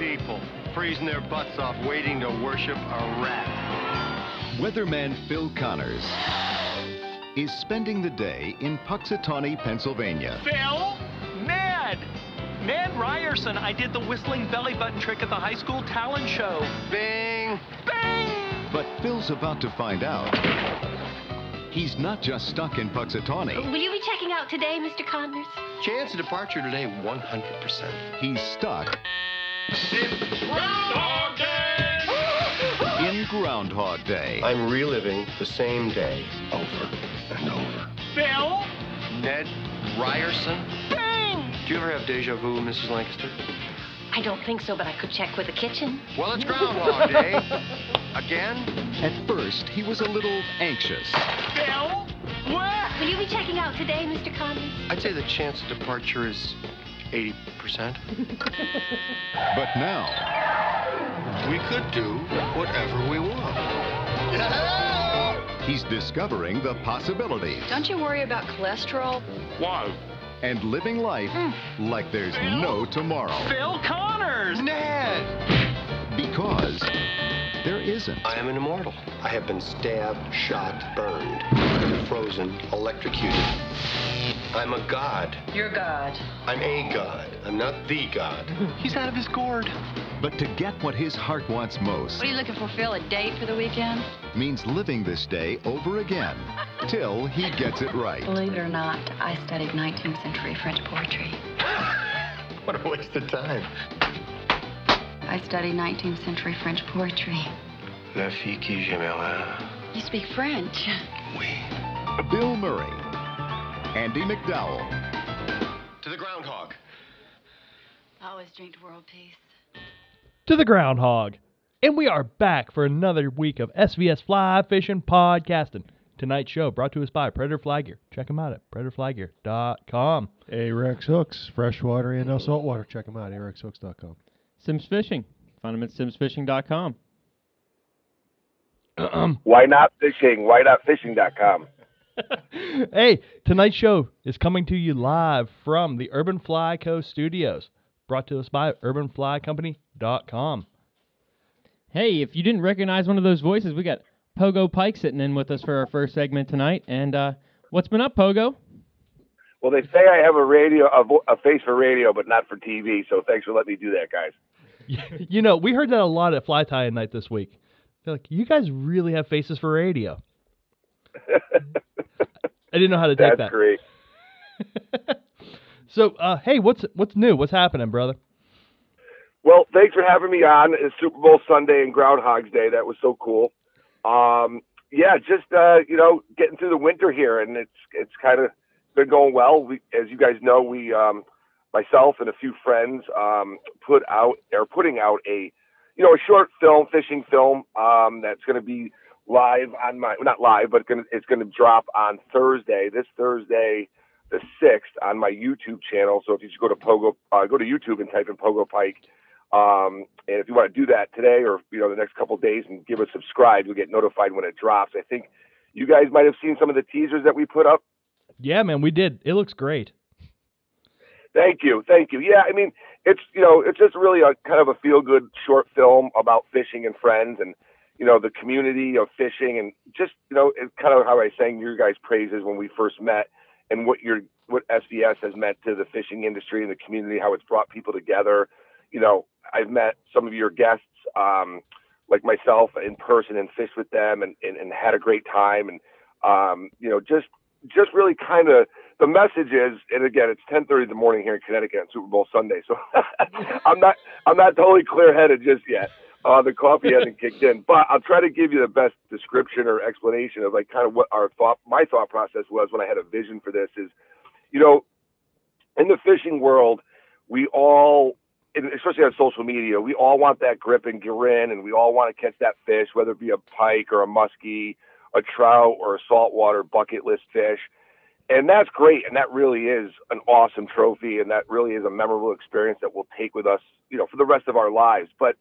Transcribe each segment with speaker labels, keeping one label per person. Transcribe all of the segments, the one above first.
Speaker 1: people freezing their butts off waiting to worship a rat.
Speaker 2: Weatherman Phil Connors is spending the day in Punxsutawney, Pennsylvania.
Speaker 3: Phil? Ned! Ned Ryerson, I did the whistling belly button trick at the high school talent show.
Speaker 1: Bing!
Speaker 3: Bing!
Speaker 2: But Phil's about to find out. He's not just stuck in Punxsutawney.
Speaker 4: Will you be checking out today, Mr. Connors?
Speaker 1: Chance of departure today, 100%.
Speaker 2: He's stuck
Speaker 3: Groundhog Day!
Speaker 2: in Groundhog Day.
Speaker 1: I'm reliving the same day over and over.
Speaker 3: Bill?
Speaker 1: Ned Ryerson?
Speaker 3: Bang!
Speaker 1: Do you ever have deja vu, Mrs. Lancaster?
Speaker 4: I don't think so, but I could check with the kitchen.
Speaker 1: Well, it's Groundhog Day. Again?
Speaker 2: At first, he was a little anxious.
Speaker 3: Bill? What?
Speaker 4: Will you be checking out today, Mr. Connors?
Speaker 1: I'd say the chance of departure is 80%.
Speaker 2: But now,
Speaker 1: We could do whatever we want.
Speaker 2: he's discovering the possibilities
Speaker 5: Don't you worry about cholesterol?
Speaker 3: Why?
Speaker 2: and living life mm. like there's no tomorrow.
Speaker 3: Phil Connors!
Speaker 1: Ned!
Speaker 2: Because there isn't.
Speaker 1: I am an immortal. I have been stabbed, shot, burned, frozen, electrocuted. I'm a god.
Speaker 5: You're God.
Speaker 1: I'm a god. I'm not the god.
Speaker 3: He's out of his gourd.
Speaker 2: But to get what his heart wants most
Speaker 5: What are you looking for, Phil? A date for the weekend?
Speaker 2: means living this day over again till he gets it right.
Speaker 5: Believe it or not, I studied 19th century French poetry.
Speaker 1: What a waste of time.
Speaker 5: I study 19th century French poetry.
Speaker 1: La fille qui j'aimerais.
Speaker 5: You speak French.
Speaker 1: Oui.
Speaker 2: Bill Murray, Andie MacDowell,
Speaker 1: To the groundhog.
Speaker 5: I Always drink to world peace.
Speaker 6: to the groundhog. And we are back for another week of SVS Fly Fishing Podcasting. Tonight's show brought to us by Predator Fly Gear. Check them out at predatorflygear.com.
Speaker 7: Ahrex Hooks, freshwater and uh, saltwater. Check them out, at
Speaker 8: ahrexhooks.com. Simms Fishing. Find them at simmsfishing.com.
Speaker 9: Why Knot Fishing? Why not fishing.com?
Speaker 6: hey, tonight's show is coming to you live from the Urban Fly Co. studios. Brought to us by urbanflycompany.com.
Speaker 8: Hey, if you didn't recognize one of those voices, we got Pogo Pike sitting in with us for our first segment tonight. And uh, what's been up, Pogo?
Speaker 9: Well, they say I have a radio, a, vo- a face for radio, but not for TV. So thanks for letting me do that, guys.
Speaker 6: you know, we heard that a lot at Fly Tie night this week. They're like, you guys really have faces for radio. I didn't know how to take
Speaker 9: That's
Speaker 6: that.
Speaker 9: great.
Speaker 6: So, uh, hey, what's what's new? What's happening, brother?
Speaker 9: Well, thanks for having me on. It's Super Bowl Sunday and Groundhog's Day. That was so cool. Um, yeah, just uh, you know, getting through the winter here, and it's it's kind of been going well. We, as you guys know, we um, myself and a few friends um, put out or putting out a you know a short film, fishing film um, that's going to be live on my not live, but gonna, it's going to drop on Thursday. This Thursday, the sixth, on my YouTube channel. So if you just go to Pogo, uh, go to YouTube and type in Pogo Pike. Um, and if you want to do that today or you know the next couple days and give us subscribe, you'll get notified when it drops. I think you guys might have seen some of the teasers that we put up.
Speaker 6: Yeah, man, we did. It looks great.
Speaker 9: Thank you, thank you. Yeah, I mean it's you know it's just really a kind of a feel good short film about fishing and friends and you know the community of fishing and just you know it's kind of how I sang your guys' praises when we first met and what your what SVS has meant to the fishing industry and the community, how it's brought people together. You know, I've met some of your guests, um, like myself, in person and fished with them and, and, and had a great time. And um, you know, just just really kind of the message is, and again, it's 10:30 in the morning here in Connecticut on Super Bowl Sunday, so I'm not I'm not totally clear headed just yet. Uh, the coffee hasn't kicked in, but I'll try to give you the best description or explanation of like kind of what our thought, my thought process was when I had a vision for this. Is, you know, in the fishing world, we all, especially on social media, we all want that grip and grin, and we all want to catch that fish, whether it be a pike or a muskie, a trout or a saltwater bucket list fish. And that's great, and that really is an awesome trophy, and that really is a memorable experience that we'll take with us, you know, for the rest of our lives. But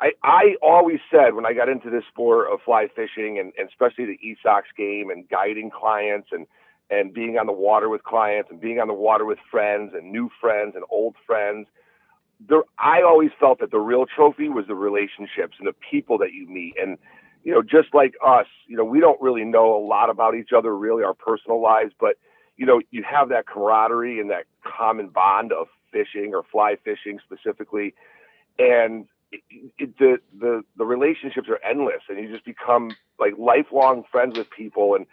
Speaker 9: I, I always said when I got into this sport of fly fishing and, and especially the ESOX game and guiding clients and, and being on the water with clients and being on the water with friends and new friends and old friends, there, I always felt that the real trophy was the relationships and the people that you meet. And, you know, just like us, you know, we don't really know a lot about each other, really, our personal lives, but, you know, you have that camaraderie and that common bond of fishing or fly fishing specifically. And it, it, the, the, the relationships are endless and you just become like lifelong friends with people. And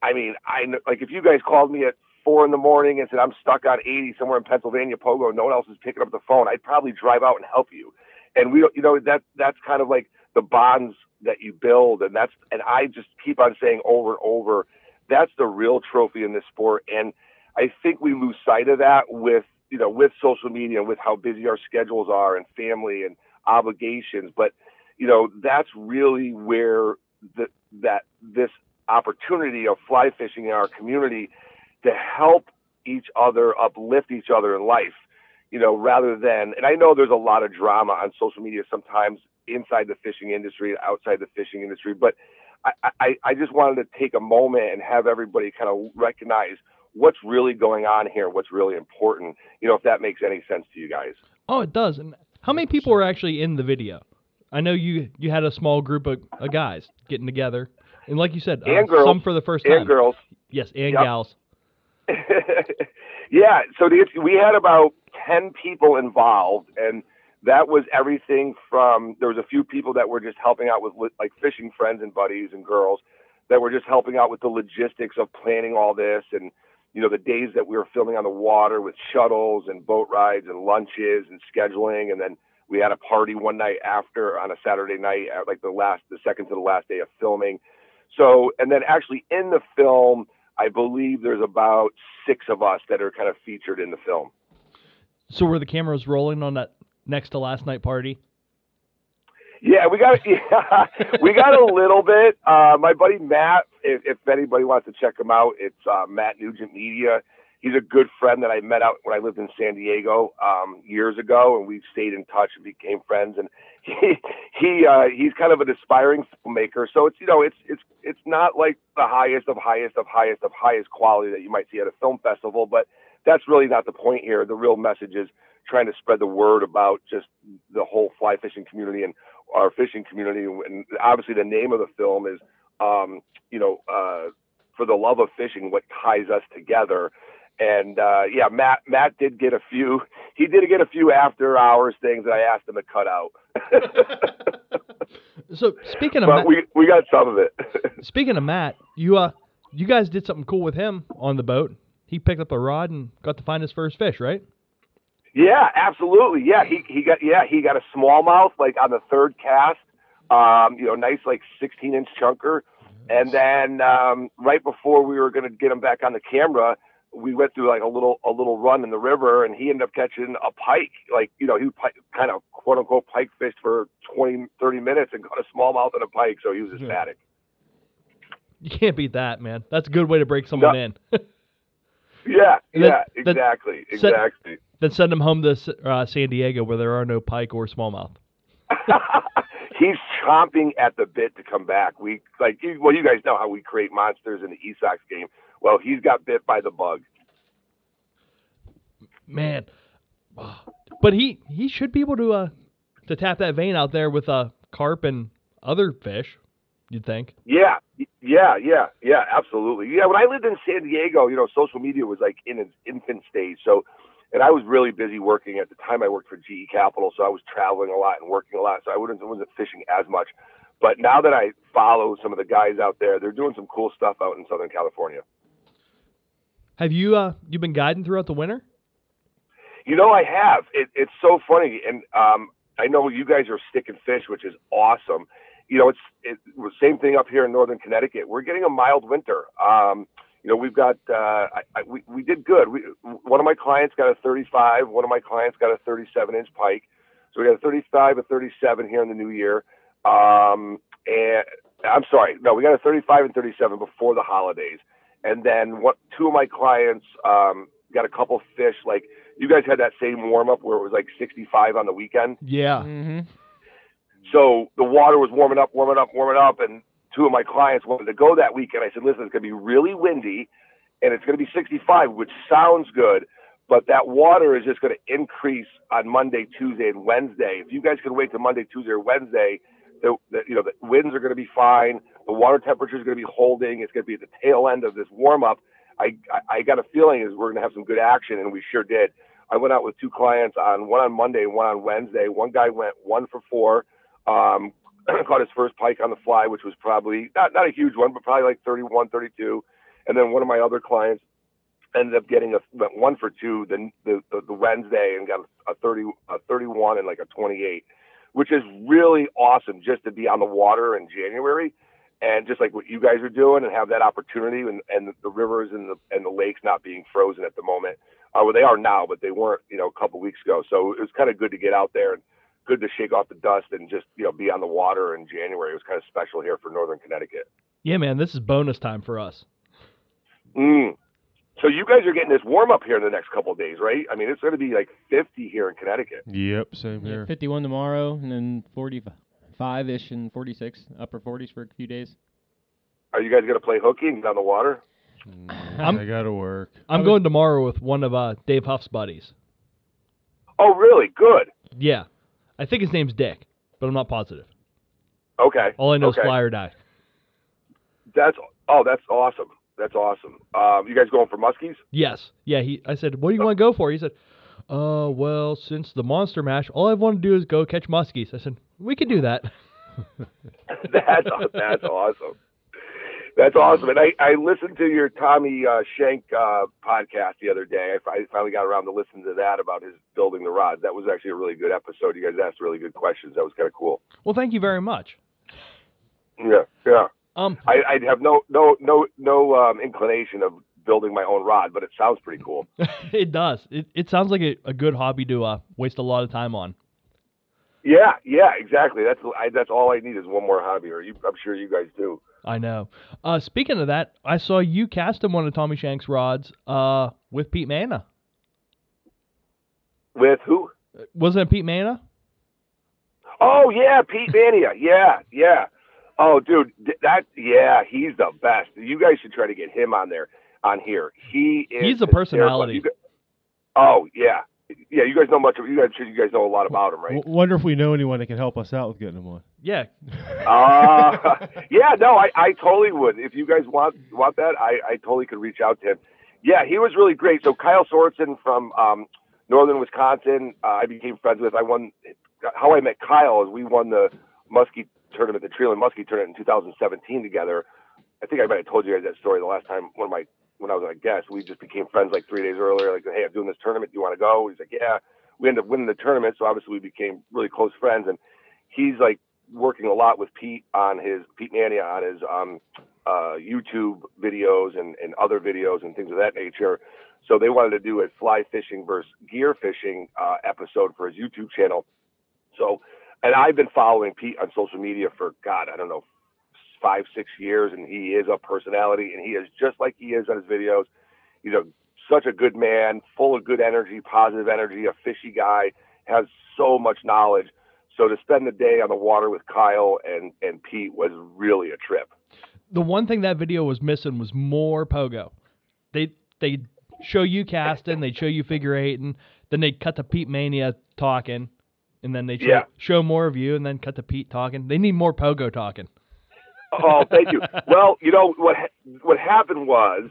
Speaker 9: I mean, I like if you guys called me at four in the morning and said I'm stuck on 80 somewhere in Pennsylvania, Pogo, no one else is picking up the phone, I'd probably drive out and help you. And we, you know, that that's kind of like the bonds that you build, and that's and I just keep on saying over and over, that's the real trophy in this sport. And I think we lose sight of that with you know with social media and with how busy our schedules are and family and obligations. But you know that's really where the that this opportunity of fly fishing in our community to help each other, uplift each other in life, you know, rather than, and I know there's a lot of drama on social media sometimes inside the fishing industry outside the fishing industry, but I, I, I just wanted to take a moment and have everybody kind of recognize what's really going on here, what's really important, you know, if that makes any sense to you guys.
Speaker 6: Oh, it does. And how many people were actually in the video? I know you you had a small group of, of guys getting together, and like you said, uh,
Speaker 9: girls,
Speaker 6: some for the first time.
Speaker 9: And girls.
Speaker 6: Yes, and
Speaker 9: Yep.
Speaker 6: gals.
Speaker 9: yeah, so the, we had about 10 people involved, and that was everything from there was a few people that were just helping out with like fishing friends and buddies and girls that were just helping out with the logistics of planning all this and you know the days that we were filming on the water with shuttles and boat rides and lunches and scheduling and then we had a party one night after on a Saturday night at like the last the second to the last day of filming so and then actually in the film I believe there's about six of us that are kind of featured in the film.
Speaker 6: So were the cameras rolling on that next to last night party?
Speaker 9: Yeah, we got yeah, we got a little bit. Uh, my buddy Matt, if, if anybody wants to check him out, it's uh, Matt Nugent Media. He's a good friend that I met out when I lived in San Diego um, years ago, and we stayed in touch and became friends. And he he uh, he's kind of an aspiring filmmaker, so it's you know it's it's it's not like the highest of highest of highest of highest quality that you might see at a film festival, but that's really not the point here. The real message is trying to spread the word about just the whole fly fishing community and our fishing community. And obviously, the name of the film is, um, you know, uh, for the love of fishing, what ties us together. And uh, yeah, Matt Matt did get a few. He did get a few after hours things that I asked him to cut out.
Speaker 6: So speaking of
Speaker 9: but
Speaker 6: Matt,
Speaker 9: we we got some of it.
Speaker 6: speaking of Matt, you uh you guys did something cool with him on the boat. He picked up a rod and got to find his first fish, right?
Speaker 9: Yeah, absolutely. Yeah, he he got yeah he got a smallmouth like on the third cast. Um, you know, nice like 16 inch chunker, and then um, right before we were going to get him back on the camera, we went through like a little a little run in the river, and he ended up catching a pike. Like you know, he pi- kind of quote unquote pike fished for 20 30 minutes and caught a smallmouth and a pike, so he was ecstatic.
Speaker 6: You can't beat that, man. That's a good way to break someone
Speaker 9: No.
Speaker 6: in.
Speaker 9: Yeah,
Speaker 6: And then-
Speaker 9: yeah,
Speaker 6: then-
Speaker 9: exactly,
Speaker 6: set-
Speaker 9: exactly.
Speaker 6: then send him home to uh, San Diego where there are no pike or smallmouth.
Speaker 9: He's chomping at the bit to come back. We like well, you guys know how we create monsters in the E Sox game. Well, he's got bit by the bug.
Speaker 6: Man, but he he should be able to uh to tap that vein out there with uh carp and other fish. You'd think.
Speaker 9: Yeah, yeah, yeah, yeah, absolutely. Yeah, when I lived in San Diego, you know, social media was like in its infant stage. So, and I was really busy working at the time. I worked for GE Capital, so I was traveling a lot and working a lot. So I wouldn't wasn't fishing as much. But now that I follow some of the guys out there, they're doing some cool stuff out in Southern California.
Speaker 6: Have you uh you been guiding throughout the winter?
Speaker 9: You know, I have. It, it's so funny, and um, I know you guys are sticking fish, which is awesome. You know, it's it, the same thing up here in northern Connecticut. We're getting a mild winter. Um, you know, we've got uh, I, I, we we did good. We, one of my clients got a 35. One of my clients got a 37 inch pike. So we got a 35, a 37 here in the new year. Um, and I'm sorry, no, we got a 35 and 37 before the holidays. And then what? Two of my clients um, got a couple fish. Like you guys had that same warm up where it was like 65 on the weekend.
Speaker 6: Yeah.
Speaker 8: Mm-hmm.
Speaker 9: So the water was warming up, warming up, warming up, and two of my clients wanted to go that weekend. I said, listen, it's going to be really windy, and it's going to be 65, which sounds good, but that water is just going to increase on Monday, Tuesday, and Wednesday. If you guys can wait till Monday, Tuesday, or Wednesday, the, the you know the winds are going to be fine. The water temperature is going to be holding. It's going to be at the tail end of this warm up. I, I, I got a feeling is we're going to have some good action, and we sure did. I went out with two clients on one on Monday one on Wednesday. One guy went one for four, um, caught his first pike on the fly, which was probably not not a huge one, but probably like 31, 32. And then one of my other clients ended up getting a one for two the the, the, the Wednesday and got a 30 a 31 and like a 28, which is really awesome just to be on the water in January and just like what you guys are doing and have that opportunity and, and the rivers and the and the lakes not being frozen at the moment. Uh, well, they are now, but they weren't, you know, a couple weeks ago. So it was kind of good to get out there and good to shake off the dust and just, you know, be on the water in January. It was kind of special here for Northern Connecticut.
Speaker 6: Yeah, man, this is bonus time for us.
Speaker 9: Mm. So you guys are getting this warm up here in the next couple of days, right? I mean, it's going to be like 50 here in Connecticut.
Speaker 7: Yep, same
Speaker 8: Yeah,
Speaker 7: here.
Speaker 8: 51 tomorrow, and then 45 ish and 46, upper 40s for a few days.
Speaker 9: Are you guys going to play hooky and get on the water?
Speaker 6: I'm-
Speaker 7: I gotta work.
Speaker 6: I'm going tomorrow with one of uh, Dave Huff's buddies.
Speaker 9: Oh, really? Good.
Speaker 6: Yeah, I think his name's Dick, but I'm not positive.
Speaker 9: Okay.
Speaker 6: All I know
Speaker 9: okay.
Speaker 6: is fly or die.
Speaker 9: That's oh, that's awesome. That's awesome. Um, you guys going for muskies?
Speaker 6: Yes. Yeah. He. I said, "What do you want to go for?" He said, "Uh, well, since the monster mash, all I want to do is go catch muskies." I said, "We could do that."
Speaker 9: that's that's awesome. That's awesome. And I, I listened to your Tommy uh, Shank uh, podcast the other day. I fi- finally got around to listening to that about his building the rods. That was actually a really good episode. You guys asked really good questions. That was kind of cool.
Speaker 6: well, thank you very much.
Speaker 9: Yeah, yeah.
Speaker 6: Um,
Speaker 9: I, I have no no no no um, inclination of building my own rod, but it sounds pretty cool.
Speaker 6: it does. It it sounds like a, a good hobby to uh, waste a lot of time on.
Speaker 9: Yeah, yeah, exactly. That's I, that's all I need is one more hobby, or you, I'm sure you guys do.
Speaker 6: I know. Uh, speaking of that, I saw you casting one of Tommy Shank's rods uh, with Pete Maina.
Speaker 9: With who?
Speaker 6: Wasn't it Pete Maina?
Speaker 9: Oh yeah, Pete Maina. Yeah, yeah. Oh, dude, that yeah, he's the best. You guys should try to get him on there, on here. He is.
Speaker 6: He's a personality.
Speaker 9: Oh yeah, yeah. You guys know much of you guys. You guys know a lot about him, right?
Speaker 7: W- wonder if we know anyone that can help us out with getting him on.
Speaker 6: Yeah.
Speaker 9: Uh, yeah, no, I, I totally would. If you guys want want that, I, I totally could reach out to him. Yeah, he was really great. So Kyle Sorensen from um, Northern Wisconsin, uh, I became friends with. I won. How I met Kyle is we won the Muskie tournament, the Treel and Muskie tournament in 2017 together. I think I might have told you guys that story the last time one of my when I was a guest. We just became friends like three days earlier. Like, hey, I'm doing this tournament. Do you want to go? He's like, yeah. We ended up winning the tournament, so obviously we became really close friends. And he's like working a lot with Pete on his Pete Maina on his um, uh, YouTube videos and, and other videos and things of that nature. So they wanted to do a fly fishing versus gear fishing uh, episode for his YouTube channel. So, and I've been following Pete on social media for God, I don't know, five, six years, and he is a personality, and he is just like he is on his videos. He's a such a good man, full of good energy, positive energy, a fishy guy, has so much knowledge. So to spend the day on the water with Kyle and, and Pete was really a trip.
Speaker 6: The one thing that video was missing was more pogo. They they show you casting, they show you figure eighting, then they cut to Pete Maina talking, and then they show,
Speaker 9: Yeah.
Speaker 6: show more of you, and then cut to Pete talking. They need more pogo talking.
Speaker 9: Oh, thank you. well, you know what what happened was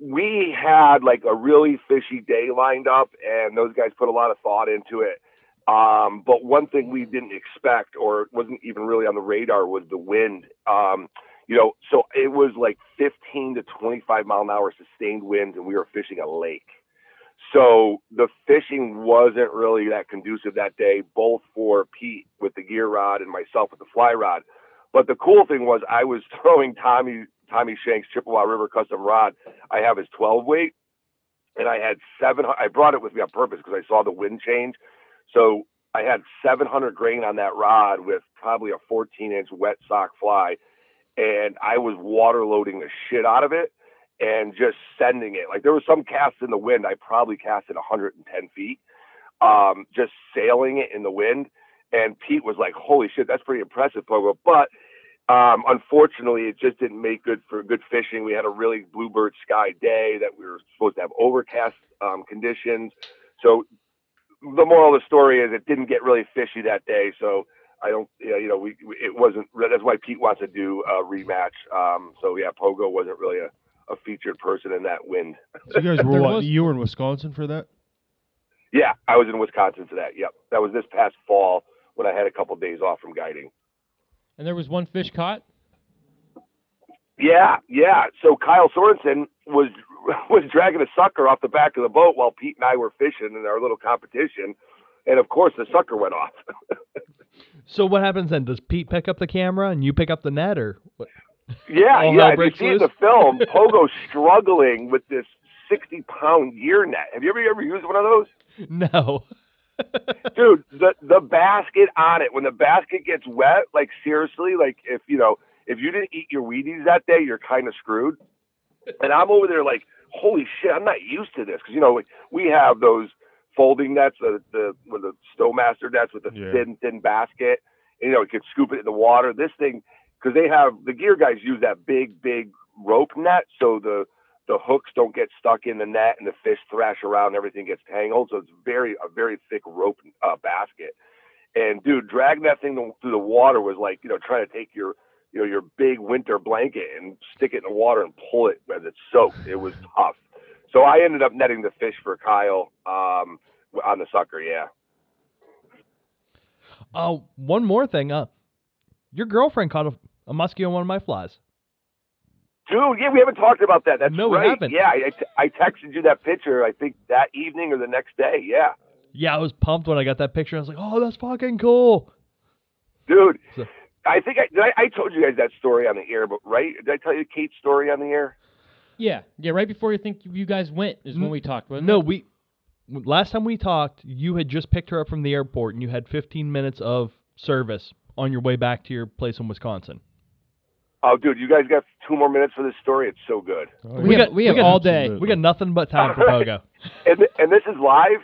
Speaker 9: we had like a really fishy day lined up, and those guys put a lot of thought into it. Um, but one thing we didn't expect, or wasn't even really on the radar, was the wind. Um, you know, so it was like 15 to 25 mile an hour sustained winds, and we were fishing a lake. So the fishing wasn't really that conducive that day, both for Pete with the gear rod and myself with the fly rod. But the cool thing was I was throwing Tommy Tommy Shanks Chippewa River custom rod. I have his 12 weight, and I had seven. I brought it with me on purpose because I saw the wind change. So I had 700 grain on that rod with probably a 14 inch wet sock fly, and I was water loading the shit out of it and just sending it. Like there was some casts in the wind. I probably casted 110 feet, um, just sailing it in the wind. And Pete was like, "Holy shit, that's pretty impressive, Pogo." But Um, unfortunately, it just didn't make good for good fishing. We had a really bluebird sky day that we were supposed to have overcast um, conditions. So the moral of the story is it didn't get really fishy that day. So I don't, yeah, you know, we, we it wasn't. That's why Pete wants to do a rematch. Um, so yeah, Pogo wasn't really a, a featured person in that win.
Speaker 7: So you guys were what?
Speaker 8: was-
Speaker 7: You were in Wisconsin for that?
Speaker 9: Yeah, I was in Wisconsin for that. Yep, that was this past fall when I had a couple days off from guiding.
Speaker 8: And there was one fish caught.
Speaker 9: Yeah, yeah. So Kyle Sorensen was was dragging a sucker off the back of the boat while Pete and I were fishing in our little competition, and of course the sucker went off.
Speaker 6: So what happens then? Does Pete pick up the camera and you pick up the net, or what?
Speaker 9: yeah,
Speaker 6: All
Speaker 9: yeah.
Speaker 6: hell
Speaker 9: If you see in the film, Pogo struggling with this sixty pound gear net. Have you ever ever used one of those?
Speaker 6: No.
Speaker 9: Dude the the basket on it when the basket gets wet like seriously like if you know if you didn't eat your wheaties that day you're kind of screwed. And i'm over there like holy shit i'm not used to this. Because you know we, we have those folding nets the the with the stowmaster nets with the
Speaker 7: Yeah.
Speaker 9: thin thin basket. And, you know you could scoop it in the water. This thing because they have the gear guys use that big big rope net so the the hooks don't get stuck in the net and the fish thrash around and everything gets tangled. So it's very a very thick rope uh, basket. And dude, dragging that thing through the water was like you know trying to take your you know your big winter blanket and stick it in the water and pull it as it's soaked. It was tough. So I ended up netting the fish for Kyle um, on the sucker. Yeah.
Speaker 6: Oh, one more thing. Uh, your girlfriend caught a, a muskie on one of my flies.
Speaker 9: Dude, yeah, we haven't talked about that. That's
Speaker 6: No, we
Speaker 9: right.
Speaker 6: haven't.
Speaker 9: Yeah, I, I texted you that picture. I think that evening or the next day. Yeah,
Speaker 6: Yeah, I was pumped when I got that picture. I was like, oh, that's fucking cool.
Speaker 9: dude.
Speaker 6: So-
Speaker 9: I think I, I, I told you guys that story on the air, but right? Did I tell you Kate's story on the air?
Speaker 8: Yeah, yeah. Right before you think you guys went is when
Speaker 6: mm-hmm.
Speaker 8: we talked. Wasn't
Speaker 6: No,
Speaker 8: it?
Speaker 6: we last time we talked, you had just picked her up from the airport, and you had 15 minutes of service on your way back to your place in Wisconsin.
Speaker 9: Oh, dude, you guys got two more minutes for this story. It's so good.
Speaker 7: Oh,
Speaker 8: We
Speaker 7: yeah.
Speaker 8: have- we have
Speaker 6: got-
Speaker 8: all day.
Speaker 7: Absolutely.
Speaker 6: We got nothing but time for
Speaker 9: All right.
Speaker 6: Pogo.
Speaker 9: And and this is live.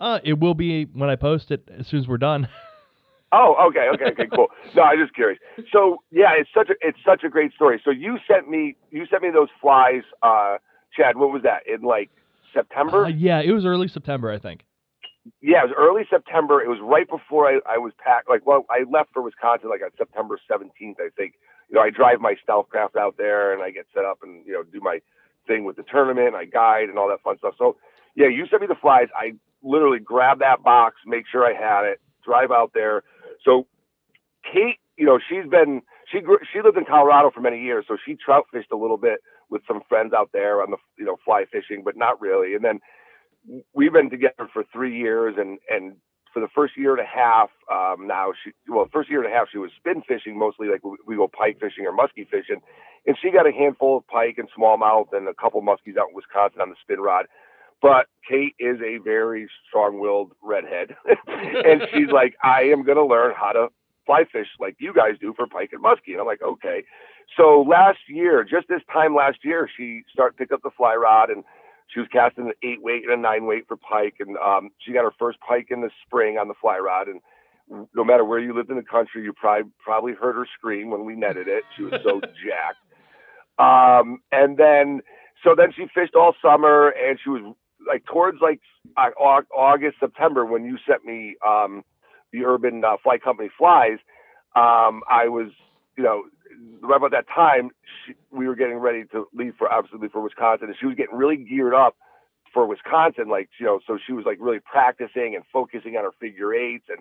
Speaker 6: Uh, it will be when I post it as soon as we're done.
Speaker 9: Oh, okay, okay, okay, cool. No, I'm just curious. So yeah, it's such a it's such a great story. So you sent me you sent me those flies, uh, Chad. What was that in like September?
Speaker 6: Uh, yeah, it was early September, I think.
Speaker 9: Yeah, it was early September. It was right before I, I was packed. Like, well, I left for Wisconsin like on September 17th, I think. You know, I drive my stealth craft out there and I get set up and you know do my thing with the tournament. I guide and all that fun stuff. So yeah, you sent me the flies. I literally grabbed that box, make sure I had it, drive out there. So Kate, you know, she's been she grew, she lived in Colorado for many years, so she trout fished a little bit with some friends out there on the you know fly fishing, but not really. And then we've been together for three years, and and for the first year and a half um, now, she well, first year and a half she was spin fishing mostly, like we, we go pike fishing or muskie fishing, and she got a handful of pike and smallmouth and a couple muskies out in Wisconsin on the spin rod. But Kate is a very strong-willed redhead, and she's like, I am going to learn how to fly fish like you guys do for pike and muskie. And I'm like, okay. So last year, just this time last year, she started pick up the fly rod and she was casting an eight weight and a nine weight for pike. And um, she got her first pike in the spring on the fly rod. And no matter where you lived in the country, you probably probably heard her scream when we netted it. She was so jacked. Um, and then so then she fished all summer, and she was like towards like uh, August September when you sent me um, the Urban uh, Fly Company flies. Um, I was you know right about that time she, we were getting ready to leave for absolutely for Wisconsin, and she was getting really geared up for Wisconsin. Like you know, so she was like really practicing and focusing on her figure eights and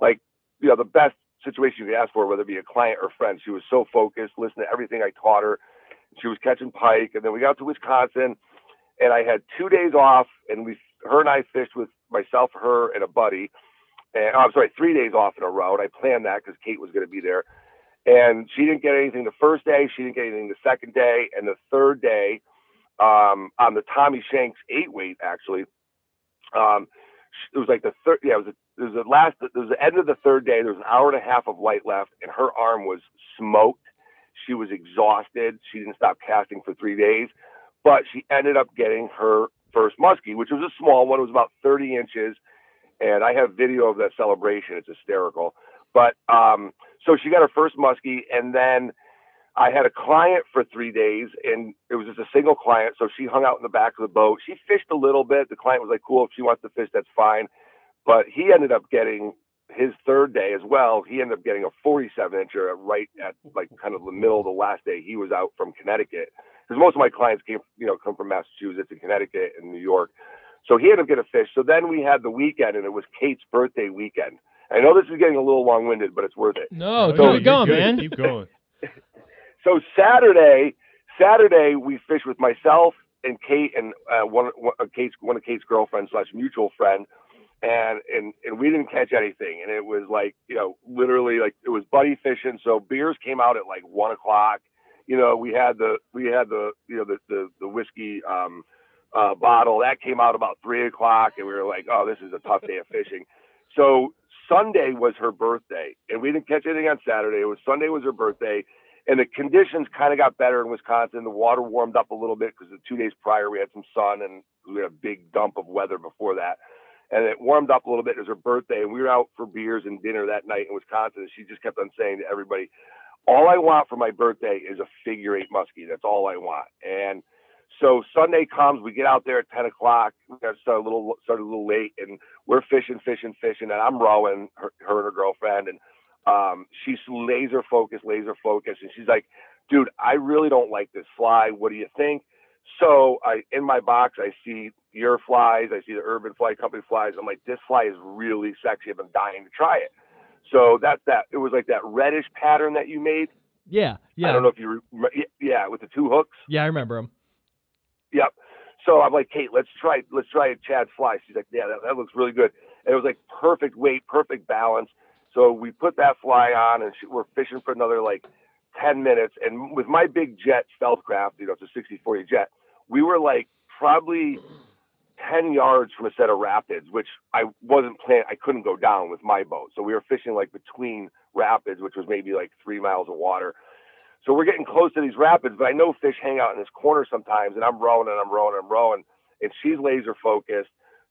Speaker 9: like you know the best situation you could ask for, whether it be a client or friend. She was so focused, listening to everything I taught her. She was catching pike, and then we got to Wisconsin, and I had two days off, and we, her and I fished with myself, her, and a buddy. And oh, I'm sorry, three days off in a row. And I planned that because Kate was going to be there, and she didn't get anything the first day. She didn't get anything the second day, and the third day, um, on the Tommy Shanks eight weight actually. Um, it was like the third, yeah, it was, a, it was the last, it was the end of the third day. There was an hour and a half of light left, and her arm was smoked. She was exhausted. She didn't stop casting for three days, but she ended up getting her first muskie, which was a small one. It was about 30 inches, and I have video of that celebration. It's hysterical. But um, so she got her first muskie, and then I had a client for three days, and it was just a single client. So she hung out in the back of the boat. She fished a little bit. The client was like, "Cool, if she wants to fish, that's fine." But he ended up getting his third day as well. He ended up getting a 47 incher right at like kind of the middle of the last day. He was out from Connecticut because most of my clients came, you know, come from Massachusetts and Connecticut and New York. So he ended up getting a fish. So then we had the weekend, and it was Kate's birthday weekend. I know this is getting a little long-winded, but it's worth it.
Speaker 8: No,
Speaker 7: Oh,
Speaker 8: keep
Speaker 7: yeah,
Speaker 8: it going, man.
Speaker 7: Keep going.
Speaker 9: so Saturday, Saturday we fished with myself and Kate and uh, one, one of Kate's one of Kate's girlfriends slash mutual friend, and and and we didn't catch anything, and it was like you know literally like it was buddy fishing. So beers came out at like one o'clock. You know we had the we had the you know the the, the whiskey um, uh, bottle that came out about three o'clock, and we were like, oh, this is a tough day of fishing. So Sunday was her birthday, and we didn't catch anything on Saturday. It was Sunday was her birthday, and the conditions kind of got better in Wisconsin. The water warmed up a little bit because the two days prior we had some sun and we had a big dump of weather before that, and it warmed up a little bit. It was her birthday, and we were out for beers and dinner that night in Wisconsin. And she just kept on saying to everybody, "All I want for my birthday is a figure eight muskie. That's all I want." And so Sunday comes, we get out there at ten o'clock. We got started a little started a little late, and we're fishing, fishing, fishing, and I'm rowing her, her and her girlfriend, and um, she's laser focused, laser focused, and she's like, "Dude, I really don't like this fly. What do you think?" So I in my box, I see your flies, I see the Urban Fly Company flies. I'm like, "This fly is really sexy. I've been dying to try it." So that's that. It was like that reddish pattern that you made.
Speaker 6: Yeah, yeah,
Speaker 9: I don't know if you, re- yeah, with the two hooks.
Speaker 6: yeah. I remember him.
Speaker 9: Yep. So I'm like, Kate, let's try, let's try a Chad fly. She's like, yeah, that, that looks really good. And it was like perfect weight, perfect balance. So we put that fly on, and she, we're fishing for another like 10 minutes. And with my big jet stealth craft, you know, it's a 60-40 jet, we were like probably 10 yards from a set of rapids, which I wasn't planning. I couldn't go down with my boat. So we were fishing like between rapids, which was maybe like three miles of water. So we're getting close to these rapids, but I know fish hang out in this corner sometimes, and I'm rowing and I'm rowing and I'm rowing, and she's laser focused.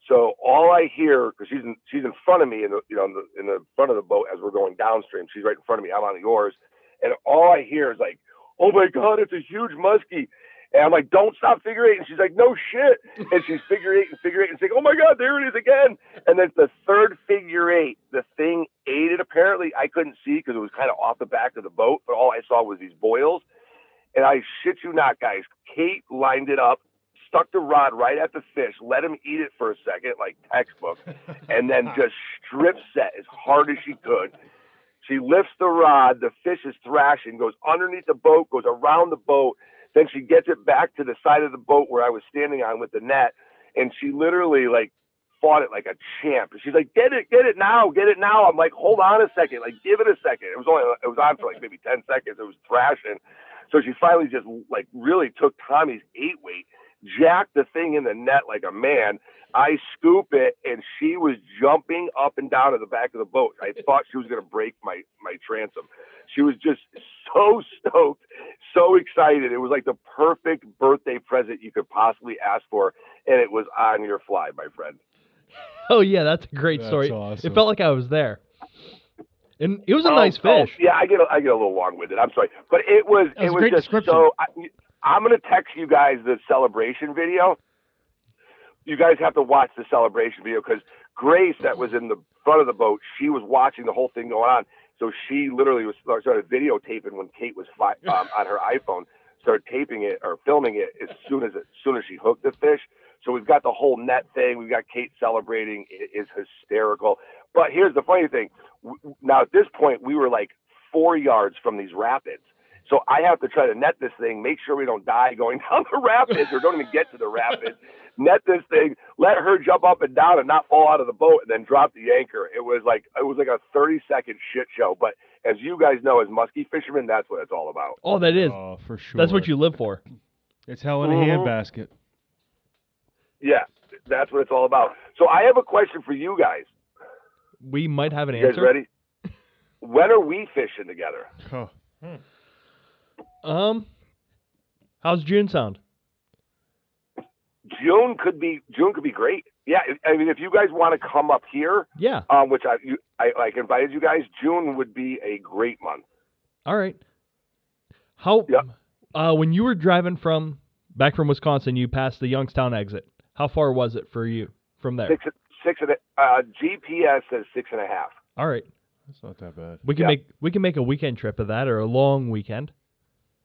Speaker 9: So all I hear, because she's in, she's in front of me in the you know in the, in the front of the boat as we're going downstream. She's right in front of me. I'm on the oars, and all I hear is like, "Oh my God, it's a huge muskie!" And I'm like, "Don't stop figure eight. And she's like, "No shit!" And she's figure eight and figure eight, and she's like, "Oh my God, there it is again!" And then the third figure eight, the thing ate it. Apparently, I couldn't see because it was kind of off the back of the boat, but all I saw was these boils. And I shit you not, guys. Kate lined it up, stuck the rod right at the fish, let him eat it for a second, like textbook, and then just strip set as hard as she could. She lifts the rod, the fish is thrashing, goes underneath the boat, goes around the boat. Then she gets it back to the side of the boat where I was standing on with the net, and she literally like fought it like a champ. She's like, "Get it, get it now, get it now." I'm like, "Hold on a second, like give it a second. It was only it was on for like maybe ten seconds. It was thrashing, so she finally just like really took Tommy's eight weight, jacked the thing in the net like a man. I scoop it, and she was jumping up and down at the back of the boat. I thought she was gonna break my my transom. She was just so stoked, so excited. It was like the perfect birthday present you could possibly ask for, and it was on your fly, my friend.
Speaker 6: Oh yeah, that's a great
Speaker 7: That's
Speaker 6: story.
Speaker 7: awesome.
Speaker 6: It felt like I was there, and it was a
Speaker 9: Oh,
Speaker 6: nice
Speaker 9: oh,
Speaker 6: fish.
Speaker 9: yeah, I get a, I get a little long with it. I'm sorry, but it was
Speaker 8: was
Speaker 9: it was just
Speaker 8: description.
Speaker 9: so. I, I'm gonna text you guys the celebration video. You guys have to watch the celebration video because Grace, that was in the front of the boat, she was watching the whole thing going on. So she literally was started videotaping when Kate was fi- um, on her iPhone, started taping it or filming it as soon as as soon as she hooked the fish. So we've got the whole net thing. We've got Kate celebrating. It is hysterical. But here's the funny thing. Now at this point, we were like four yards from these rapids. So I have to try to net this thing, make sure we don't die going down the rapids or don't even get to the rapids. Net this thing, let her jump up and down and not fall out of the boat, and then drop the anchor. It was like it was like a 30 second shit show. But as you guys know, as muskie fishermen, that's what it's all about.
Speaker 6: Oh, that is.
Speaker 7: Oh, for sure.
Speaker 6: That's what you live for.
Speaker 7: It's hell in a
Speaker 9: Mhm.
Speaker 7: handbasket.
Speaker 9: Yeah, that's what it's all about. So I have a question for you guys.
Speaker 6: We might have an
Speaker 9: You guys
Speaker 6: answer.
Speaker 9: ready? When are we fishing together?
Speaker 7: Oh,
Speaker 6: Um, how's June sound?
Speaker 9: June could be June could be great. Yeah, I mean, if you guys want to come up here,
Speaker 6: Yeah.
Speaker 9: um, which I you, I like invited you guys, June would be a great month.
Speaker 6: All right. How?
Speaker 9: Yep.
Speaker 6: Uh, when you were driving from back from Wisconsin, you passed the Youngstown exit. How far was it for you from there?
Speaker 9: Six six and a, uh, GPS says six and a half.
Speaker 6: All right.
Speaker 7: That's not that bad.
Speaker 6: We can
Speaker 9: Yeah.
Speaker 6: make we can make a weekend trip of that or a long weekend.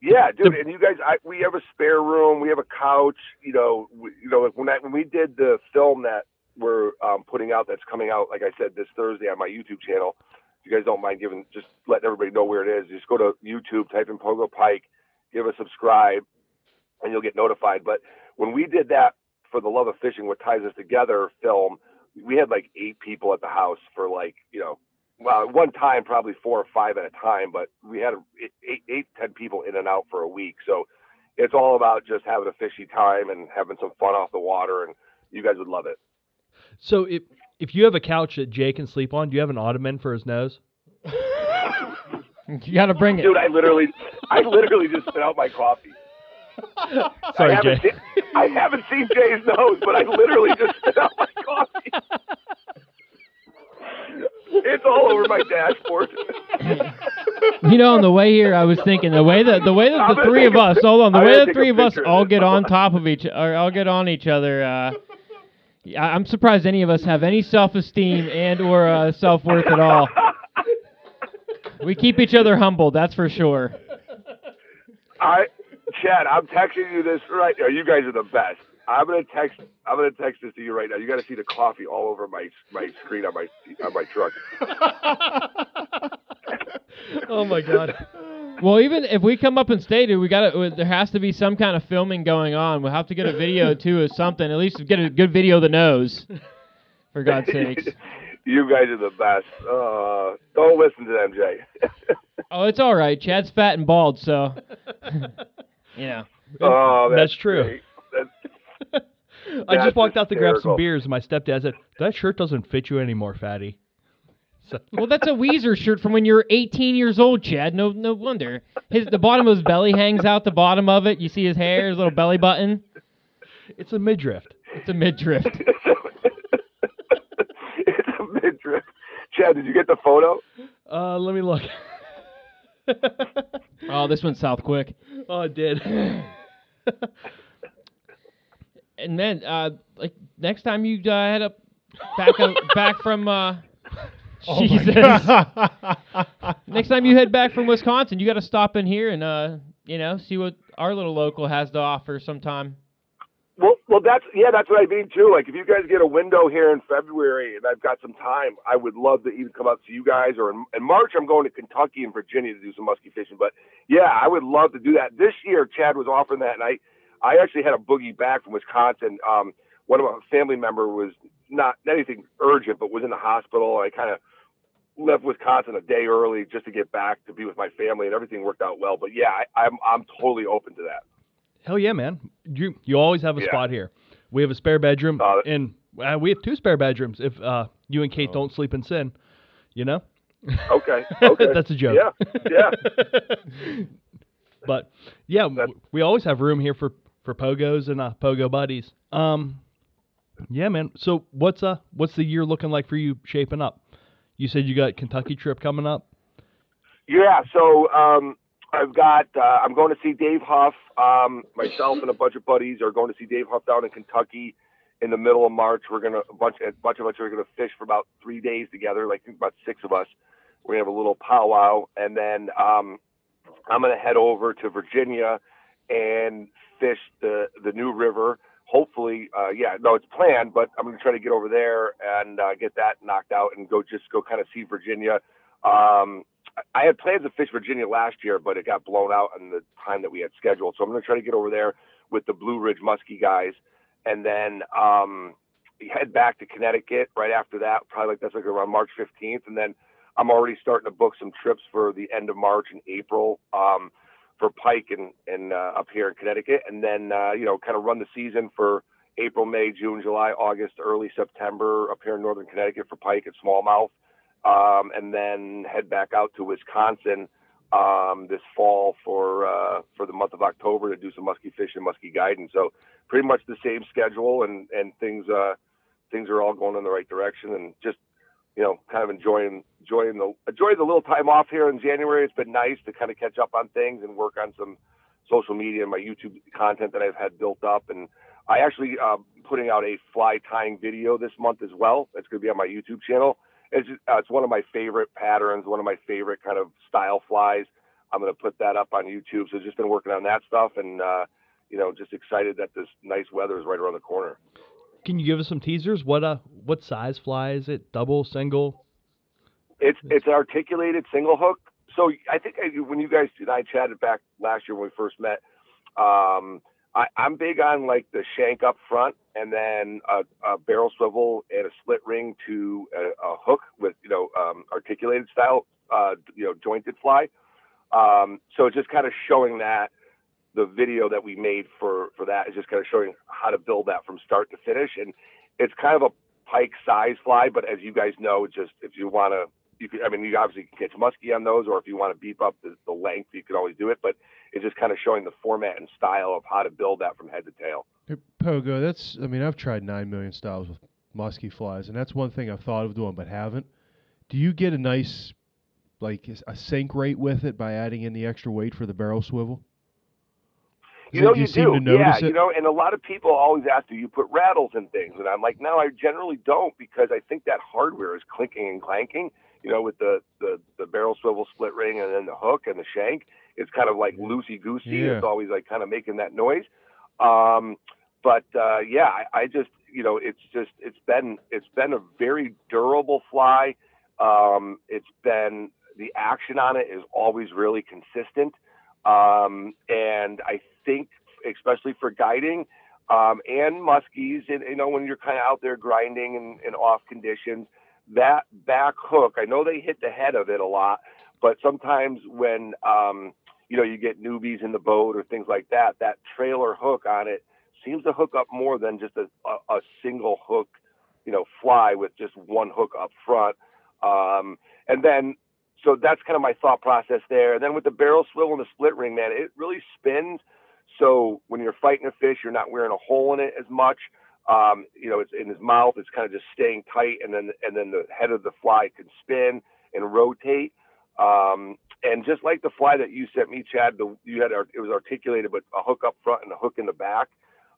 Speaker 9: Yeah, dude, and you guys, I, we have a spare room, we have a couch. You know, we, you know, like when I, when we did the film that we're um, putting out, that's coming out, like I said, this Thursday on my YouTube channel. If you guys don't mind giving, just letting everybody know where it is. Just go to YouTube, type in Pogo Pike, give a subscribe, and you'll get notified. But when we did that for the Love of Fishing, what ties us together film, we had like eight people at the house for like, you know, well, at one time probably four or five at a time, but we had eight, eight, ten people in and out for a week. So it's all about just having a fishy time and having some fun off the water, and you guys would love it.
Speaker 6: So if if you have a couch that Jay can sleep on, do you have an ottoman for his nose?
Speaker 8: You got to bring it.
Speaker 9: Dude, I literally, I literally just spit out my coffee.
Speaker 6: Sorry,
Speaker 9: I haven't
Speaker 6: Jay.
Speaker 9: Seen, I haven't seen Jay's nose, but I literally just spit out my coffee. It's all over my dashboard.
Speaker 8: You know, on the way here, I was thinking the way that the way that the three of us, hold on, the way the three of us all get on top of each, or all get on each other. Uh, I'm surprised any of us have any self-esteem and or uh, self-worth at all. We keep each other humble, that's for sure.
Speaker 9: I, Chad, I'm texting you this right now. You guys are the best. I'm gonna text. I'm gonna text this to you right now. You got to see the coffee all over my my screen on my on my truck.
Speaker 6: Oh my god.
Speaker 8: Well, even if we come up and stay, dude, we got to. There has to be some kind of filming going on. We'll have to get a video too, or something. At least get a good video of the nose. For God's sakes.
Speaker 9: you guys are the best. Uh, don't listen to them, Jay.
Speaker 8: Oh, it's all right. Chad's fat and bald, so you know.
Speaker 9: oh,
Speaker 6: That's true.
Speaker 9: great. That's,
Speaker 6: I just
Speaker 9: That's
Speaker 6: walked out to grab some beers, and my stepdad said, "That shirt doesn't fit you anymore, fatty." So,
Speaker 8: Well, that's a Weezer shirt from when you were 18 years old, Chad. No, no wonder. His the bottom of his belly hangs out. The bottom of it, you see his hair, his little belly button.
Speaker 6: it's a midriff.
Speaker 8: It's a midriff.
Speaker 9: it's a midriff. Chad, did you get the photo?
Speaker 6: Uh, let me look.
Speaker 8: Oh, this went south quick.
Speaker 6: oh, it did.
Speaker 8: And then, uh, like next time you uh, head up back up, back from uh, Jesus. next time you head back from Wisconsin, you got to stop in here and uh, you know, see what our little local has to offer sometime.
Speaker 9: Well, well, that's yeah, that's what I mean too. Like, if you guys get a window here in February and I've got some time, I would love to even come out to you guys or in, in March I'm going to Kentucky and Virginia to do some musky fishing. But yeah, I would love to do that. This year, Chad was offering that, and I, I actually had a boogie back from Wisconsin. Um, one of my family member was not anything urgent, but was in the hospital. I kind of left Wisconsin a day early just to get back to be with my family, and everything worked out well. But yeah, I, I'm I'm totally open to that.
Speaker 6: Hell yeah, man! You you always have a
Speaker 9: Yeah.
Speaker 6: spot here. We have a spare bedroom,
Speaker 9: Uh,
Speaker 6: and uh, we have two spare bedrooms. If uh, you and Kate don't sleep in sin, you know.
Speaker 9: Okay, okay.
Speaker 6: That's a joke.
Speaker 9: Yeah, yeah.
Speaker 6: but yeah,
Speaker 9: That's-
Speaker 6: we always have room here for for pogos and uh, pogo buddies. Um, yeah, man. So what's uh what's the year looking like for you shaping up? You said you got Kentucky trip coming up.
Speaker 9: Yeah, so um, I've got. Uh, I'm going to see Dave Huff. Um, myself and a bunch of buddies are going to see Dave Huff down in Kentucky in the middle of March. We're gonna a bunch a bunch of us are gonna fish for about three days together. Like about six of us. We're gonna have a little powwow, and then um, I'm gonna head over to Virginia and fish the the New River. Hopefully, uh, yeah, no, it's planned, but I'm gonna try to get over there and uh, get that knocked out and go just go kind of see Virginia. Um, I had plans to fish Virginia last year, but it got blown out on the time that we had scheduled. So I'm going to try to get over there with the Blue Ridge Muskie guys, and then um, head back to Connecticut right after that. Probably like that's like around March 15th, and then I'm already starting to book some trips for the end of March and April um, for pike and and uh, up here in Connecticut, and then uh, you know kind of run the season for April, May, June, July, August, early September up here in northern Connecticut for pike and smallmouth. Um, and then head back out to Wisconsin um, this fall for uh, for the month of October to do some musky fishing, musky guiding. So pretty much the same schedule, and and things uh, things are all going in the right direction, and just you know, kind of enjoying enjoying the enjoying the little time off here in January. It's been nice to kind of catch up on things and work on some social media and my YouTube content that I've had built up. And I actually uh, putting out a fly tying video this month as well. It's going to be on my YouTube channel. It's just, uh, it's one of my favorite patterns, one of my favorite kind of style flies. I'm going to put that up on YouTube. So just been working on that stuff and. Uh, you know, just excited that this nice weather is right around the corner.
Speaker 6: Can you give us some teasers? What uh, what size fly is it? Double, single?
Speaker 9: It's it's an articulated single hook. So I think I, when you guys and I chatted back last year when we first met, um, I, I'm big on like the shank up front and then a, a barrel swivel and a split ring to a, a hook with you know um, articulated style, uh, you know jointed fly. Um, so just kind of showing that the video that we made for for that is just kind of showing how to build that from start to finish, and it's kind of a pike size fly. But as you guys know, it's just if you want to, you can, I mean, you obviously can catch muskie on those, or if you want to beef up the, the length, you can always do it. But it's just kind of showing the format and style of how to build that from head to tail.
Speaker 7: Hey, Pogo, that's I mean, I've tried nine million styles with musky flies, and that's one thing I've thought of doing but haven't. Do you get a nice like a sink rate with it by adding in the extra weight for the barrel swivel?
Speaker 9: You know, you,
Speaker 7: seem
Speaker 9: do.
Speaker 7: to notice
Speaker 9: yeah,
Speaker 7: it?
Speaker 9: you know, and a lot of people always ask, do you put rattles in things? And I'm like, no, I generally don't because I think that hardware is clinking and clanking. You know, with the the the barrel swivel split ring and then the hook and the shank, it's kind of like loosey goosey.
Speaker 7: Yeah.
Speaker 9: It's always like kind of making that noise. Um, but uh, yeah, I, I just you know, it's just it's been it's been a very durable fly. Um, it's been the action on it is always really consistent. Um, and I think, especially for guiding um, and muskies, and you know, when you're kind of out there grinding and, and off conditions, that back hook, I know they hit the head of it a lot, but sometimes when um, you know you get newbies in the boat or things like that, that trailer hook on it seems to hook up more than just a, a, a single hook, you know, fly with just one hook up front. Um, and then so that's kind of my thought process there. And then with the barrel swivel and the split ring, man, it really spins. So when you're fighting a fish, you're not wearing a hole in it as much. Um, you know, it's in his mouth. It's kind of just staying tight, and then and then the head of the fly can spin and rotate. Um, and just like the fly that you sent me, Chad, the, you had it was articulated, but a hook up front and a hook in the back.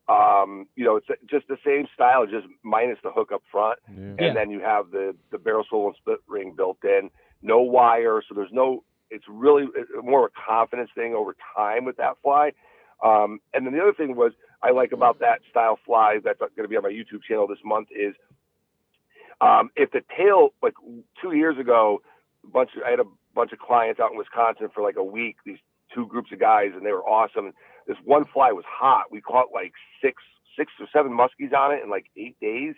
Speaker 9: Um, you know, it's just the same style, just minus the hook up front,
Speaker 7: Yeah.
Speaker 9: and
Speaker 6: Yeah.
Speaker 9: then you have the the barrel swivel and split ring built in no wire, so there's no. It's really more of a confidence thing over time with that fly. Um, and then the other thing was I like about that style fly that's going to be on my YouTube channel this month is um, if the tail like two years ago, a bunch of, I had a bunch of clients out in Wisconsin for like a week. These two groups of guys, and they were awesome. This one fly was hot. We caught like six, six or seven muskies on it in like eight days.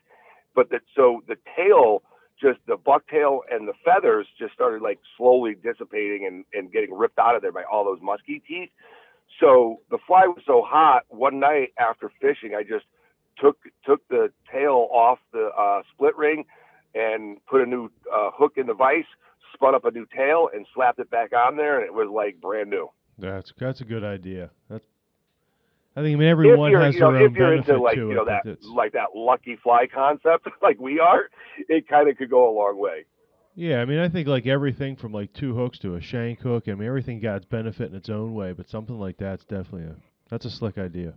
Speaker 9: But that so the tail just the bucktail and the feathers just started like slowly dissipating and, and getting ripped out of there by all those musky teeth. So the fly was so hot. One night after fishing, I just took took the tail off the uh, split ring and put a new uh, hook in the vise, spun up a new tail, and slapped it back on there, and it was like brand new.
Speaker 7: That's that's a good idea. That's I think I mean everyone has
Speaker 9: you know,
Speaker 7: their own
Speaker 9: if you're
Speaker 7: benefit
Speaker 9: into like
Speaker 7: to
Speaker 9: you know that like that lucky fly concept like we are, it kind of could go a long way.
Speaker 7: Yeah, I mean, I think like everything from like two hooks to a shank hook. I mean, everything got its benefit in its own way, but something like that's definitely a that's a slick idea.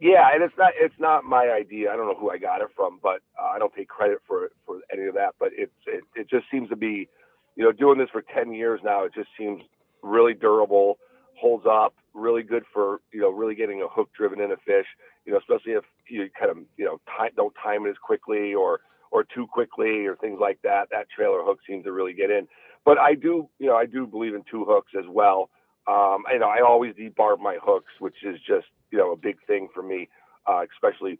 Speaker 9: Yeah, and it's not it's not my idea. I don't know who I got it from, but uh, I don't take credit for for any of that. But it's it, it just seems to be, you know, doing this for ten years now. It just seems really durable, holds up, really good for you know really getting a hook driven in a fish. You know, especially if you kind of you know time, don't time it as quickly or or too quickly or things like that. That trailer hook seems to really get in. But I do you know I do believe in two hooks as well. Um, you know, I always debarb my hooks, which is just you know a big thing for me, uh, especially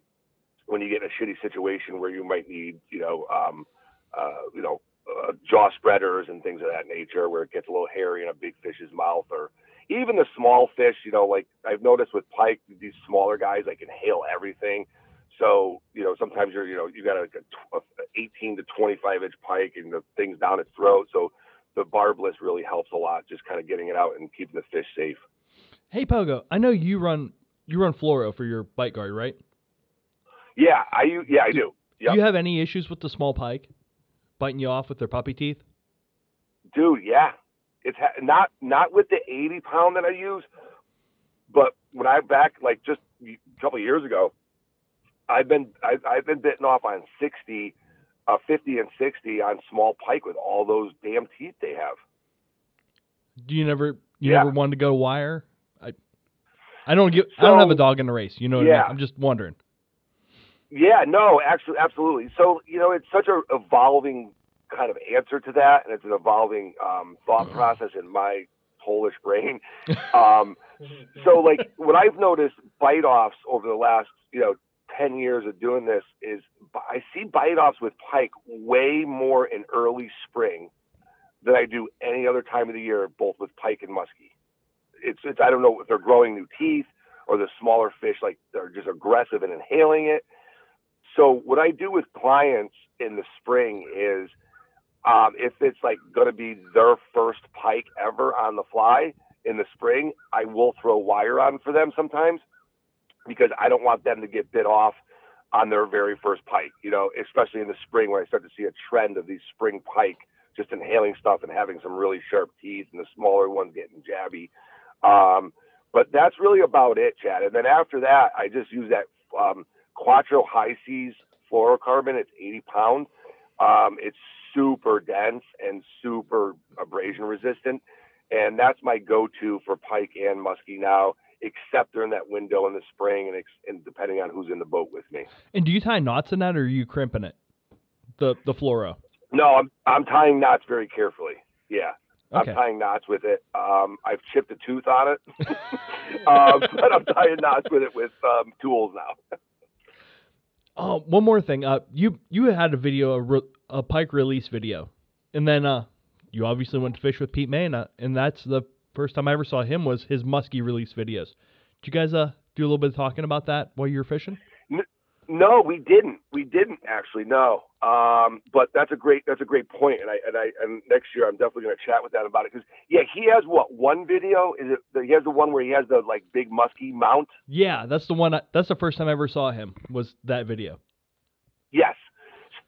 Speaker 9: when you get in a shitty situation where you might need you know um, uh, you know uh, jaw spreaders and things of that nature, where it gets a little hairy in a big fish's mouth, or even the small fish. You know, like I've noticed with pike, these smaller guys like inhale everything. So you know, sometimes you're you know you got a, a, a 18 to 25 inch pike and the thing's down its throat. So the barbless really helps a lot, just kind of getting it out and keeping the fish safe.
Speaker 6: Hey Pogo, I know you run you run fluoro for your bite guard, right?
Speaker 9: Yeah, I yeah I do. Yep.
Speaker 6: Do you have any issues with the small pike biting you off with their puppy teeth?
Speaker 9: Dude, yeah, it's ha- not not with the 80 pound that I use, but when I back like just a couple of years ago, I've been I, I've been bitten off on 60, uh, 50 and 60 on small pike with all those damn teeth they have.
Speaker 6: Do you never you
Speaker 9: Yeah.
Speaker 6: never wanted to go wire? I I don't give I don't have a dog in the race. You know what I
Speaker 9: Yeah.
Speaker 6: mean? I'm just wondering.
Speaker 9: Yeah, no, actually, absolutely. So you know, it's such a evolving kind of answer to that, and it's an evolving um, thought process in my Polish brain. Um, so like what I've noticed bite offs over the last you know ten years of doing this is I see bite offs with pike way more in early spring than I do any other time of the year, both with pike and muskie. It's it's I don't know if they're growing new teeth or the smaller fish like they're just aggressive and inhaling it. So what I do with clients in the spring is um, if it's like going to be their first pike ever on the fly in the spring, I will throw wire on for them sometimes because I don't want them to get bit off on their very first pike. You know, especially in the spring when I start to see a trend of these spring pike just inhaling stuff and having some really sharp teeth, and the smaller ones getting jabby. Um, but that's really about it, Chad. And then after that, I just use that um, Quattro High Seas fluorocarbon. It's 80 pound. Um, it's super dense and super abrasion resistant. And that's my go-to for pike and muskie now, except during that window in the spring and, ex- and depending on who's in the boat with me.
Speaker 6: And do you tie knots in that, or are you crimping it? The the fluoro.
Speaker 9: No, I'm I'm tying knots very carefully. Yeah.
Speaker 6: Okay.
Speaker 9: I'm tying knots with it. Um, I've chipped a tooth on it, um, but I'm tying knots with it with um, tools now.
Speaker 6: Oh, one more thing. Uh, you you had a video, a, pike release video, and then uh, you obviously went to fish with Pete Maina, uh, and that's the first time I ever saw him was his muskie release videos. Did you guys uh do a little bit of talking about that while you were fishing?
Speaker 9: No, we didn't. We didn't actually. No. Um, but that's a great that's a great point, and I and I and next year I'm definitely going to chat with that about it because yeah, he has what one video? Is it the, he has the one where he has the like big musky mount?
Speaker 6: Yeah, that's the one. I, that's the first time I ever saw him was that video.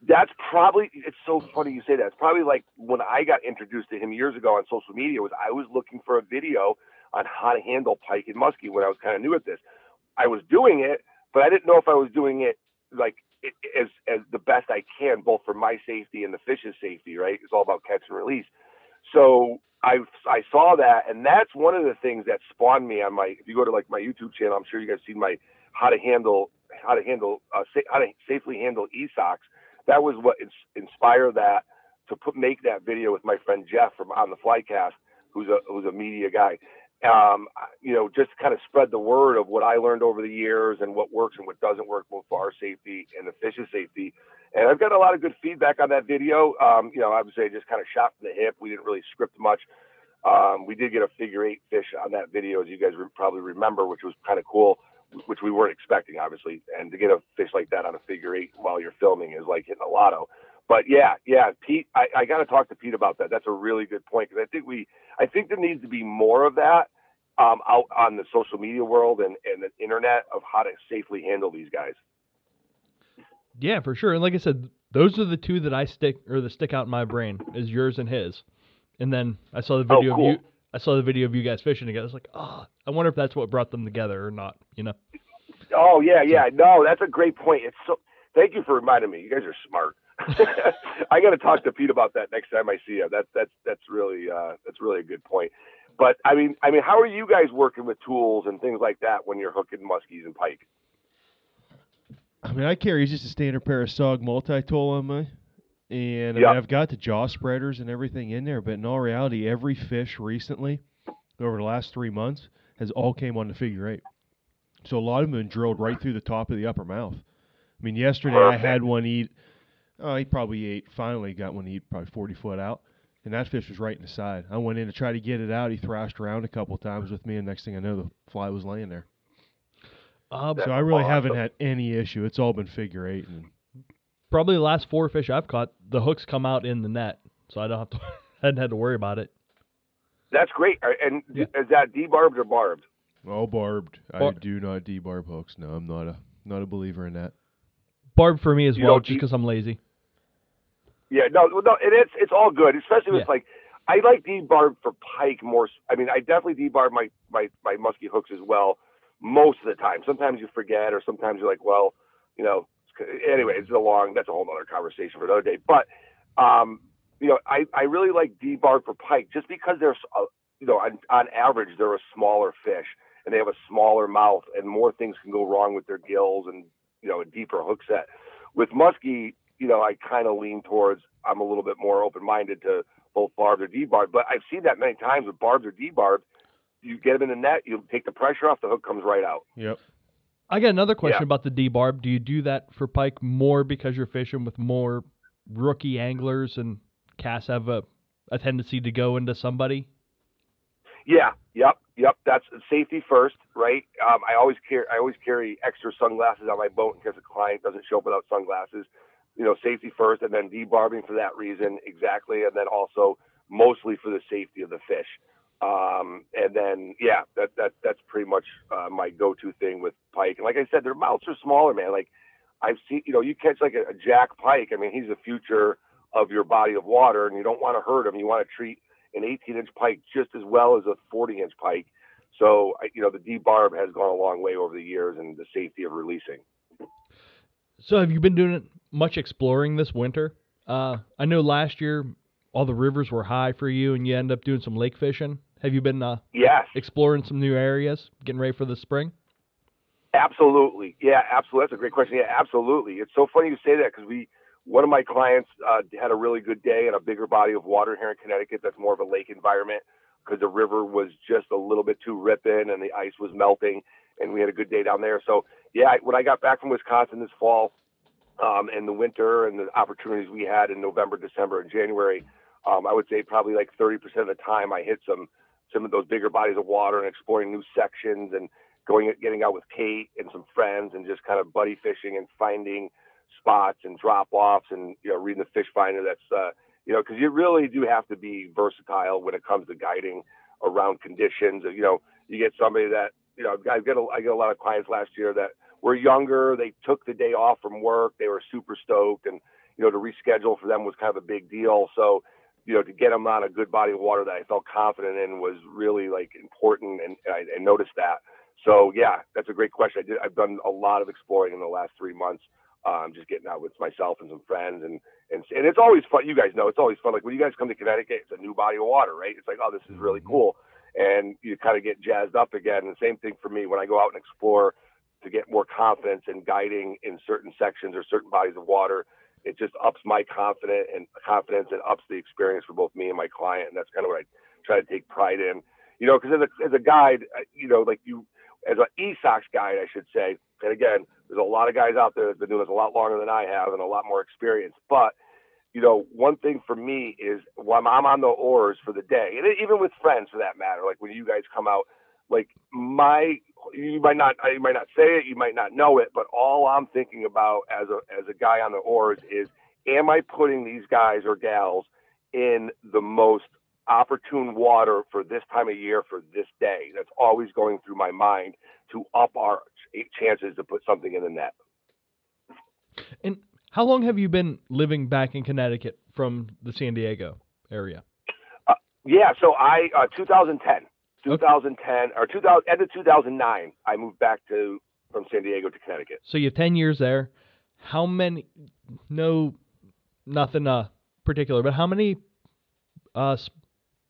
Speaker 9: That's probably it's so funny you say that. It's probably like when I got introduced to him years ago on social media was I was looking for a video on how to handle pike and muskie when I was kind of new at this. I was doing it, but I didn't know if I was doing it like it, as as the best I can, both for my safety and the fish's safety. Right? It's all about catch and release. So I I saw that, and that's one of the things that spawned me on my. If you go to like my YouTube channel, I'm sure you guys seen my how to handle how to handle uh, sa- how to safely handle Esox. That was what ins- inspired that to put make that video with my friend Jeff from on the Flycast, who's a who's a media guy. Um, you know, just kind of spread the word of what I learned over the years and what works and what doesn't work, both for our safety and the fish's safety. And I've got a lot of good feedback on that video. Um, you know, I would say just kind of shot from the hip. We didn't really script much. Um, we did get a figure eight fish on that video, as you guys re- probably remember, which was kind of cool, which we weren't expecting, obviously. And to get a fish like that on a figure eight while you're filming is like hitting a lotto. But yeah, yeah, Pete, I, I got to talk to Pete about that. That's a really good point because I think we, I think there needs to be more of that um, out on the social media world and, and the internet of how to safely handle these guys.
Speaker 6: Yeah, for sure. And like I said, those are the two that I stick or that stick out in my brain is yours and his. And then I saw the
Speaker 9: Oh,
Speaker 6: video
Speaker 9: cool.
Speaker 6: of you. I saw the video of you guys fishing together. I was like, oh, I wonder if that's what brought them together or not. You know?
Speaker 9: Oh yeah, yeah. No, that's a great point. It's so. Thank you for reminding me. You guys are smart. I got to talk to Pete about that next time I see him. That's that's that's really uh, that's really a good point. But I mean, I mean, how are you guys working with tools and things like that when you're hooking muskies and pike?
Speaker 7: I mean, I carry just a standard pair of SOG multi-tool on my, and I
Speaker 9: Yeah.
Speaker 7: mean, I've got the jaw spreaders and everything in there. But in all reality, every fish recently, over the last three months, has all came on the figure eight. So a lot of them have been drilled right through the top of the upper mouth. I mean, yesterday I had one eat. Oh, he probably ate. Finally, got one to eat probably 40 foot out, and that fish was right in the side. I went in to try to get it out. He thrashed around a couple times with me, and next thing I know, the fly was laying there.
Speaker 6: Uh,
Speaker 7: so I really haven't had any issue. It's all been figure eight, and
Speaker 6: probably the last four fish I've caught, the hooks come out in the net, so I don't have to hadn't had to worry about it.
Speaker 9: That's great. Uh, and
Speaker 6: Yeah.
Speaker 9: is that debarbed or barbed?
Speaker 7: Oh, barbed. I do not debarb hooks. No, I'm not a not a believer in that.
Speaker 6: Barb for me as
Speaker 9: You
Speaker 6: well, just
Speaker 9: eat-
Speaker 6: because I'm lazy.
Speaker 9: Yeah, no, no, and it's it's all good, especially with
Speaker 6: Yeah.
Speaker 9: like I like debarb for pike more. I mean, I definitely debarb my my my musky hooks as well most of the time. Sometimes you forget, or sometimes you're like, well, you know. Anyway, it's a long. That's a whole other conversation for another day. But um, you know, I I really like debarb for pike just because they're s- uh, you know on, on average they're a smaller fish and they have a smaller mouth and more things can go wrong with their gills and you know a deeper hook set. With muskie, you know, I kind of lean towards I'm a little bit more open minded to both barbed or debarbed. But I've seen that many times with barbed or debarbed. You get them in the net, you take the pressure off, the hook comes right out.
Speaker 7: Yep.
Speaker 6: I got another question
Speaker 9: Yeah.
Speaker 6: about the debarb. Do you do that for pike more because you're fishing with more rookie anglers and casts have a, a tendency to go into somebody?
Speaker 9: Yeah, yep, yep. That's safety first, right? Um, I always carry I always carry extra sunglasses on my boat in case a client doesn't show up without sunglasses. You know, safety first, and then debarbing for that reason exactly, and then also mostly for the safety of the fish. Um, and then yeah, that that that's pretty much uh, my go-to thing with pike. And like I said, their mouths are smaller, man. Like I've seen, you know, you catch like a, a jack pike. I mean, he's the future of your body of water, and you don't want to hurt him. You want to treat an 18 inch pike just as well as a 40 inch pike. So, you know, the debarb has gone a long way over the years and the safety of releasing.
Speaker 6: So have you been doing much exploring this winter? Uh, I know last year all the rivers were high for you, and you end up doing some lake fishing. Have you been uh,
Speaker 9: Yes,
Speaker 6: exploring some new areas, getting ready for the spring?
Speaker 9: absolutely. Yeah, absolutely. That's a great question. Yeah, absolutely. It's so funny you say that because we, one of my clients uh, had a really good day in a bigger body of water here in Connecticut that's more of a lake environment because the river was just a little bit too ripping and the ice was melting and we had a good day down there. So yeah, when I got back from Wisconsin this fall, um, and the winter and the opportunities we had in November, December, and January, um, I would say probably like 30% of the time I hit some some of those bigger bodies of water and exploring new sections and going getting out with Kate and some friends and just kind of buddy fishing and finding spots and drop offs and you know reading the fish finder. That's uh, you know because you really do have to be versatile when it comes to guiding around conditions. You know you get somebody that you know I get a, I get a lot of clients last year that were younger. They took the day off from work. They were super stoked, and you know to reschedule for them was kind of a big deal. So you know to get them on a good body of water that I felt confident in was really like important, and I, I noticed that. So yeah, that's a great question. I did. I've done a lot of exploring in the last three months. Um, just getting out with myself and some friends, and and and it's always fun. You guys know it's always fun. Like when you guys come to Connecticut, it's a new body of water, right? It's like, oh, this is really cool, and you kind of get jazzed up again. And the same thing for me when I go out and explore to get more confidence in guiding in certain sections or certain bodies of water. It just ups my confidence and confidence and ups the experience for both me and my client. And that's kind of what I try to take pride in. You know, because as a, as a guide, uh, you know, like you, as an ESOX guide, I should say, and again, there's a lot of guys out there that've been doing this a lot longer than I have and a lot more experience. But, you know, one thing for me is when I'm on the oars for the day, and even with friends for that matter, like when you guys come out, like my you might not you might not say it, you might not know it, but all I'm thinking about as a as a guy on the oars is am I putting these guys or gals in the most opportune water for this time of year for this day? That's always going through my mind to up our chances to put something in the net.
Speaker 6: And how long have you been living back in Connecticut from the San Diego area?
Speaker 9: Yeah, so I uh, 2010, 2010 or 2000 end of 2009, I moved back to from San Diego to Connecticut.
Speaker 6: So you have 10 years there. How many, no, nothing uh, particular, but how many uh,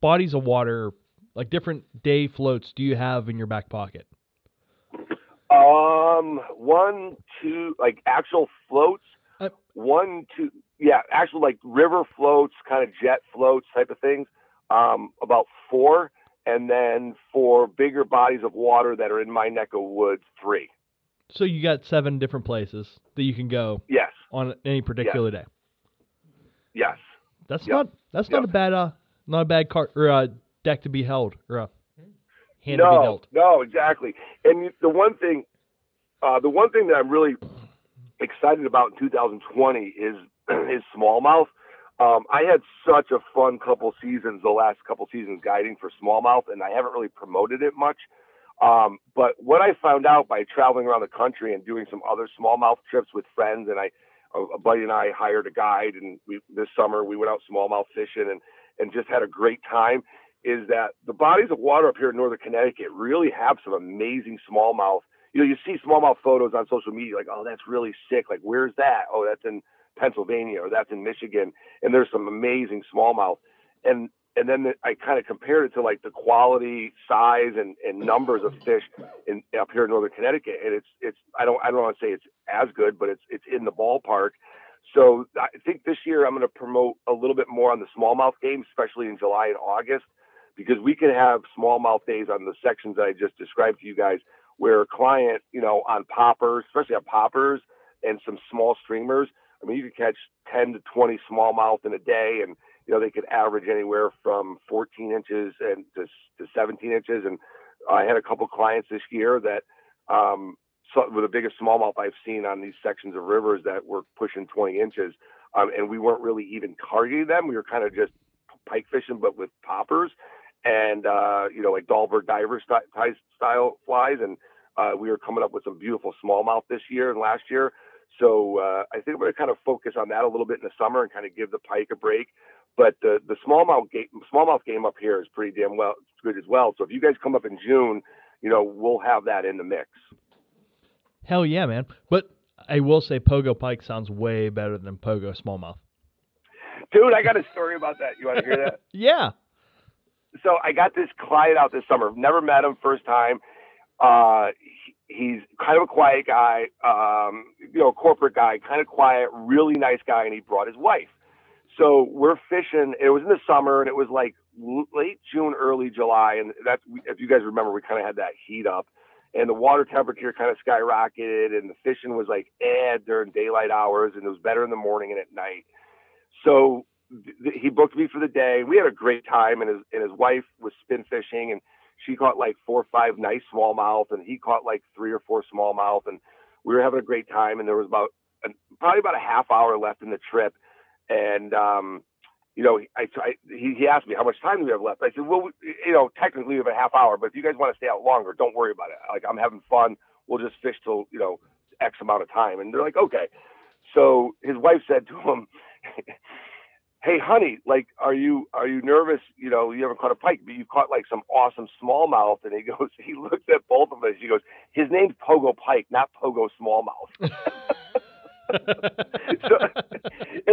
Speaker 6: bodies of water, like different day floats, do you have in your back pocket?
Speaker 9: Um, one, two, like actual floats.
Speaker 6: Uh,
Speaker 9: one, two, yeah, actual like river floats, kind of jet floats type of things. Um, about four, and then for bigger bodies of water that are in my neck of woods, three.
Speaker 6: So you got seven different places that you can go
Speaker 9: Yes,
Speaker 6: on any particular day.
Speaker 9: yes.
Speaker 6: That's
Speaker 9: Yep.
Speaker 6: not that's not a bad uh not a bad cart or uh, deck to be held or a hand to be
Speaker 9: no, no, exactly. And the one thing, uh, the one thing that I'm really excited about in 2020 is is smallmouth. Um, I had such a fun couple seasons, the last couple seasons guiding for smallmouth, and I haven't really promoted it much. Um, but what I found out by traveling around the country and doing some other smallmouth trips with friends, and I, a, buddy and I hired a guide, and we this summer we went out smallmouth fishing and and just had a great time. Is that the bodies of water up here in northern Connecticut really have some amazing smallmouth. You know, you see smallmouth photos on social media, like, oh, that's really sick. Like, where's that? Oh, that's in Pennsylvania or that's in Michigan, and there's some amazing smallmouth. And and then the, I kind of compared it to like the quality, size, and, and numbers of fish in up here in northern Connecticut, and it's it's I don't I don't want to say it's as good, but it's it's in the ballpark. So I think this year I'm going to promote a little bit more on the smallmouth game, especially in July and August, because we can have smallmouth days on the sections that I just described to you guys, where a client, you know, on poppers, especially on poppers and some small streamers, I mean, you could catch 10 to 20 smallmouth in a day, and you know they could average anywhere from 14 inches and to, to 17 inches. And I had a couple clients this year that um, saw, were the biggest smallmouth I've seen on these sections of rivers that were pushing 20 inches, um, and we weren't really even targeting them. We were kind of just pike fishing, but with poppers and uh, you know like Dahlberg diver st- style flies, and uh, we were coming up with some beautiful smallmouth this year and last year. So uh, I think we're going to kind of focus on that a little bit in the summer and kind of give the pike a break. But the the smallmouth game smallmouth game up here is pretty damn well good as well. So if you guys come up in June, you know we'll have that in the mix.
Speaker 6: Hell yeah, man! But I will say pogo pike sounds way better than pogo smallmouth.
Speaker 9: Dude, I got a story about that. You want to hear that?
Speaker 6: yeah.
Speaker 9: So I got this client out this summer. Never met him, first time. Uh, he's kind of a quiet guy, um, you know, corporate guy, kind of quiet, really nice guy, and he brought his wife. So we're fishing. It was in the summer, and it was like late June, early July, and that's if you guys remember, we kind of had that heat up, and the water temperature kind of skyrocketed, and the fishing was like eh during daylight hours, and it was better in the morning and at night. So th- he booked me for the day. We had a great time, and his and his wife was spin fishing, and she caught like four or five nice smallmouth, and he caught like three or four smallmouth, and we were having a great time. And there was about probably about a half hour left in the trip, and um, you know, I, I he, he asked me how much time do we have left. I said, well, we, you know, technically we have a half hour, but if you guys want to stay out longer, don't worry about it. Like I'm having fun. We'll just fish till you know X amount of time. And they're like, okay. So his wife said to him, hey honey like are you are you nervous? You know you haven't caught a pike but you caught like some awesome smallmouth. And he goes he looks at both of us. He goes his name's pogo pike not pogo smallmouth. So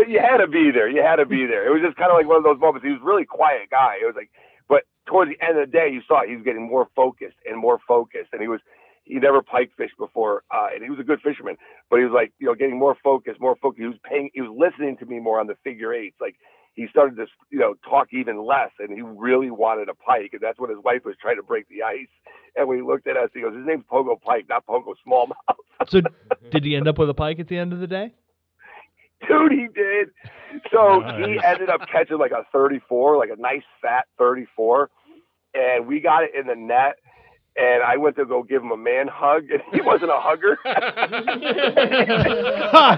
Speaker 9: you had to be there. You had to be there. It was just kind of like one of those moments. He was a really quiet guy. It was like but towards the end of the day you saw he was getting more focused and more focused. And he was he never pike fished before, uh, and he was a good fisherman. But he was like, you know, getting more focused, more focused. He was paying, he was listening to me more on the figure eights. Like he started to, you know, talk even less, and he really wanted a pike, and that's when his wife was trying to break the ice. And when he looked at us, he goes, "His name's Pogo Pike, not Pogo Smallmouth."
Speaker 6: so, did he end up with a pike at the end of the day?
Speaker 9: Dude, he did. So nice. he ended up catching like a 34, like a nice fat 34, and we got it in the net and I went to go give him a man hug, and he wasn't a hugger. I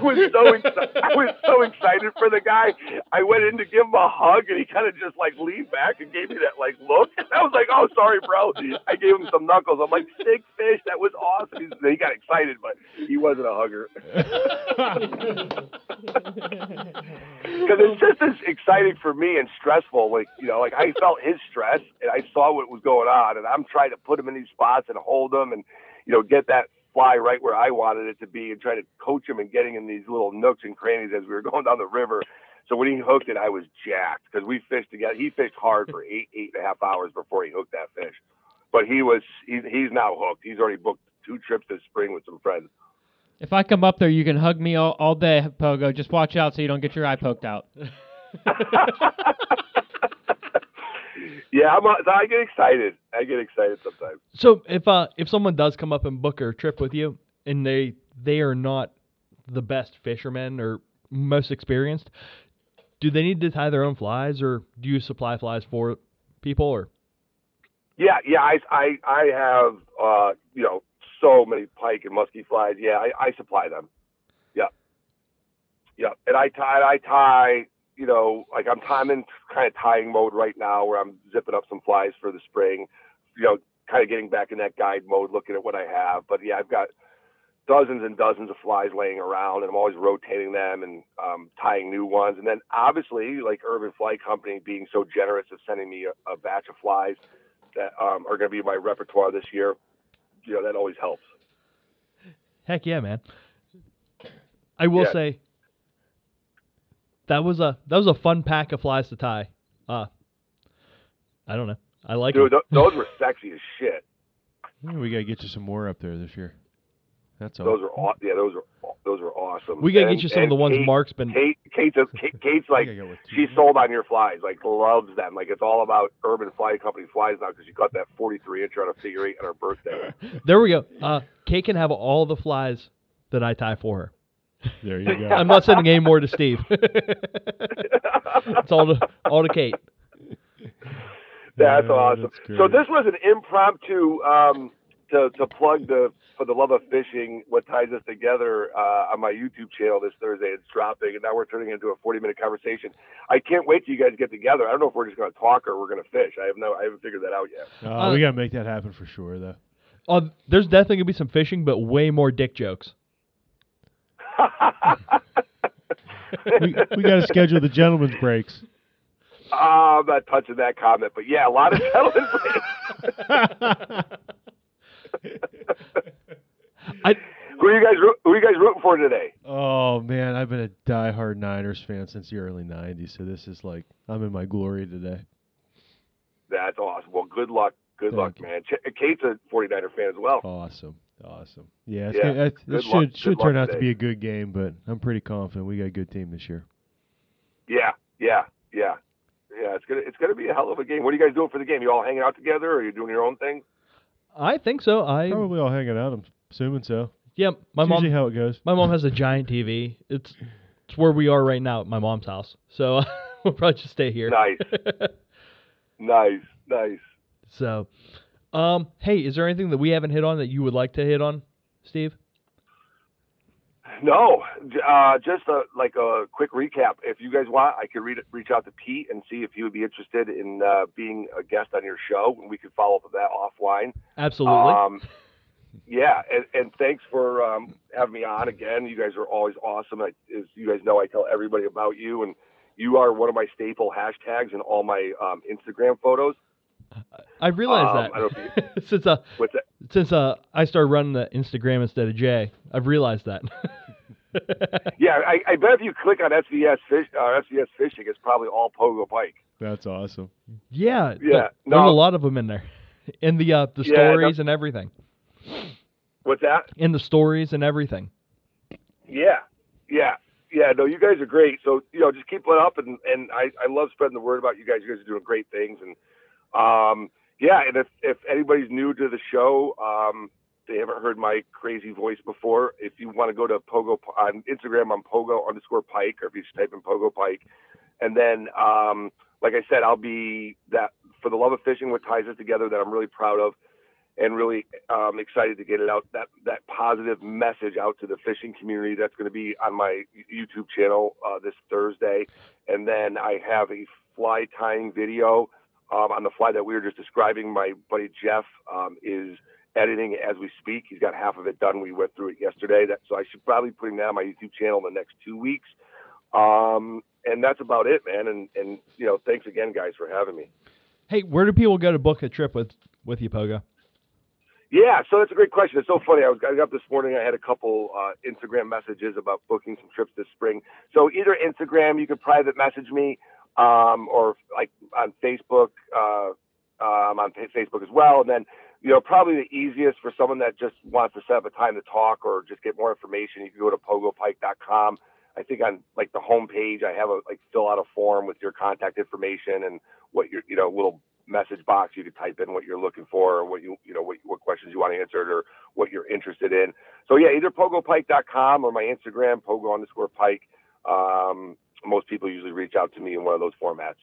Speaker 9: was so exci- I was so excited for the guy. I went in to give him a hug, and he kind of just like leaned back and gave me that like look. And I was like, "Oh, sorry, bro." I gave him some knuckles. I'm like, "Sick fish, that was awesome." He's, he got excited, but he wasn't a hugger. Because it's just as exciting for me and stressful. Like you know, like I felt his stress, and I saw what was going on, and I'm trying to put him in these spots and hold them and, you know, get that fly right where I wanted it to be and try to coach him and getting in these little nooks and crannies as we were going down the river. So when he hooked it, I was jacked because we fished together. He fished hard for eight, eight and a half hours before he hooked that fish. But he was, he's, he's now hooked. He's already booked two trips this spring with some friends.
Speaker 8: If I come up there, you can hug me all, all day, Pogo. Just watch out so you don't get your eye poked out.
Speaker 9: yeah, I'm, I get excited. I get excited sometimes.
Speaker 6: So if uh if someone does come up and book a trip with you, and they they are not the best fishermen or most experienced, do they need to tie their own flies, or do you supply flies for people, or?
Speaker 9: Yeah, yeah, I I I have uh you know so many pike and musky flies. Yeah, I, I supply them. Yeah, yeah, and I tie I tie you know, like I'm, I'm in kind of tying mode right now where I'm zipping up some flies for the spring, you know, kind of getting back in that guide mode, looking at what I have. But yeah, I've got dozens and dozens of flies laying around, and I'm always rotating them and um, tying new ones. And then obviously, like Urban Fly Company being so generous of sending me a, a batch of flies that um, are going to be my repertoire this year, you know, that always helps.
Speaker 6: Heck yeah, man. I will
Speaker 9: Yeah.
Speaker 6: say that was a that was a fun pack of flies to tie. Uh I don't know. I like
Speaker 9: Dude,
Speaker 6: them.
Speaker 9: those were sexy as shit.
Speaker 7: Yeah, we gotta get you some more up there this year. That's all.
Speaker 9: Those are aw- yeah, those are those are awesome.
Speaker 6: We gotta
Speaker 9: And-
Speaker 6: get you some of the ones
Speaker 9: Kate,
Speaker 6: Mark's been
Speaker 9: Kate, Kate's, Kate, Kate's like
Speaker 7: I gotta go with two.
Speaker 9: she's sold on your flies, like loves them. Like it's all about Urban Fly Company flies now because she got that 43 inch on a figure eight on her birthday.
Speaker 6: There we go. Uh Kate can have all the flies that I tie for her.
Speaker 7: There you go.
Speaker 6: I'm not sending any more to Steve. it's all to all to Kate.
Speaker 9: That's
Speaker 7: Yeah,
Speaker 9: awesome.
Speaker 7: that's
Speaker 9: so this was an impromptu um, to to plug the for the love of fishing. What ties us together uh, on my YouTube channel this Thursday? It's dropping, and now we're turning it into a 40 minute conversation. I can't wait till you guys get together. I don't know if we're just going to talk or we're going to fish. I have no, I haven't figured that out yet.
Speaker 7: Uh,
Speaker 6: Uh,
Speaker 7: we gotta make that happen for sure, though.
Speaker 6: Uh, there's definitely gonna be some fishing, but way more dick jokes.
Speaker 7: We we gotta schedule the gentleman's breaks.
Speaker 9: Ah, I'm not touching that comment, but yeah, a lot of gentlemen.
Speaker 6: I
Speaker 9: who are you guys? Who are you guys rooting for today?
Speaker 7: oh man, I've been a diehard Niners fan since the early '90s, so this is like I'm in my glory today.
Speaker 9: That's awesome. Well, good luck. Good
Speaker 7: Thank
Speaker 9: luck,
Speaker 7: you.
Speaker 9: man. Kate's a 49er fan as well.
Speaker 7: Awesome, awesome. Yeah, it's
Speaker 9: Yeah,
Speaker 7: gonna, it,
Speaker 9: good
Speaker 7: it
Speaker 9: luck-
Speaker 7: should
Speaker 9: good
Speaker 7: should turn out to be a good game, but I'm pretty confident we got a good team this year.
Speaker 9: Yeah, yeah, yeah, yeah. It's gonna it's gonna be a hell of a game. What are you guys doing for the game? You all hanging out together, or are you doing your own thing?
Speaker 6: I think so. I
Speaker 7: Probably all hanging out. I'm assuming so.
Speaker 6: yeah. My
Speaker 7: It's
Speaker 6: mom
Speaker 7: usually how it goes.
Speaker 6: my mom has a giant TV. It's it's where we are right now at my mom's house. So we'll probably just stay here.
Speaker 9: Nice, nice, nice.
Speaker 6: So, um, hey, is there anything that we haven't hit on that you would like to hit on, Steve?
Speaker 9: No, uh, just a, like a quick recap. If you guys want, I could read, reach out to Pete and see if he would be interested in uh, being a guest on your show, and we could follow up with that offline.
Speaker 6: Absolutely.
Speaker 9: Um, yeah, and, and thanks for um, having me on again. You guys are always awesome. I, as you guys know, I tell everybody about you, and you are one of my staple hashtags in all my um, Instagram photos.
Speaker 6: I realized
Speaker 9: um, I don't
Speaker 6: that since uh
Speaker 9: What's that?
Speaker 6: since uh I started running the Instagram instead of Jay, I've realized that.
Speaker 9: Yeah, I, I bet if you click on SVS fish, uh, SVS fishing, it's probably all pogo pike.
Speaker 7: That's awesome.
Speaker 6: yeah, th-
Speaker 9: Yeah,
Speaker 6: there's
Speaker 9: no.
Speaker 6: a lot of them in there, in the uh the
Speaker 9: Yeah, no-
Speaker 6: stories and everything,
Speaker 9: What's that?
Speaker 6: in the stories and everything.
Speaker 9: Yeah, yeah, yeah. No, you guys are great. So you know, just keep it up, and and I I love spreading the word about you guys. You guys are doing great things, and um yeah. And if if anybody's new to the show, um they haven't heard my crazy voice before. If you want to go to Pogo on Instagram, I'm Pogo underscore Pike, or if you just type in Pogo Pike, and then um like I said, I'll be that for the love of fishing. What ties us together that I'm really proud of and really um, excited to get it out that that positive message out to the fishing community. That's going to be on my YouTube channel uh, this Thursday, and then I have a fly tying video um, on the fly that we were just describing. My buddy Jeff um, is editing as we speak. He's got half of it done. We went through it yesterday. That so I should probably be putting that on my YouTube channel in the next two weeks. Um, and that's about it, man. And and you know, thanks again, guys, for having me.
Speaker 6: Hey, where do people go to book a trip with with you, Pogo?
Speaker 9: Yeah, so that's a great question. It's so funny. I was I got up this morning. I had a couple uh, Instagram messages about booking some trips this spring. So either Instagram, you could private message me, um, or like on Facebook. Uh, I'm on Facebook as well. And then, you know, probably the easiest for someone that just wants to set up a time to talk or just get more information, you can go to pogopike.com. I think on like the homepage, I have a like fill out a form with your contact information and what your you know little message box you could type in what you're looking for or what you you know what, what questions you want answered or what you're interested in. So yeah, either pogopike.com or my Instagram pogo underscore pike. Um, most people usually reach out to me in one of those formats.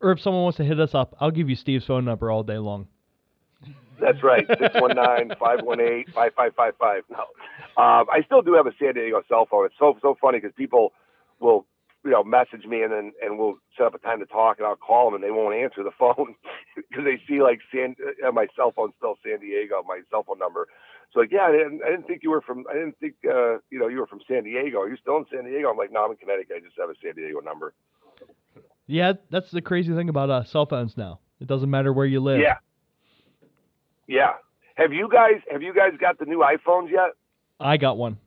Speaker 6: Or if someone wants to hit us up, I'll give you Steve's phone number all day long.
Speaker 9: That's right, 619-518-5555. No, um, I still do have a San Diego cell phone. It's so so funny because people will you know message me and then and we'll set up a time to talk and I'll call them and they won't answer the phone because they see like San uh, my cell phone still San Diego my cell phone number. So like yeah I didn't I didn't think you were from I didn't think uh, you know you were from San Diego. Are you still in San Diego? I'm like no I'm in Connecticut. I just have a San Diego number.
Speaker 6: Yeah, that's the crazy thing about uh, cell phones now. It doesn't matter where you live.
Speaker 9: Yeah. Yeah. Have you guys have you guys got the new iPhones yet?
Speaker 6: I got one.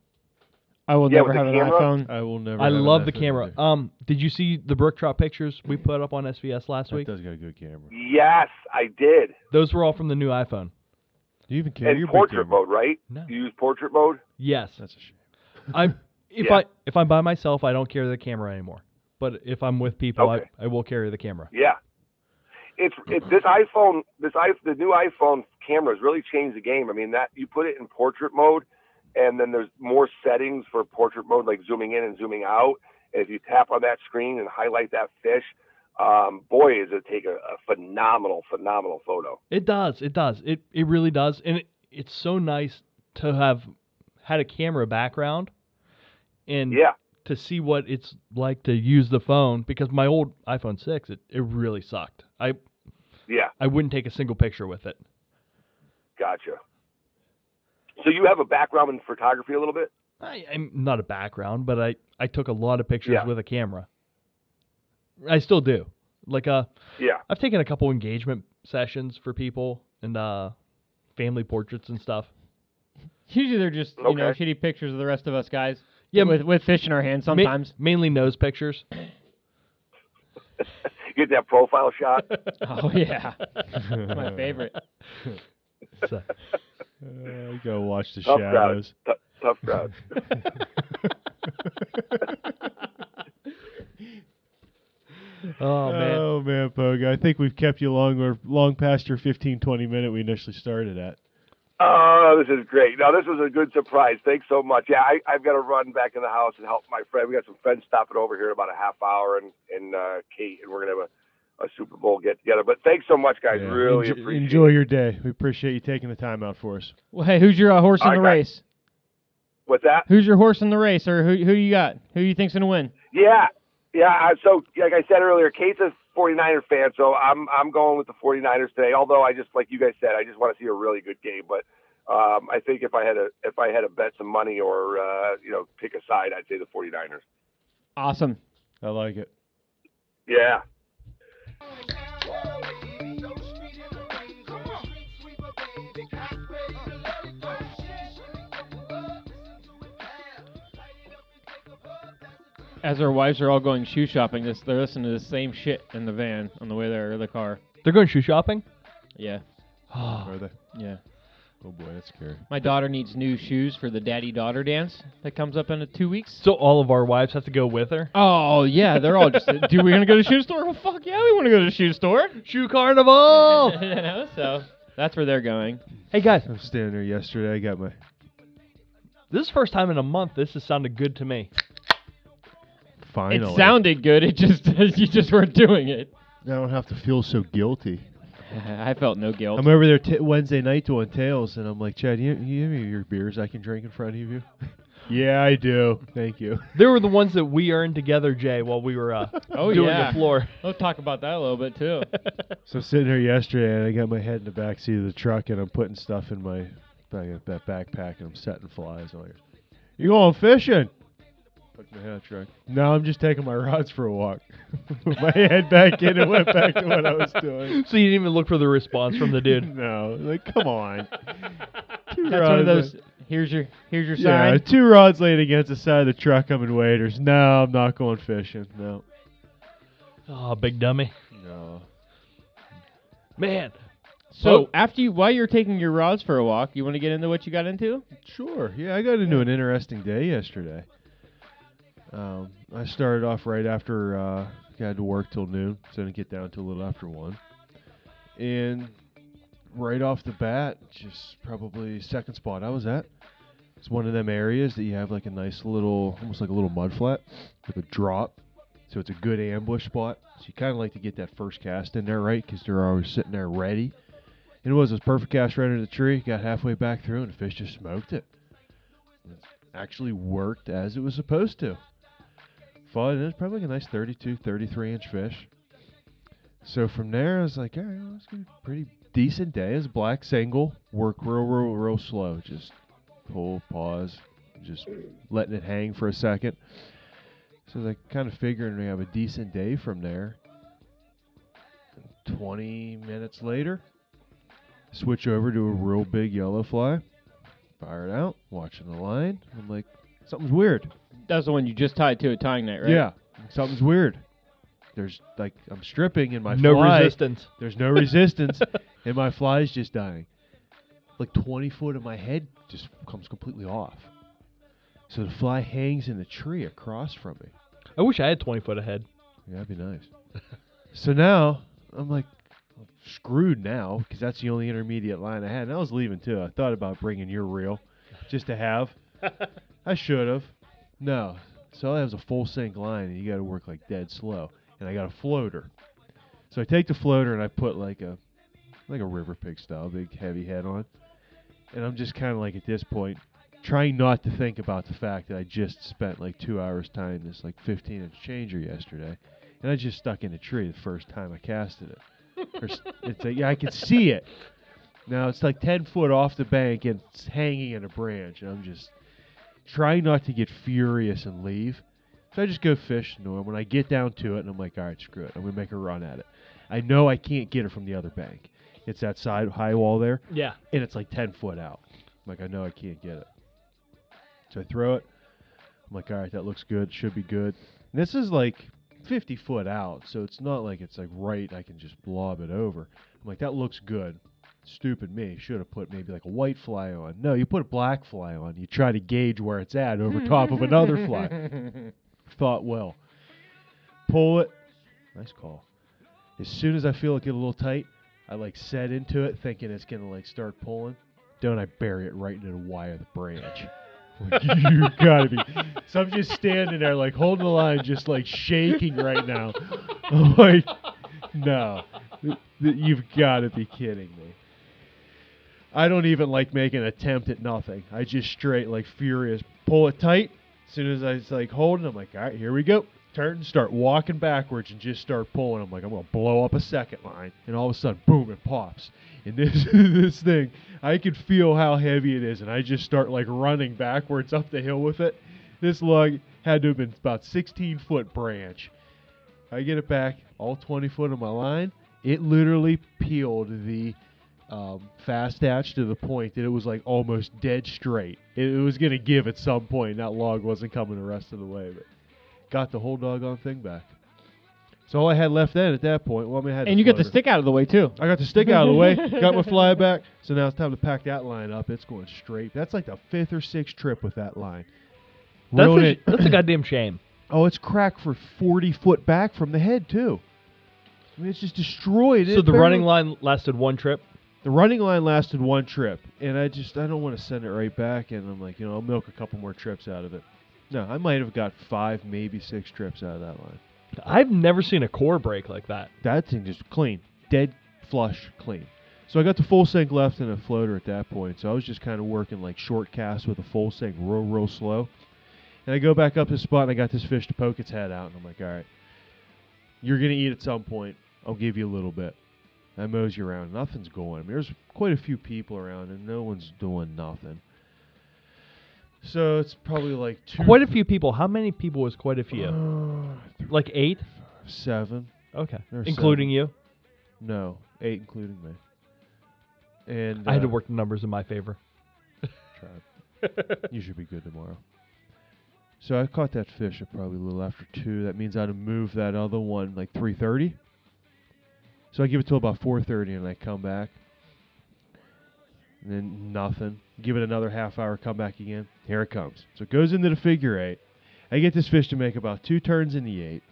Speaker 8: I will
Speaker 9: Yeah,
Speaker 8: never have an
Speaker 9: camera?
Speaker 8: iPhone.
Speaker 7: I will never.
Speaker 6: I
Speaker 7: have an
Speaker 6: love the camera.
Speaker 7: either.
Speaker 6: Um, did you see the Brook Trout pictures we put up on SVS last
Speaker 7: That
Speaker 6: week?
Speaker 7: does got a good camera.
Speaker 9: Yes, I did.
Speaker 6: Those were all from the new iPhone.
Speaker 7: Do you even care?
Speaker 9: And
Speaker 7: You're a
Speaker 9: portrait mode, right?
Speaker 6: No.
Speaker 9: You use portrait mode?
Speaker 6: Yes.
Speaker 7: That's a shame.
Speaker 6: I'm if
Speaker 9: Yeah.
Speaker 6: I if I'm by myself, I don't carry the camera anymore. But if I'm with people,
Speaker 9: Okay.
Speaker 6: I, I will carry the camera.
Speaker 9: Yeah. It's it, this iPhone, this i the new iPhone camera has really changed the game. I mean that you put it in portrait mode, and then there's more settings for portrait mode, like zooming in and zooming out. And if you tap on that screen and highlight that fish, um, boy, is it take a, a phenomenal, phenomenal photo.
Speaker 6: It does. It does. It it really does. And it, it's so nice to have had a camera background and
Speaker 9: Yeah.
Speaker 6: to see what it's like to use the phone because my old iPhone 6 it, it really sucked. I
Speaker 9: Yeah.
Speaker 6: I wouldn't take a single picture with it.
Speaker 9: Gotcha. So you have a background in photography a little bit?
Speaker 6: I, I'm not a background, but I, I took a lot of pictures
Speaker 9: Yeah.
Speaker 6: with a camera. I still do. Like uh
Speaker 9: Yeah.
Speaker 6: I've taken a couple engagement sessions for people and uh family portraits and stuff.
Speaker 8: Usually they're just you know
Speaker 9: Okay.
Speaker 8: shitty pictures of the rest of us guys.
Speaker 6: Yeah,
Speaker 8: with with fish in our hands
Speaker 6: Ma-
Speaker 8: sometimes.
Speaker 6: mainly nose pictures.
Speaker 9: Get that profile shot.
Speaker 8: oh yeah, my favorite.
Speaker 6: So,
Speaker 7: Uh, you gotta watch the
Speaker 9: Tough crowd.
Speaker 7: shadows.
Speaker 9: T- tough crowd.
Speaker 6: oh man.
Speaker 7: Oh man, Pogo. I think we've kept you long or long past your 15, 20 minute we initially started at.
Speaker 9: Oh, this is great. No, this was a good surprise. Thanks so much. Yeah, I, I've got to run back in the house and help my friend. We got some friends stopping over here in about a half hour, and and uh, Kate, and we're gonna have a, a Super Bowl get together. But thanks so much, guys.
Speaker 7: Yeah.
Speaker 9: Really
Speaker 7: Enjoy,
Speaker 9: appreciate.
Speaker 7: enjoy
Speaker 9: it.
Speaker 7: your day. We appreciate you taking the time out for us.
Speaker 8: Well, hey, who's your uh, horse in
Speaker 9: All
Speaker 8: the
Speaker 9: right,
Speaker 8: race?
Speaker 9: What's that?
Speaker 8: Who's your horse in the race, or who who you got? Who you think's gonna win?
Speaker 9: Yeah, yeah. I- So, like I said earlier, Kate's a 49er fan, so I'm I'm going with the 49ers today. Although I just like you guys said, I just want to see a really good game. But um, I think if I had a if I had to bet some money or uh, you know pick a side, I'd say the 49ers.
Speaker 8: Awesome.
Speaker 7: I like it.
Speaker 9: Yeah.
Speaker 8: As our wives are all going shoe shopping, this they're listening to the same shit in the van on the way there or the car.
Speaker 6: They're going shoe shopping?
Speaker 8: Yeah,
Speaker 7: Are they?
Speaker 8: yeah.
Speaker 7: Oh boy, that's scary.
Speaker 8: My daughter needs new shoes for the daddy daughter dance that comes up in two weeks.
Speaker 6: So all of our wives have to go with her?
Speaker 8: Oh yeah, they're all just. Do we gonna go to the shoe store? Well, fuck yeah, we want to go to the shoe store.
Speaker 6: Shoe carnival!
Speaker 8: you know, so that's where they're going.
Speaker 6: hey guys,
Speaker 7: I was standing there yesterday. I got my
Speaker 6: this is the first time in a month this has sounded good to me.
Speaker 7: finally.
Speaker 8: It sounded good. It just you just weren't doing it.
Speaker 7: I don't have to feel so guilty.
Speaker 8: I felt no guilt.
Speaker 7: I'm over there t- Wednesday night doing tails, and I'm like, Chad, you, you have any of your beers I can drink in front of you? yeah, I do. Thank you.
Speaker 6: They were the ones that we earned together, Jay, while we were uh,
Speaker 8: Oh,
Speaker 6: doing
Speaker 8: yeah.
Speaker 6: the floor.
Speaker 8: We'll talk about that a little bit too.
Speaker 7: So I'm sitting here yesterday, and I got my head in the back seat of the truck, and I'm putting stuff in my bag, that backpack, and I'm setting flies. I'm like, you going fishing? Put my head in the truck. No, I'm just taking my rods for a walk. Put my head back in and went back to what I was doing.
Speaker 6: So you didn't even look for the response from the dude.
Speaker 7: No, like come on. Two
Speaker 8: That's one of
Speaker 7: rods
Speaker 8: those. Here's your here's your sign.
Speaker 7: Yeah, two rods laid against the side of the truck. I'm in waders. No, I'm not going fishing. No.
Speaker 6: Oh, big dummy.
Speaker 7: No.
Speaker 6: Man.
Speaker 8: So after you, while you're taking your rods for a walk, you want to get into what you got into?
Speaker 7: Sure. Yeah, I got into an interesting day yesterday. Um, I started off right after uh, I had to work till noon, so I didn't get down till a little after one. And right off the bat, just probably second spot I was at. It's one of them areas that you have like a nice little, almost like a little mud flat with a drop. So it's a good ambush spot. So you kind of like to get that first cast in there, right? Because they're always sitting there ready. And it was a perfect cast right under the tree. Got halfway back through, and the fish just smoked it. It actually worked as it was supposed to. And it was probably like a nice 32, 33 inch fish. So from there, I was like, all right, well, it's gonna be a pretty decent day. It's black single, work real, real, real slow. Just pull, pause, just letting it hang for a second. So I was like, kind of figuring we have a decent day from there. 20 minutes later, switch over to a real big yellow fly, fire it out, watching the line. I'm like, something's weird.
Speaker 8: That's the one you just tied to a tying net, right?
Speaker 7: Yeah, something's weird. There's like I'm stripping and my
Speaker 6: no
Speaker 7: fly.
Speaker 6: resistance.
Speaker 7: There's no resistance, and my fly's just dying. Like 20 foot of my head just comes completely off. So the fly hangs in the tree across from me.
Speaker 6: I wish I had 20 foot ahead.
Speaker 7: Yeah, that'd be nice. so now I'm like screwed now because that's the only intermediate line I had. And I was leaving too. I thought about bringing your reel just to have. I should have. No. So I have a full sink line, and you got to work like dead slow. And I got a floater. So I take the floater and I put like a like a river pig style big heavy head on. And I'm just kind of like at this point trying not to think about the fact that I just spent like two hours tying this like 15 inch changer yesterday, and I just stuck in a tree the first time I casted it. It's like, yeah, I can see it. Now it's like 10 foot off the bank and it's hanging in a branch, and I'm just trying not to get furious and leave. So I just go fish. And when I get down to it, and I'm like, all right, screw it. I'm gonna make a run at it. I know I can't get it from the other bank. It's that side high wall there
Speaker 6: Yeah.
Speaker 7: and it's like 10 foot out. I'm like, I know I can't get it. So I throw it. I'm like, all right, that looks good. Should be good. And this is like 50 foot out, so it's not like it's like right. I can just blob it over. I'm like, that looks good. Stupid me. Should have put maybe like a white fly on. No, you put a black fly on. You try to gauge where it's at over top of another fly. Thought well. Pull it. Nice call. As soon as I feel it get a little tight, I like set into it thinking it's gonna like start pulling. Don't I bury it right into the wire of the branch? Like, you gotta be. So I'm just standing there like holding the line, just like shaking right now. I'm like, no, th- th- you've got to be kidding me. I don't even like make an attempt at nothing. I just straight like furious pull it tight. As soon as I was like holding, I'm like, all right, here we go. Turn and start walking backwards and just start pulling. I'm like, I'm gonna blow up a second line, and all of a sudden, boom, it pops. And this this thing, I can feel how heavy it is, and I just start like running backwards up the hill with it. This lug had to have been about 16 foot branch. I get it back, all 20 foot of my line. It literally peeled the um, fast hatch to the point that it was like almost dead straight. It, it was gonna give at some point. That log wasn't coming the rest of the way, but got the whole doggone thing back. So all I had left then at that point, well, I mean, I had
Speaker 8: And you got the stick out of the way too.
Speaker 7: I got the stick out of the way, got my fly back. So now it's time to pack that line up. It's going straight. That's like the fifth or sixth trip with that line.
Speaker 6: That's
Speaker 7: Reeling
Speaker 6: a,
Speaker 7: it-
Speaker 6: that's a goddamn shame.
Speaker 7: Oh, it's cracked for 40 foot back from the head, too. I mean, it's just destroyed.
Speaker 6: So
Speaker 7: It
Speaker 6: the
Speaker 7: barely-
Speaker 6: running line lasted one trip.
Speaker 7: The running line lasted one trip, and I just I don't want to send it right back. And I'm like, you know, I'll milk a couple more trips out of it. No, I might have got five, maybe six trips out of that line.
Speaker 6: I've never seen a core break like that.
Speaker 7: That thing just clean, dead flush, clean. So I got the full sink left and a floater at that point. So I was just kind of working like short cast with a full sink, real, real slow. And I go back up to the spot and I got this fish to poke its head out. And I'm like, all right, you're going to eat at some point. I'll give you a little bit. I mows you around. Nothing's going. I mean, there's quite a few people around and no one's doing nothing. So it's probably like two.
Speaker 6: Quite a few people. How many people was quite a few?
Speaker 7: Uh,
Speaker 6: Like eight?
Speaker 7: seven.
Speaker 6: Okay.
Speaker 7: There were
Speaker 6: Including you?
Speaker 7: No, eight including me. And
Speaker 6: I had to
Speaker 7: uh,
Speaker 6: work the numbers in my favor.
Speaker 7: You should be good tomorrow. So I caught that fish at probably a little after two. That means I'd have moved that other one like three thirty. So I give it till about four thirty, and I come back. And then nothing. Give it another half hour. Come back again. Here it comes. So it goes into the figure eight. I get this fish to make about two turns in the eight,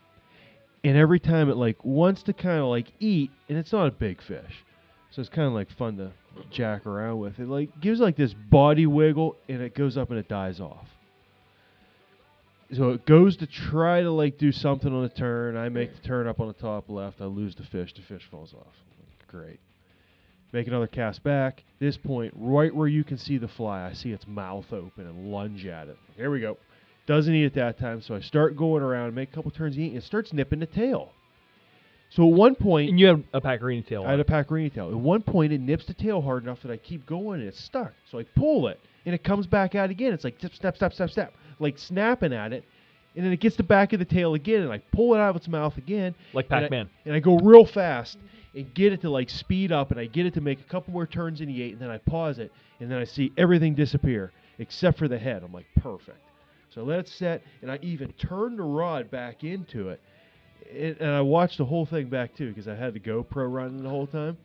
Speaker 7: and every time it like wants to kind of like eat, and it's not a big fish, so it's kind of like fun to jack around with. It like gives like this body wiggle, and it goes up and it dies off. So it goes to try to like do something on the turn. I make the turn up on the top left. I lose the fish. The fish falls off. Great. Make another cast back. This point, right where you can see the fly, I see its mouth open and lunge at it. Here we go. Doesn't eat at that time, so I start going around, make a couple turns, eat, and it starts nipping the tail. So at one point,
Speaker 6: And you have a Pacarini tail.
Speaker 7: I had a Pacarini tail. At one point, it nips the tail hard enough that I keep going and it's stuck. So I pull it and it comes back out again. It's like snap, snap, snap, snap, snap, like snapping at it. And then it gets the back of the tail again and I pull it out of its mouth again.
Speaker 6: like Pac-Man.
Speaker 7: And I go real fast and get it to like speed up and I get it to make a couple more turns in the eight and then I pause it and then I see everything disappear except for the head. I'm like, perfect. So I let it set and I even turned the rod back into it. And, and I watched the whole thing back too because I had the GoPro running the whole time.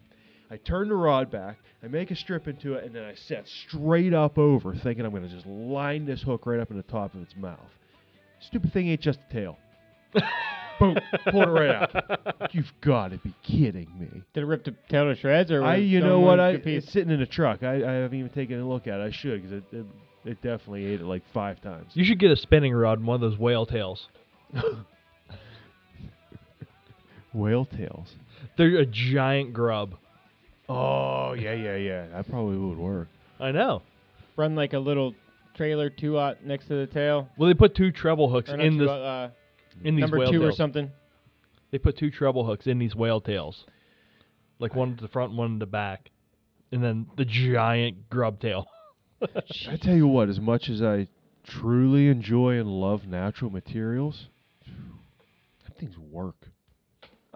Speaker 7: I turn the rod back, I make a strip into it, and then I set straight up over, thinking I'm going to just line this hook right up in the top of its mouth. Stupid thing ain't just a tail. Boom, pulled it right out. You've got to be kidding me.
Speaker 8: Did it rip the tail to shreds, or
Speaker 7: I, you know what? I it's sitting in a truck. I, I haven't even taken a look at it. I should because it, it it definitely ate it like five times.
Speaker 6: You should get a spinning rod and one of those whale tails.
Speaker 7: Whale tails.
Speaker 6: They're a giant grub.
Speaker 7: Oh yeah, yeah, yeah. That probably would work.
Speaker 6: I know.
Speaker 8: Run like a little trailer two out next to the tail.
Speaker 6: Well, they put two treble hooks
Speaker 8: Or not
Speaker 6: in
Speaker 8: two
Speaker 6: this
Speaker 8: out, uh,
Speaker 6: in these
Speaker 8: number
Speaker 6: whale
Speaker 8: two or
Speaker 6: tails.
Speaker 8: something.
Speaker 6: They put two treble hooks in these whale tails, like one at the front, and one in the back, and then the giant grub tail.
Speaker 7: I tell you what, as much as I truly enjoy and love natural materials, that things work.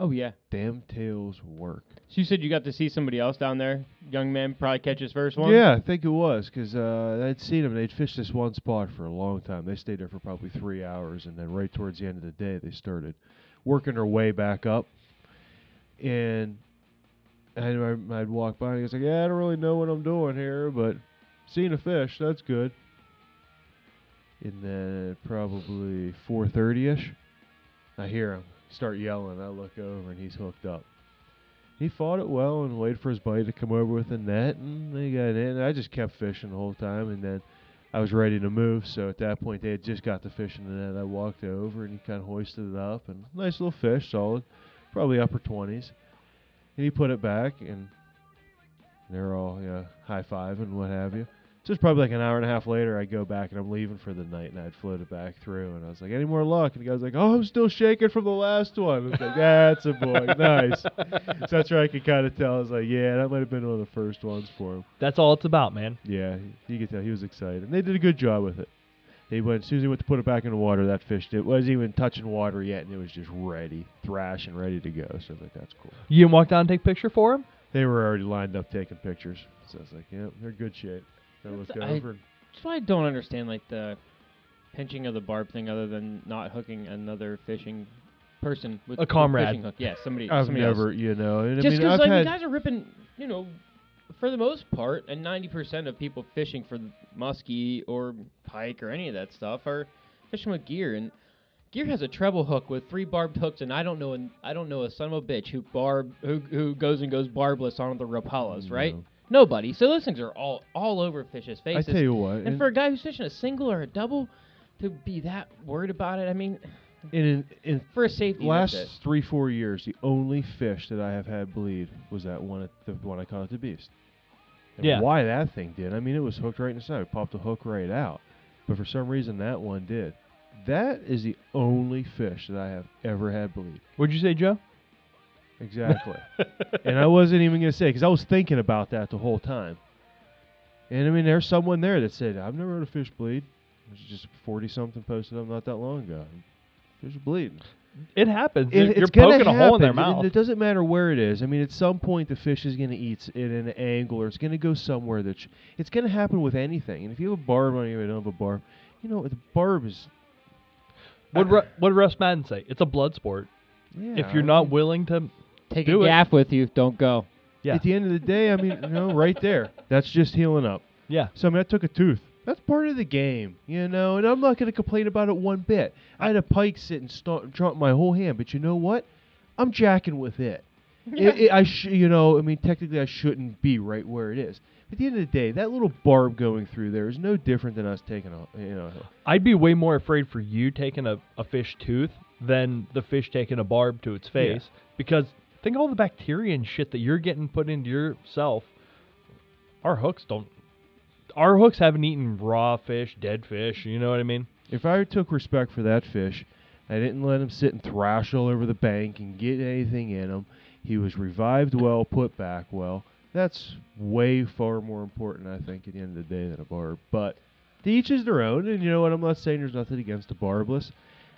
Speaker 8: Oh yeah.
Speaker 7: Damn tails work.
Speaker 8: So you said you got to see somebody else down there, young man, probably catch his first one.
Speaker 7: Yeah, I think it was because uh, I'd seen them. They'd fished this one spot for a long time. They stayed there for probably three hours, and then right towards the end of the day, they started working their way back up. And and I, I'd walk by, and he was like, "Yeah, I don't really know what I'm doing here, but seeing a fish, that's good." And then probably 4:30 ish, I hear him start yelling. I look over, and he's hooked up he fought it well and waited for his buddy to come over with a net, and they got in. I just kept fishing the whole time, and then I was ready to move. So at that point, they had just got the fish in the net. I walked over, and he kind of hoisted it up, and nice little fish, solid, probably upper twenties. And he put it back, and they're all yeah, high five and what have you. So it's probably like an hour and a half later, I go back and I'm leaving for the night, and I'd floated back through, and I was like, "Any more luck?" And the guy's like, "Oh, I'm still shaking from the last one." I was like, "That's a boy, nice." so that's where I could kind of tell. I was like, "Yeah, that might have been one of the first ones for him."
Speaker 6: That's all it's about, man.
Speaker 7: Yeah, you could tell he was excited, and they did a good job with it. They went as soon as he went to put it back in the water. That fish it wasn't even touching water yet, and it was just ready, thrashing, ready to go. So I was like, "That's cool."
Speaker 6: You didn't walk down and take a picture for him?
Speaker 7: They were already lined up taking pictures, so I was like, "Yeah, they're good shape." I looked
Speaker 8: I-
Speaker 7: over.
Speaker 8: That's why I don't understand like the pinching of the barb thing, other than not hooking another fishing person with
Speaker 6: A comrade.
Speaker 8: fishing hook. Yeah, somebody.
Speaker 7: I've
Speaker 8: somebody
Speaker 7: never,
Speaker 8: Else.
Speaker 7: you know, and
Speaker 8: Just
Speaker 7: mean, I've
Speaker 8: like
Speaker 7: had,
Speaker 8: you guys are ripping, you know, for the most part, and ninety percent of people fishing for muskie or pike or any of that stuff are fishing with gear, and gear has a treble hook with three barbed hooks, and I don't know, an, I don't know a son of a bitch who barb who who goes and goes barbless on the Rapalas, right?
Speaker 7: No.
Speaker 8: Nobody. So those things are all all over fish's faces.
Speaker 7: I
Speaker 8: faces.
Speaker 7: tell you what,
Speaker 8: And for a guy who's fishing a single or a double, to be that worried about it, I mean,
Speaker 7: in, in, in
Speaker 8: for a safety,
Speaker 7: last
Speaker 8: that's
Speaker 7: three four years, the only fish that I have had bleed was that one at the one I caught at the Beast. And
Speaker 6: Yeah.
Speaker 7: Why that thing did? I mean, it was hooked right in the side. It popped the hook right out, but for some reason that one did. That is the only fish that I have ever had bleed.
Speaker 6: What'd you say, Joe?
Speaker 7: Exactly. and I wasn't even gonna say because I was thinking about that the whole time. And I mean, there's someone there that said, "I've never heard a fish bleed." There's just forty something posted up not that long ago. Fish bleeding.
Speaker 6: It happens.
Speaker 7: It-
Speaker 6: You're-
Speaker 7: it's
Speaker 6: You're
Speaker 7: gonna
Speaker 6: poking a hole in their mouth.
Speaker 7: It doesn't matter where it is. I mean, at some point, the fish is going to eat it in an angle, or it's going to go somewhere that sh- it's going to happen with anything. And if you have a barb on you, I don't have a barb. You know, the barb is.
Speaker 6: What Ru- what did Russ Maddin say? It's a blood sport.
Speaker 7: Yeah,
Speaker 6: if you're
Speaker 7: I
Speaker 6: not
Speaker 7: mean,
Speaker 6: willing to,
Speaker 8: Take
Speaker 6: do
Speaker 8: a
Speaker 6: it.
Speaker 8: gaff with you. Don't go.
Speaker 6: yeah,
Speaker 7: At the end of the day, I mean, you know, right there, that's just healing up.
Speaker 6: yeah.
Speaker 7: So I mean, I took a tooth. That's part of the game, you know, and I'm not going to complain about it one bit. I had a pike sit and st- drop my whole hand, but you know what? I'm jacking with it. It- it- I sh- you know, I mean, technically I shouldn't be right where it is. At the end of the day, that little barb going through there is no different than us taking a, you know,
Speaker 6: I'd be way more afraid for you taking a, a fish tooth than the fish taking a barb to its
Speaker 7: Yeah.
Speaker 6: face. Because think all the bacteria and shit that you're getting put into yourself. Our hooks don't. Our hooks haven't eaten raw fish, dead fish. You know what I mean?
Speaker 7: If I took respect for that fish, I didn't let him sit and thrash all over the bank and get anything in him. He was revived well, put back well. That's way far more important, I think, at the end of the day than a barb. But to each is their own, and you know what? I'm not saying there's nothing against a barbless.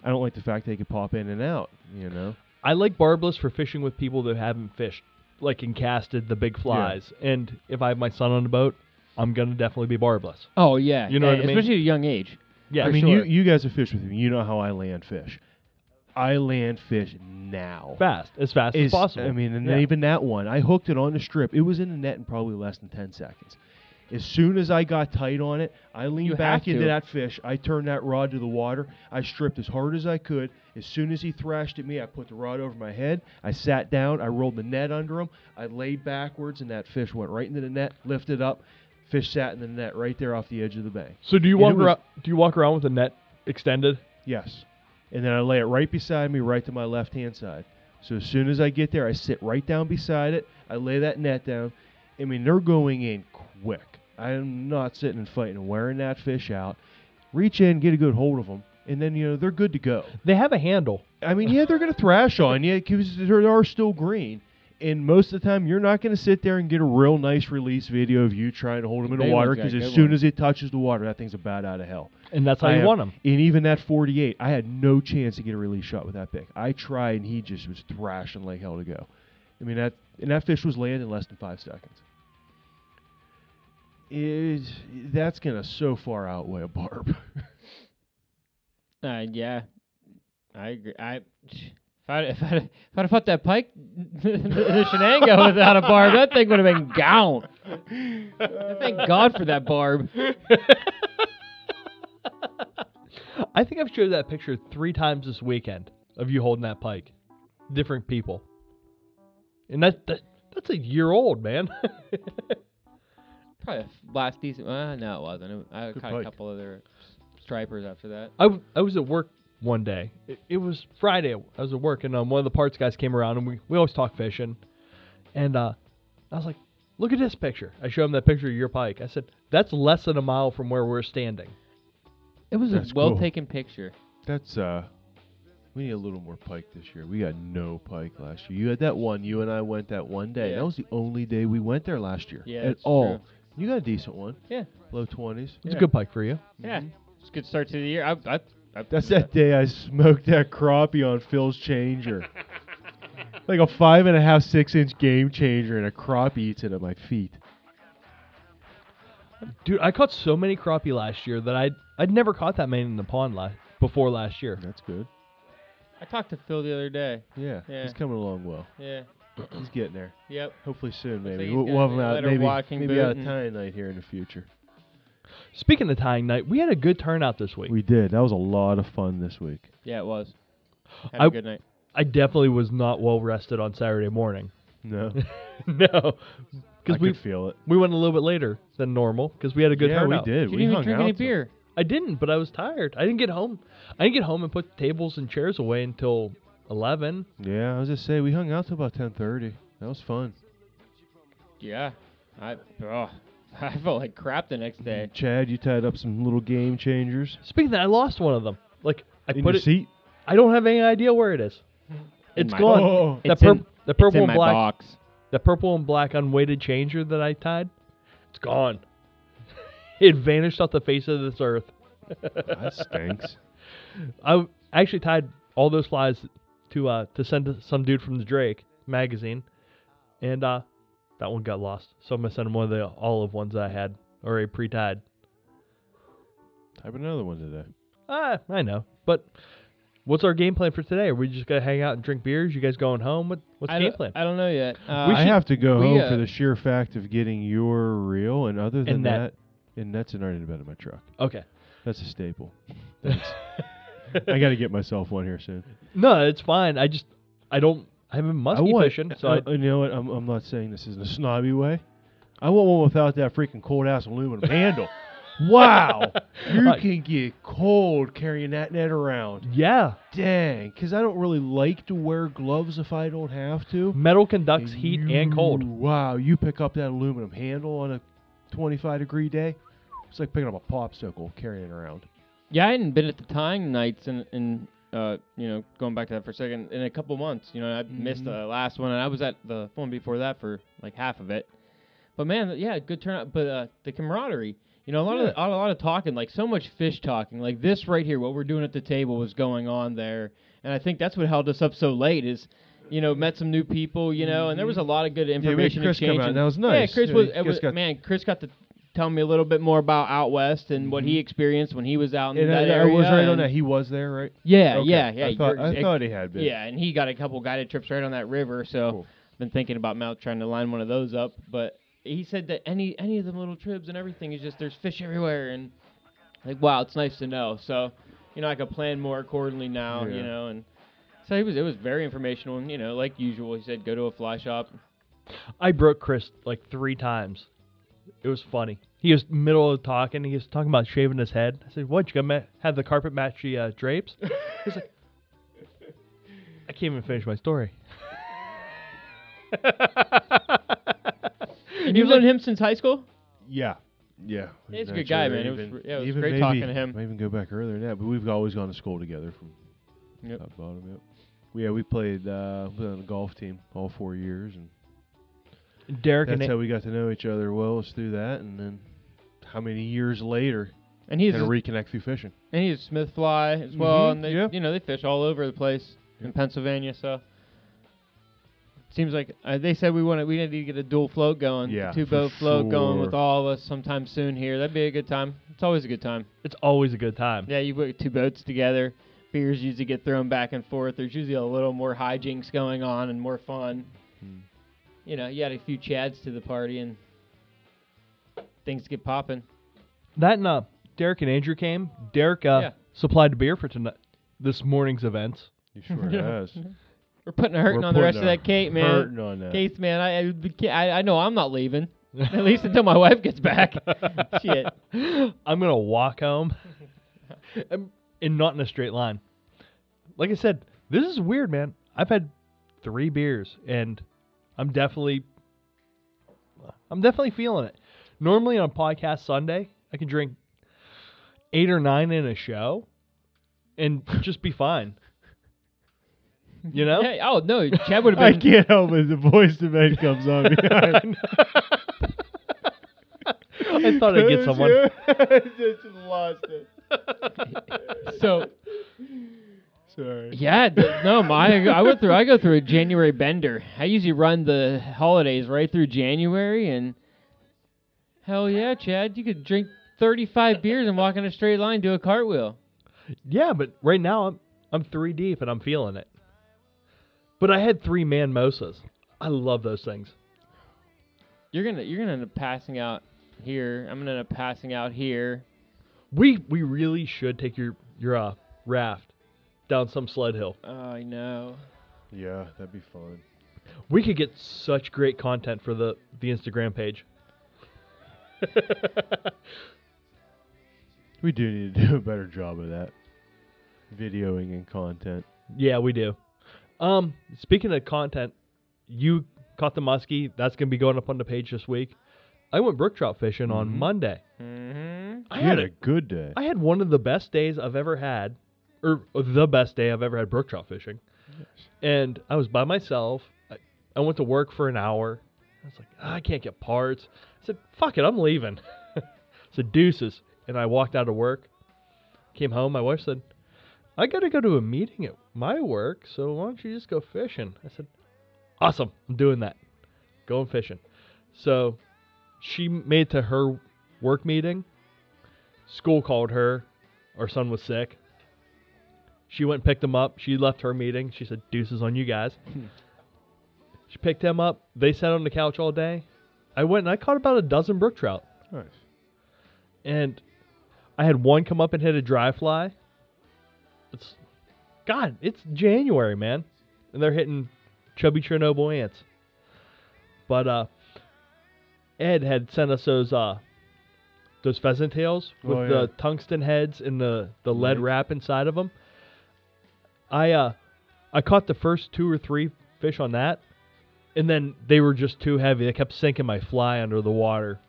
Speaker 7: I don't like the fact they can pop in and out. You know.
Speaker 6: I like barbless for fishing with people that haven't fished, like and casted the big flies. And if I have my son on the boat, I'm gonna definitely be barbless.
Speaker 8: Oh yeah,
Speaker 6: You know
Speaker 8: yeah,
Speaker 6: what eh, I mean?
Speaker 8: especially at a young age.
Speaker 6: Yeah,
Speaker 7: I mean,
Speaker 8: sure.
Speaker 7: you you guys have fished with me. You know how I land fish. I land fish now.
Speaker 6: fast, as fast as
Speaker 7: Is-
Speaker 6: possible.
Speaker 7: I mean, and
Speaker 6: Yeah.
Speaker 7: even that one, I hooked it on the strip. It was in the net in probably less than ten seconds. As soon as I got tight on it, I leaned
Speaker 8: You
Speaker 7: back into that fish. I turned that rod to the water. I stripped as hard as I could. As soon as he thrashed at me, I put the rod over my head. I sat down. I rolled the net under him. I laid backwards, and that fish went right into the net, lifted up. Fish sat in the net right there off the edge of the bank.
Speaker 6: So do you
Speaker 7: And
Speaker 6: walk
Speaker 7: was-
Speaker 6: around? Do you walk around with the net extended?
Speaker 7: Yes. And then I lay it right beside me, right to my left hand side. So as soon as I get there, I sit right down beside it. I lay that net down. I mean, they're going in quick. I am not sitting and fighting and wearing that fish out. Reach in, get a good hold of them, and then, you know, they're good to go.
Speaker 6: They have a handle.
Speaker 7: I mean, yeah, they're going to thrash on you because they are still green. And most of the time, you're not going to sit there and get a real nice release video of you trying to hold them in the water because as soon
Speaker 8: ones.
Speaker 7: as it touches the water, that thing's about out of hell.
Speaker 6: And that's how
Speaker 7: I
Speaker 6: you
Speaker 7: have-
Speaker 6: want them.
Speaker 7: And even that 48, I had no chance to get a release shot with that big. I tried, and he just was thrashing like hell to go. I mean that, and that fish was landing in less than five seconds. Is that's gonna so far outweigh a barb.
Speaker 8: Uh, yeah, I agree. I if I if I if I'd have put that pike the Shenango without a barb, that thing would have been gone. Thank God for that barb.
Speaker 6: I think I've showed that picture three times this weekend of you holding that pike. Different people. And that, that that's a year old, man.
Speaker 8: Probably a last decent. Uh, no, it wasn't. I
Speaker 7: Good
Speaker 8: caught a couple other stripers after that.
Speaker 6: I, w- I was at work one day. It, it was Friday. I was at work, and um, one of the parts guys came around, and we, we always talk fishing. And uh, I was like, look at this picture. I showed him that picture of your pike. I said, that's less than a mile from where we're standing.
Speaker 8: It was
Speaker 7: That's
Speaker 8: a well
Speaker 7: cool.
Speaker 8: taken picture.
Speaker 7: That's uh, we need a little more pike this year. We got no pike last year. You had that one. You and I went that one day.
Speaker 8: Yeah.
Speaker 7: That was the only day we went there last year.
Speaker 8: Yeah,
Speaker 7: at
Speaker 8: that's
Speaker 7: all.
Speaker 8: true.
Speaker 7: You got a decent one.
Speaker 8: Yeah.
Speaker 7: Low twenties.
Speaker 6: It's a good pike for you.
Speaker 8: Yeah, it's a good start to the year. I, I, I,
Speaker 7: That's that day I smoked that crappie on Phil's changer. like a five and a half, six inch game changer, and a crappie eats it at my feet.
Speaker 6: Dude, I caught so many crappie last year that I'd, I'd never caught that many in the pond la- before last year.
Speaker 7: That's good.
Speaker 8: I talked to Phil the other day.
Speaker 7: Yeah,
Speaker 8: Yeah.
Speaker 7: he's coming along well.
Speaker 8: Yeah.
Speaker 7: He's getting there.
Speaker 8: Yep.
Speaker 7: Hopefully soon,
Speaker 8: Looks
Speaker 7: maybe.
Speaker 8: like he's
Speaker 7: We'll,
Speaker 8: got
Speaker 7: we'll have him
Speaker 8: a
Speaker 7: out
Speaker 8: letter
Speaker 7: maybe,
Speaker 8: walking
Speaker 7: maybe
Speaker 8: boot
Speaker 7: out of
Speaker 8: and-
Speaker 7: tying night here in the future.
Speaker 6: Speaking of tying night, we had a good turnout this week.
Speaker 7: We did. That was a lot of fun this week.
Speaker 8: Yeah, it was. Have
Speaker 6: I-
Speaker 8: a good night.
Speaker 6: I definitely was not well rested on Saturday morning.
Speaker 7: No,
Speaker 6: no,
Speaker 7: I
Speaker 6: because we
Speaker 7: could feel it.
Speaker 6: we went a little bit later than normal because we had a good
Speaker 7: yeah,
Speaker 6: turnout.
Speaker 7: we did.
Speaker 8: You
Speaker 7: we
Speaker 8: didn't even
Speaker 7: hung
Speaker 8: drink
Speaker 7: out
Speaker 8: any
Speaker 7: till-
Speaker 8: beer.
Speaker 6: I didn't, but I was tired. I didn't get home. I didn't get home and put tables and chairs away until eleven.
Speaker 7: Yeah, I was just say we hung out till about ten thirty. That was fun.
Speaker 8: Yeah. I oh, I felt like crap the next day.
Speaker 7: Chad, you tied up some little game changers
Speaker 6: Speaking of that, I lost one of them. Like I
Speaker 7: in
Speaker 6: put
Speaker 7: your
Speaker 6: it.
Speaker 7: seat.
Speaker 6: I don't have any idea where it is.
Speaker 8: In
Speaker 6: It's
Speaker 8: my-
Speaker 6: gone.
Speaker 7: Oh.
Speaker 6: the,
Speaker 8: It's in-
Speaker 6: the
Speaker 8: It's
Speaker 6: purple
Speaker 8: in
Speaker 6: and
Speaker 8: my
Speaker 6: black.
Speaker 8: box.
Speaker 6: The purple and black unweighted changer that I tied. It's gone. it vanished off the face of this earth.
Speaker 7: That stinks.
Speaker 6: I w- actually tied all those flies to uh to send some dude from the Drake magazine, and uh that one got lost. So I'm gonna send him one of the olive ones that I had already pre-tied.
Speaker 7: Type another one today.
Speaker 6: Ah, I know. But what's our game plan for today? Are we just gonna hang out and drink beers? You guys going home? What what's
Speaker 8: I
Speaker 6: the game plan?
Speaker 8: I don't know yet. Uh,
Speaker 6: We
Speaker 7: I
Speaker 6: should-
Speaker 7: have to go
Speaker 8: we,
Speaker 7: home
Speaker 8: uh,
Speaker 7: for the sheer fact of getting your reel, and other than
Speaker 6: And net.
Speaker 7: that, and that's an already in the bed of my truck.
Speaker 6: Okay.
Speaker 7: That's a staple. Thanks. I got to get myself one here soon.
Speaker 6: No, it's fine. I just I don't I haven't been musky
Speaker 7: want,
Speaker 6: fishing, so
Speaker 7: uh,
Speaker 6: I,
Speaker 7: you know what? I'm, I'm not saying this in a snobby way. I want one without that freaking cold ass aluminum handle. Wow, you
Speaker 6: Right.
Speaker 7: can get cold carrying that net around.
Speaker 6: yeah,
Speaker 7: Dang, because I don't really like to wear gloves if I don't have to.
Speaker 6: metal conducts heat and cold.
Speaker 7: You- Wow, you pick up that aluminum handle on a 25 degree day. It's like picking up a popsicle, carrying it around.
Speaker 8: Yeah, I hadn't been at the tying nights in in uh you know going back to that for a second in a couple months. You know, I would missed the last one, and I was at the one before that for like half of it. But man, yeah, good turnout. But uh, the camaraderie. You know, a lot of a lot of talking, like so much fish talking, like this right here. What we're doing at the table was going on there, and I think that's what held us up so late. Is you know, met some new people, you know, and there was a lot of good information
Speaker 7: Chris come
Speaker 8: exchange.
Speaker 7: out,
Speaker 8: and-
Speaker 7: that was nice.
Speaker 8: Yeah, Chris
Speaker 7: Yeah,
Speaker 8: was,
Speaker 7: Chris
Speaker 8: it was man. Chris got to tell me a little bit more about out west and what he mm-hmm. experienced when he was out in
Speaker 7: And
Speaker 8: that
Speaker 7: I, I was right on that. He was there, right?
Speaker 8: Yeah,
Speaker 7: Okay.
Speaker 8: yeah, yeah.
Speaker 7: I thought,
Speaker 8: you're-
Speaker 7: I thought he had been.
Speaker 8: Yeah, and he got a couple guided trips right on that river. So
Speaker 7: Cool.
Speaker 8: I've been thinking about Mount trying to line one of those up. But he said that any any of the little trips and everything is just there's fish everywhere and like wow, it's nice to know. So you know I could plan more accordingly now. You know and. So he was. It was very informational, and you know, like usual, he said, "Go to a fly shop."
Speaker 6: I broke Chris like three times. It was funny. He was middle of talking. He was talking about shaving his head. I said, "What? You gonna ma- have the carpet match the uh, drapes?" He's like, "I can't even finish my story."
Speaker 8: And you've known him since high school?
Speaker 7: Yeah. Yeah.
Speaker 8: Yeah, he's a
Speaker 7: Not
Speaker 8: good guy,
Speaker 7: sure,
Speaker 8: man. It was
Speaker 7: even-
Speaker 8: yeah, it was
Speaker 7: even
Speaker 8: great
Speaker 7: maybe,
Speaker 8: talking to him.
Speaker 7: Might even go back earlier than that, but we've always gone to school together from
Speaker 8: Yep.
Speaker 7: top to bottom. Yep. Yeah, we played uh, we played on the golf team all four years, and
Speaker 6: Derek
Speaker 7: that's
Speaker 6: and
Speaker 7: how we got to know each other well. Was through that, and then how many years later,
Speaker 8: And he's
Speaker 7: kind of
Speaker 8: a-
Speaker 7: reconnect through fishing.
Speaker 8: And he's a Smithfly as well,
Speaker 7: Mhm,
Speaker 8: and they,
Speaker 7: yeah.
Speaker 8: you know, they fish all over the place in Pennsylvania. So it seems like uh, they said we wanted we need to get a dual float going,
Speaker 7: Yeah,
Speaker 8: two boat float going with all of us sometime soon here. That'd be a good time. It's always a good time.
Speaker 6: It's always a good time.
Speaker 8: Yeah, you put two boats together. Beers usually get thrown back and forth. There's usually a little more hijinks going on and more fun.
Speaker 7: Hmm.
Speaker 8: You know, you add a few chads to the party and things get popping.
Speaker 6: That and uh, Derek and Andrew came. Derek uh,
Speaker 8: Yeah.
Speaker 6: supplied the beer for tonight, this morning's events.
Speaker 7: You sure
Speaker 8: Yeah.
Speaker 7: has.
Speaker 8: We're putting a hurting
Speaker 7: We're
Speaker 8: on the rest of that Kate, man.
Speaker 7: hurting on that.
Speaker 8: Case, man, I, I, I, I know I'm not leaving. At least until my wife gets back. Shit.
Speaker 6: I'm gonna walk home, and, and not in a straight line. Like I said, this is weird, man. I've had three beers, and I'm definitely, I'm definitely feeling it. Normally on a podcast Sunday, I can drink eight or nine in a show, and just be fine. You know?
Speaker 8: Yeah, oh no, Chad would have
Speaker 7: I
Speaker 8: been.
Speaker 7: can't help it. The voice of men comes on behind.
Speaker 6: I thought I'd get someone.
Speaker 7: just lost it.
Speaker 8: So
Speaker 7: Sorry.
Speaker 8: yeah, no, my I went through I go through a January bender. I usually run the holidays right through January, and hell yeah, Chad, you could drink 35 beers and walk in a straight line, do a cartwheel.
Speaker 6: Yeah, but right now I'm I'm three deep and I'm feeling it. But I had three man mosas. I love those things.
Speaker 8: You're gonna you're gonna end up passing out here. I'm gonna end up passing out here.
Speaker 6: We we really should take your your uh, raft down some sled hill.
Speaker 8: Oh, I know.
Speaker 7: Yeah, that'd be fun.
Speaker 6: We could get such great content for the the Instagram page.
Speaker 7: We do need to do a better job of that. Videoing and content.
Speaker 6: yeah, we do. Um, speaking of content, you caught the muskie. That's gonna be going up on the page this week. I went brook trout fishing on
Speaker 7: Mhm.
Speaker 6: Monday.
Speaker 8: Mm-hmm.
Speaker 6: I
Speaker 7: you
Speaker 6: had
Speaker 7: had
Speaker 6: a
Speaker 7: a good day.
Speaker 6: I had one of the best days I've ever had, or the best day I've ever had brook trout fishing. And I was by myself. I, I went to work for an hour. I was like, "Ah, I can't get parts. I said, fuck it, I'm leaving. Said, deuces. And I walked out of work. Came home. My wife said, I got to go to a meeting at my work, so why don't you just go fishing? I said, awesome. I'm doing that. Going fishing. So she made to her work meeting. School called her. Our son was sick. She went and picked him up. She left her meeting. She said, deuces on you guys. she picked him up. They sat on the couch all day. I went and I caught about a dozen brook trout.
Speaker 7: Nice.
Speaker 6: And I had one come up and hit a dry fly. It's God, it's January, man. And they're hitting chubby Chernobyl ants. But uh Ed had sent us those uh those pheasant tails with
Speaker 7: Oh, yeah.
Speaker 6: the tungsten heads and the the lead
Speaker 7: Right.
Speaker 6: wrap inside of them. I uh I caught the first two or three fish on that, and then they were just too heavy. They kept sinking my fly under the water,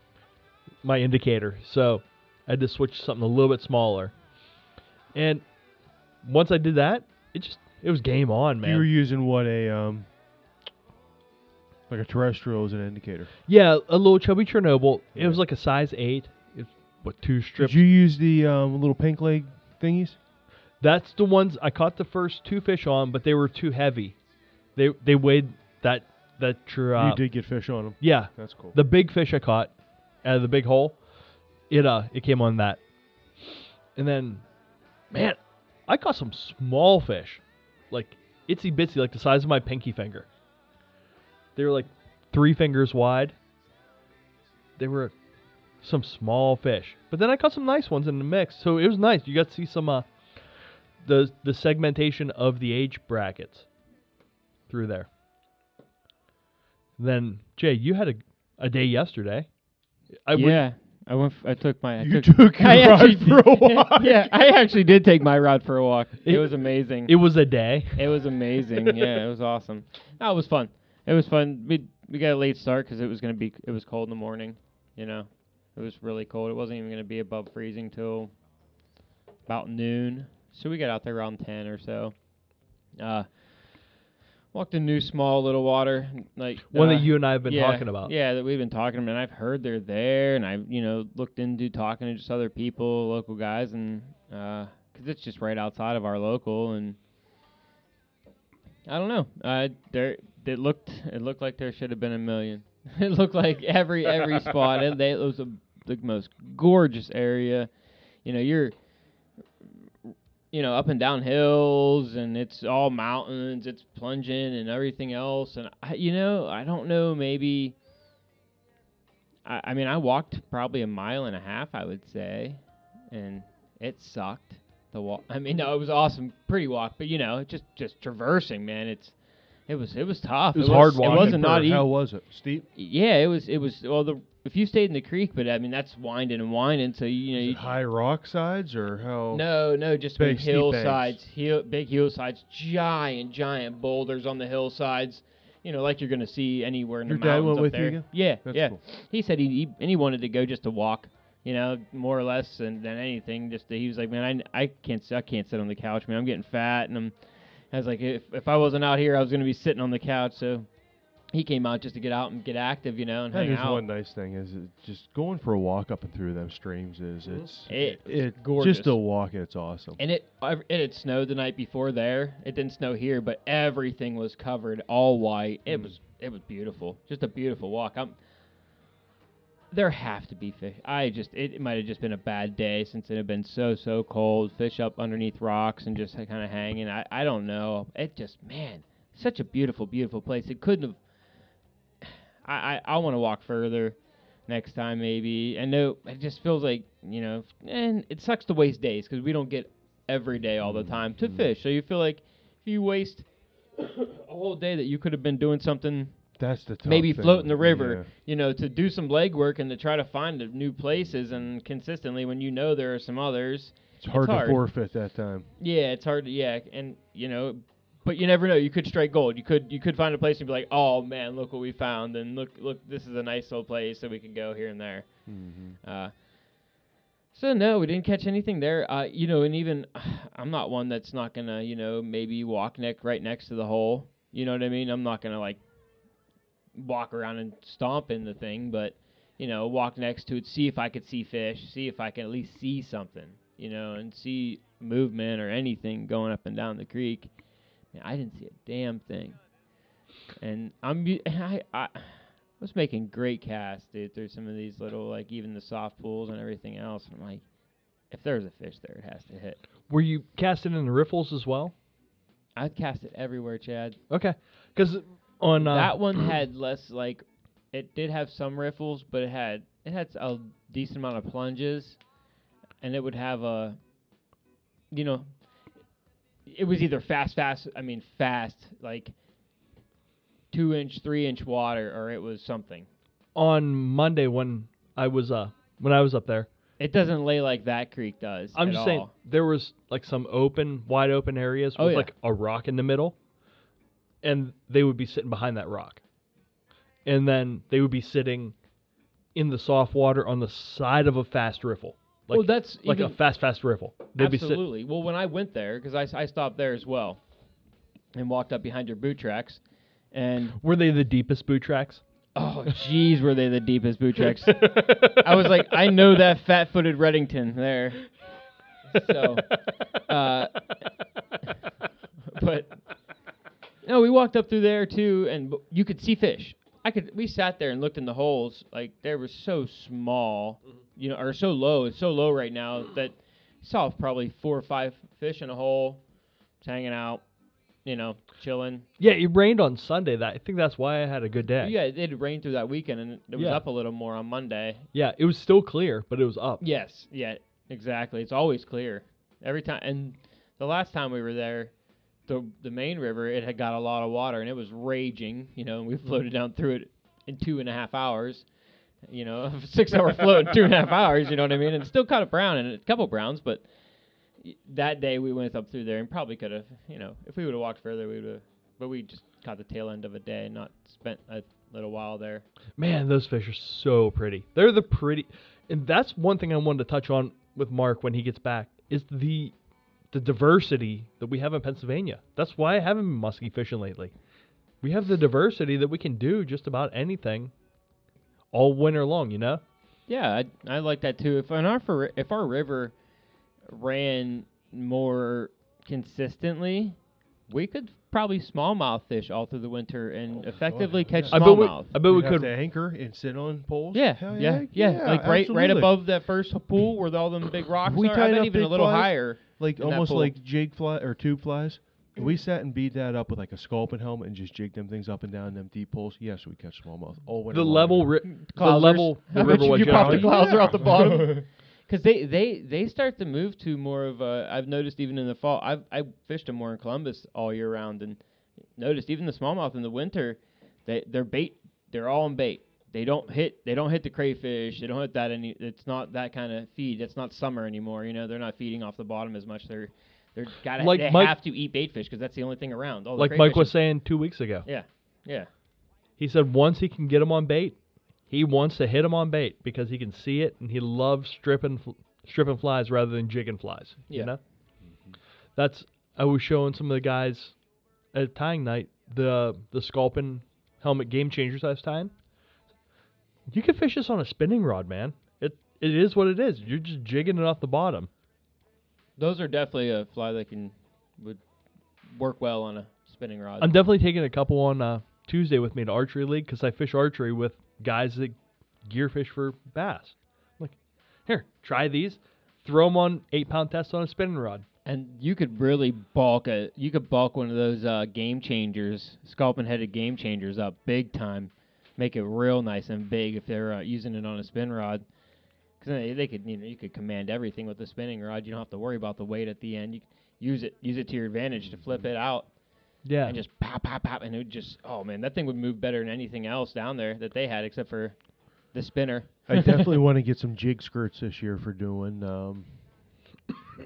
Speaker 6: my indicator. So I had to switch to something a little bit smaller. And once I did that, it just it was game on, man.
Speaker 7: You were using what a um, like a terrestrial as an indicator.
Speaker 6: yeah, a little chubby Chernobyl. It was like a size eight. It's what two strips.
Speaker 7: Did you use the um, little pink leg thingies?
Speaker 6: That's the ones I caught the first two fish on, but they were too heavy. They they weighed that that tr- uh,
Speaker 7: you did get fish on them.
Speaker 6: Yeah,
Speaker 7: That's cool.
Speaker 6: the big fish I caught out of the big hole, it uh it came on that. And then, man, I caught some small fish, like itsy bitsy, like the size of my pinky finger. They were like three fingers wide. They were some small fish, but then I caught some nice ones in the mix, so it was nice. You got to see some uh the the segmentation of the age brackets through there. Then Jay, you had a a day yesterday. I would-
Speaker 8: yeah, I went. F- I took my. I
Speaker 7: You
Speaker 8: took,
Speaker 7: took your
Speaker 8: I
Speaker 7: for a walk.
Speaker 8: yeah, I actually did take my rod for a walk. It,
Speaker 6: It-
Speaker 8: was amazing.
Speaker 6: it was a day.
Speaker 8: It was amazing. yeah, it was awesome. No, it was fun. It was fun. We we got a late start because it was gonna be it was cold in the morning. You know, it was really cold. It wasn't even gonna be above freezing till about noon. So we got out there around ten or so. Uh, walked a new small little water like
Speaker 6: One
Speaker 8: uh,
Speaker 6: that you and I have been
Speaker 8: yeah,
Speaker 6: talking about.
Speaker 8: Yeah, that we've been talking about. And I've heard they're there, and I've you know looked into talking to just other people, local guys, and because it's just right outside of our local, and I don't know. Uh, there it looked it looked like there should have been a million. it looked like every every spot. It, they, it was a, the most gorgeous area. You know, you're you know up and down hills, and it's all mountains. It's plunging and everything else. And I, you know, I don't know. Maybe. I, I mean, I walked probably a mile and a half, I would say, and it sucked. The walk. I mean, no, it was awesome, pretty walk, but you know, just just traversing, man. It's it was it was tough.
Speaker 6: It was hard walking.
Speaker 8: It wasn't not easy.
Speaker 7: How was it? Steep?
Speaker 8: Yeah, it was. It was. Well, the if you stayed in the creek, but I mean that's winding and winding, so you know. You,
Speaker 7: high rock sides or how?
Speaker 8: no, no, just
Speaker 7: Big
Speaker 8: hillsides, hill, big hillsides, giant, giant boulders on the hillsides. You know, like you're gonna see anywhere in
Speaker 7: Your
Speaker 8: the
Speaker 7: dad
Speaker 8: mountains
Speaker 7: went
Speaker 8: up
Speaker 7: with you
Speaker 8: there.
Speaker 7: again?
Speaker 8: Yeah,
Speaker 7: That's
Speaker 8: yeah.
Speaker 7: cool.
Speaker 8: He said he, he and he wanted to go just to walk. You know, more or less, and than anything. Just to, he was like, man, I, I can't I can't sit on the couch, man. I'm getting fat, and I'm. I was like, if if I wasn't out here, I was gonna be sitting on the couch. So he came out just to get out and get active, you know, and
Speaker 7: That
Speaker 8: hang
Speaker 7: is
Speaker 8: out.
Speaker 7: one nice thing is just going for a walk up and through them streams is it's
Speaker 8: It-
Speaker 7: it
Speaker 8: gorgeous.
Speaker 7: just a walk it's awesome.
Speaker 8: And it it had snowed the night before there. It didn't snow here, but everything was covered all white. It
Speaker 7: Mm.
Speaker 8: was it was beautiful. Just a beautiful walk. I'm there have to be fish. I just it, it might have just been a bad day since it had been so so cold. Fish up underneath rocks and just kind of hanging. I I don't know. It just man, such a beautiful beautiful place. It couldn't have. I I, I want to walk further next time maybe. I know it just feels like you know, and it sucks to waste days because we don't get every day all the mm-hmm. time to mm-hmm. fish. So you feel like if you waste a whole day that you could have been doing something,
Speaker 7: That's the
Speaker 8: maybe
Speaker 7: thing.
Speaker 8: floating the river,
Speaker 7: Yeah.
Speaker 8: you know, to do some legwork and to try to find new places and consistently when you know there are some others.
Speaker 7: It's hard
Speaker 8: hard.
Speaker 7: to forfeit that time.
Speaker 8: Yeah, it's hard to yeah, and you know, but you never know. You could strike gold. You could you could find a place and be like, oh man, look what we found, and look look, this is a nice little place, so we can go here and there.
Speaker 7: Mm-hmm.
Speaker 8: Uh, so no, we didn't catch anything there. Uh, you know, and even I'm not one that's not gonna, you know, maybe walk neck right next to the hole. You know what I mean? I'm not gonna like walk around and stomp in the thing, but you know, walk next to it, see if I could see fish, see if I can at least see something, you know, and see movement or anything going up and down the creek. Man, I didn't see a damn thing. And I'm I I was making great casts, dude, through some of these little like even the soft pools and everything else. And I'm like, if there's a fish there, it has to hit.
Speaker 6: Were you casting in the riffles as well?
Speaker 8: I'd cast it everywhere, Chad.
Speaker 6: Okay, because on uh,
Speaker 8: that one had less like it did have some riffles, but it had it had a decent amount of plunges, and it would have a, you know, it was either fast, fast. I mean, fast like two inch, three inch water, or it was something.
Speaker 6: on Monday when I was uh when I was up there.
Speaker 8: It doesn't lay like that creek does.
Speaker 6: I'm
Speaker 8: at
Speaker 6: just saying
Speaker 8: all.
Speaker 6: there was like some open, wide open areas
Speaker 8: Oh,
Speaker 6: with
Speaker 8: yeah.
Speaker 6: like a rock in the middle, and they would be sitting behind that rock, and then they would be sitting in the soft water on the side of a fast riffle. Like
Speaker 8: well, that's
Speaker 6: like
Speaker 8: even,
Speaker 6: a fast fast riffle. They'd be
Speaker 8: absolutely. well, when I went there, because I, I stopped there as well, and walked up behind your boot tracks, and
Speaker 6: were they the deepest boot tracks?
Speaker 8: oh, jeez, were they the deepest boot tracks? I was like, I know that fat-footed Redington there. So, uh, but no, we walked up through there too, and you could see fish. I could. We sat there and looked in the holes, like they were so small, you know, are so low. It's so low right now that saw probably four or five fish in a hole, just hanging out, you know, chilling.
Speaker 6: yeah, it rained on Sunday. That I think that's why I had a good day.
Speaker 8: Yeah, it did rain through that weekend, and it was
Speaker 6: Yeah.
Speaker 8: up a little more on Monday.
Speaker 6: Yeah, it was still clear, but it was up.
Speaker 8: Yes, yeah, exactly. It's always clear every time. And the last time we were there, the the main river it had got a lot of water and it was raging. You know, and we floated down through it in two and a half hours. You know, six hour float in two and a half hours. You know what I mean? And still caught a brown and a couple browns, but that day we went up through there and probably could have. You know, if we would have walked further, we would have. But we just caught the tail end of a day and not spent a little while there.
Speaker 6: Man, those fish are so pretty. They're the pretty, and that's one thing I wanted to touch on with Mark when he gets back is the the diversity that we have in Pennsylvania. That's why I haven't been musky fishing lately. We have the diversity that we can do just about anything all winter long. You know?
Speaker 8: Yeah, I, I like that too. If on our if our river ran more consistently, we could probably smallmouth fish all through the winter and oh, effectively catch
Speaker 6: I bet we,
Speaker 8: smallmouth.
Speaker 6: I bet we
Speaker 7: We'd have
Speaker 6: could.
Speaker 7: to anchor and sit on poles.
Speaker 8: yeah,
Speaker 7: Hell
Speaker 8: yeah, yeah, Like right, right above that first pool where all them big rocks
Speaker 7: we
Speaker 8: are. I
Speaker 7: tied
Speaker 8: bet
Speaker 7: up
Speaker 8: even a little
Speaker 7: flies?
Speaker 8: higher.
Speaker 7: like almost like jig fly or tube flies. If we sat and beat that up with like a sculpin helmet and just jig them things up and down them deep poles, yes, we catch smallmouth all winter
Speaker 6: The
Speaker 7: long.
Speaker 6: level, ri- the
Speaker 8: Clousers.
Speaker 6: level,
Speaker 8: I
Speaker 6: the
Speaker 8: bet
Speaker 6: river
Speaker 8: you
Speaker 6: was
Speaker 8: you pop the
Speaker 6: yesterday.
Speaker 8: clouser off the bottom. Because they, they, they start to move to more of a. I've noticed even in the fall. I've I fished them more in Columbus all year round, and noticed even the smallmouth in the winter, they they're bait. They're all on bait. They don't hit. They don't hit the crayfish. They don't hit that any. It's not that kind of feed. It's not summer anymore. You know, they're not feeding off the bottom as much. They're they're got.
Speaker 6: Like
Speaker 8: they
Speaker 6: Mike-
Speaker 8: have to eat bait fish because that's the only thing around. All the
Speaker 6: Like Mike was
Speaker 8: is-
Speaker 6: saying two weeks ago.
Speaker 8: Yeah, yeah.
Speaker 6: He said once he can get him on bait, he wants to hit him on bait because he can see it and he loves stripping fl- stripping flies rather than jigging flies.
Speaker 8: Yeah.
Speaker 6: You know, that's I was showing some of the guys at tying night the the sculpin helmet game changers I was tying. You can fish this on a spinning rod, man. It it is what it is. You're just jigging it off the bottom.
Speaker 8: Those are definitely a fly that can would work well on a spinning rod.
Speaker 6: I'm definitely taking a couple on uh, Tuesday with me to archery league because I fish archery with guys that gear fish for bass. I'm like, here, try these. Throw them on eight pound test on a spinning rod.
Speaker 8: And you could really bulk a you could bulk one of those uh, game changers, sculpin headed game changers up big time, make it real nice and big if they're uh, using it on a spin rod. Because they, they could you know you could command everything with the spinning rod. You don't have to worry about the weight at the end. You use it use it to your advantage to flip it out
Speaker 6: Yeah,
Speaker 8: and just pop pop pop and it would just oh man that thing would move better than anything else down there that they had except for the spinner.
Speaker 7: I definitely want to get some jig skirts this year for doing um,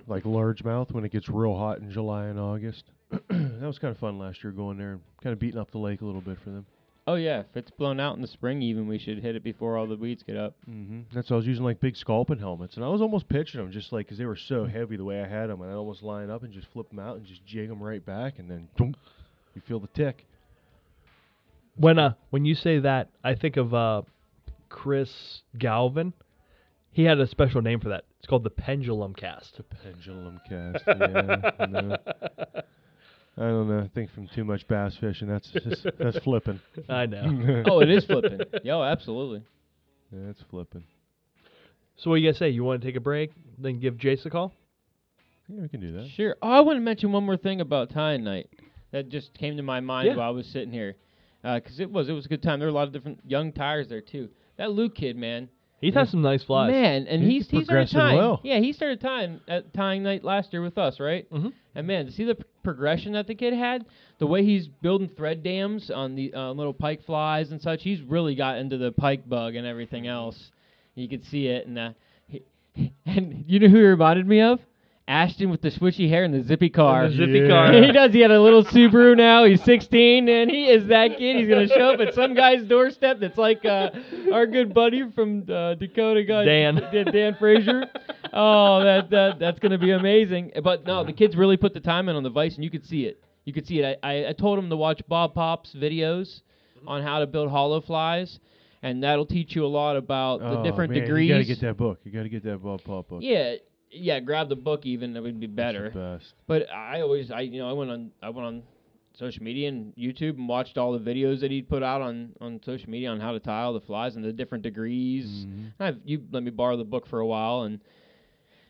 Speaker 7: like largemouth when it gets real hot in July and August. that was kind of fun last year going there and kind of beating up the lake a little bit for them.
Speaker 8: Oh yeah, if it's blown out in the spring, even we should hit it before all the weeds get up.
Speaker 7: hmm That's why I was using like big sculpin helmets, and I was almost pitching them just like because they were so heavy the way I had them, and I almost line up and just flip them out and just jig them right back, and then thunk, you feel the tick.
Speaker 6: when uh when you say that, I think of uh Chris Galvin. He had a special name for that. It's called the pendulum cast.
Speaker 7: The pendulum cast. Yeah, no. I don't know. I think from too much bass fishing, that's just, that's flipping.
Speaker 6: I know.
Speaker 8: oh, it is flipping. Yo, absolutely.
Speaker 7: Yeah, it's flipping.
Speaker 6: So what do you guys say? You want to take a break, then give Jace a call?
Speaker 7: Yeah, we can do that.
Speaker 8: Sure. Oh, I want to mention one more thing about tying night that just came to my mind
Speaker 6: Yeah.
Speaker 8: while I was sitting here, uh, because it was it was a good time. There were a lot of different young tires there too. That Luke kid, man,
Speaker 6: He's had some nice flies.
Speaker 8: man, and
Speaker 7: He's
Speaker 8: he's he started
Speaker 7: progressing
Speaker 8: tying.
Speaker 7: well.
Speaker 8: Yeah, he started tying at tying night last year with us, right?
Speaker 6: Mhm.
Speaker 8: And man, to see the p- progression that the kid had, the way he's building thread dams on the uh, little pike flies and such, he's really got into the pike bug and everything else. You could see it, and uh, he, and you know who he reminded me of? Ashton with the swishy hair and the zippy car.
Speaker 6: the zippy
Speaker 7: Yeah.
Speaker 6: car.
Speaker 8: he does. He had a little Subaru now. He's 16, and he is that kid. He's gonna show up at some guy's doorstep that's like uh, our good buddy from uh, Dakota guy,
Speaker 6: Dan.
Speaker 8: Dan, Dan Frazier. oh, that, that that's gonna be amazing. But no, the kids really put the time in on the Vice, and you could see it. You could see it. I, I, I told them to watch Bob Pop's videos on how to build hollow flies, and that'll teach you a lot about the
Speaker 7: Oh,
Speaker 8: different
Speaker 7: man,
Speaker 8: degrees.
Speaker 7: You gotta get that book. You gotta get that Bob Pop book.
Speaker 8: Yeah, yeah. Grab the book. Even that would be
Speaker 7: That's
Speaker 8: better.
Speaker 7: the best.
Speaker 8: But I always, I you know, I went on, I went on social media and YouTube and watched all the videos that he'd put out on on social media on how to tile the flies and the different degrees.
Speaker 7: Mhm.
Speaker 8: I've you let me borrow the book for a while, and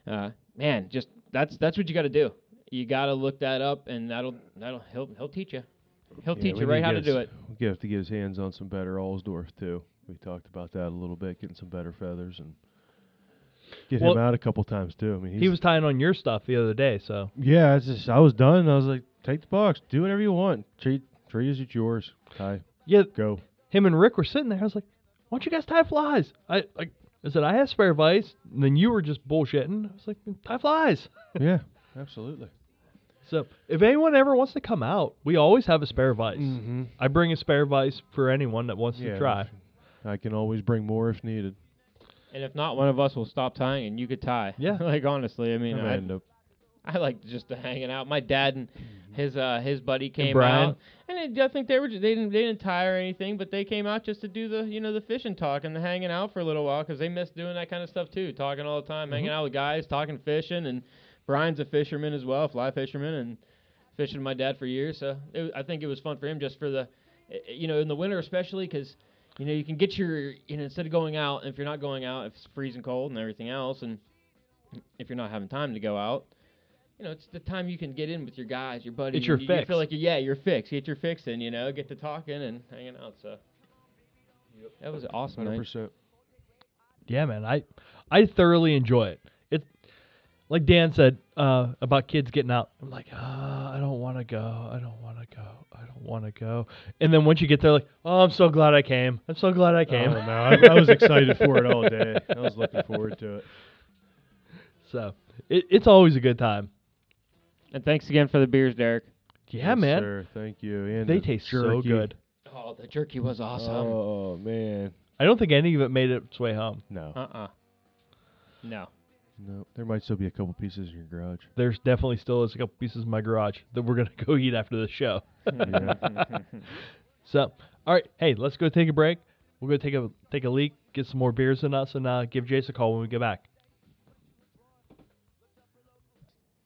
Speaker 8: uh, man, just that's that's what you got to do. You got to look that up, and that'll that'll he'll he'll teach you. He'll
Speaker 7: Yeah,
Speaker 8: teach you right how to do it.
Speaker 7: We have to get his hands on some better Allsdorf too. We talked about that a little bit, getting some better feathers and get
Speaker 6: Well,
Speaker 7: him out a couple times too. I mean, he's,
Speaker 6: He was tying on your stuff the other day, so
Speaker 7: Yeah, it's just I was done. I was like, take the box, do whatever you want. Treat tree is it's yours. Ty,
Speaker 6: yeah.
Speaker 7: go.
Speaker 6: Him and Rick were sitting there. I was like, "Why don't you guys tie flies?" I like. I said I have spare vice, and then you were just bullshitting. I was like, "Tie flies."
Speaker 7: yeah, absolutely.
Speaker 6: So if anyone ever wants to come out, we always have a spare vice.
Speaker 7: Mm-hmm.
Speaker 6: I bring a spare vice for anyone that wants
Speaker 7: Yeah,
Speaker 6: to try.
Speaker 7: I can always bring more if needed.
Speaker 8: And if not, one of us will stop tying, and you could tie.
Speaker 6: Yeah.
Speaker 8: like honestly, I mean,
Speaker 7: I
Speaker 8: I,
Speaker 7: end up.
Speaker 8: I like just to hanging out. My dad and his uh his buddy came out, and I think they were ju- they didn't they didn't tie or anything, but they came out just to do the you know the fishing talk and the hanging out for a little while because they missed doing that kind of stuff too, talking all the time, hanging out with guys, talking fishing, and Brian's a fisherman as well, fly fisherman, and fishing with my dad for years. So it, I think it was fun for him just for the eh, eh, you know in the winter especially because. You know, you can get your, you know, instead of going out, if you're not going out, if it's freezing cold and everything else, and if you're not having time to go out, you know, it's the time you can get in with your guys, your buddies.
Speaker 6: It's your
Speaker 8: and you, you
Speaker 6: fix.
Speaker 8: feel like you're, yeah, you're fixed. Get your fix in, you know, get to talking and hanging out. So that was awesome.
Speaker 7: Hundred
Speaker 8: night.
Speaker 7: percent.
Speaker 6: Yeah, man. I I thoroughly enjoy it. It like Dan said uh, about kids getting out. I'm like, uh, I don't want to go. I don't want to go. I don't want to go. And then once you get there, like, oh, I'm so glad I came. I'm so glad I came.
Speaker 7: Oh, no, I, I was excited for it all day. I was looking forward to it.
Speaker 6: So it, it's always a good time.
Speaker 8: And thanks again for the beers, Derek.
Speaker 6: Yeah,
Speaker 7: Yes,
Speaker 6: man.
Speaker 7: Sir. Thank you. And
Speaker 6: They
Speaker 7: the
Speaker 6: taste so good.
Speaker 8: Oh, the jerky was awesome.
Speaker 7: Oh man.
Speaker 6: I don't think any of it made its way home.
Speaker 7: No.
Speaker 8: Uh-uh. No.
Speaker 7: No. There might still be a couple pieces in your garage.
Speaker 6: There's definitely still is a couple pieces in my garage that we're gonna go eat after the show. So, all right, hey, let's go take a break. We'll go take a take a leak, get some more beers in us, and uh, give Jace a call when we get back.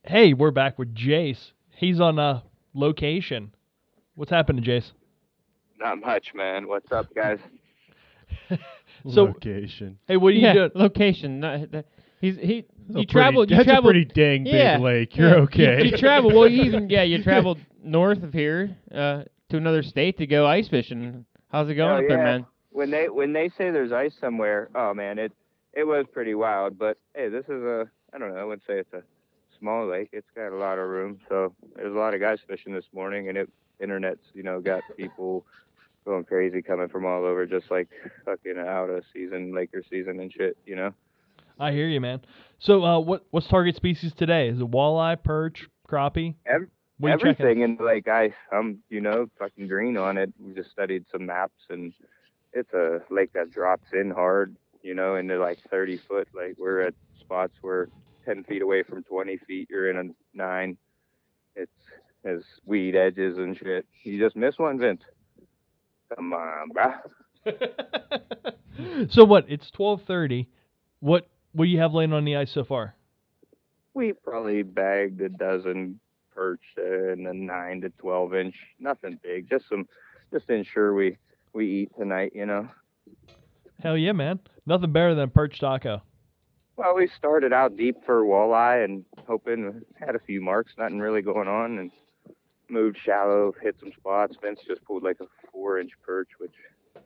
Speaker 6: Hey, we're back with Jace. He's on uh, location. What's happening, Jace?
Speaker 10: Not much, man. What's up, guys?
Speaker 6: So-
Speaker 7: Location.
Speaker 6: Hey, what are you
Speaker 8: yeah,
Speaker 6: doing?
Speaker 8: location. not- that- he's he.
Speaker 7: That's a
Speaker 8: You
Speaker 7: pretty-
Speaker 8: traveled. You
Speaker 7: That's
Speaker 8: traveled.
Speaker 7: a pretty dang big
Speaker 8: yeah,
Speaker 7: lake. You're
Speaker 8: yeah.
Speaker 7: Okay.
Speaker 8: You, traveled. Well, you even yeah, you traveled north of here uh, to another state to go ice fishing. How's it going
Speaker 10: Oh,
Speaker 8: up there, man?
Speaker 10: When they when they say there's ice somewhere, oh man, it it was pretty wild. But hey, this is a I don't know. I wouldn't say it's a small lake. It's got a lot of room. So there's a lot of guys fishing this morning, and it internet's you know got people going crazy coming from all over, just like fucking out of season, Laker season and shit. You know.
Speaker 6: I hear you, man. So, uh, what what's target species today? Is it walleye, perch, crappie?
Speaker 10: Ev-
Speaker 6: What are you checking?
Speaker 10: everything in the lake ice. I'm, you know, fucking green on it. We just studied some maps, and it's a lake that drops in hard, you know, into like 30 foot. Like we're at spots where 10 feet away from 20 feet, you're in a nine. It's has weed edges and shit. You just miss one, Vince. Come on, bruh.
Speaker 6: so what? It's twelve thirty. What what do you have laying on the ice so far?
Speaker 10: We probably bagged a dozen perch and a nine to 12 inch. Nothing big, just some, just to ensure we we eat tonight, you know.
Speaker 6: Hell yeah, man! Nothing better than perch taco.
Speaker 10: Well, we started out deep for walleye and hoping had a few marks, nothing really going on, and moved shallow, hit some spots. Vince just pulled like a four inch perch, which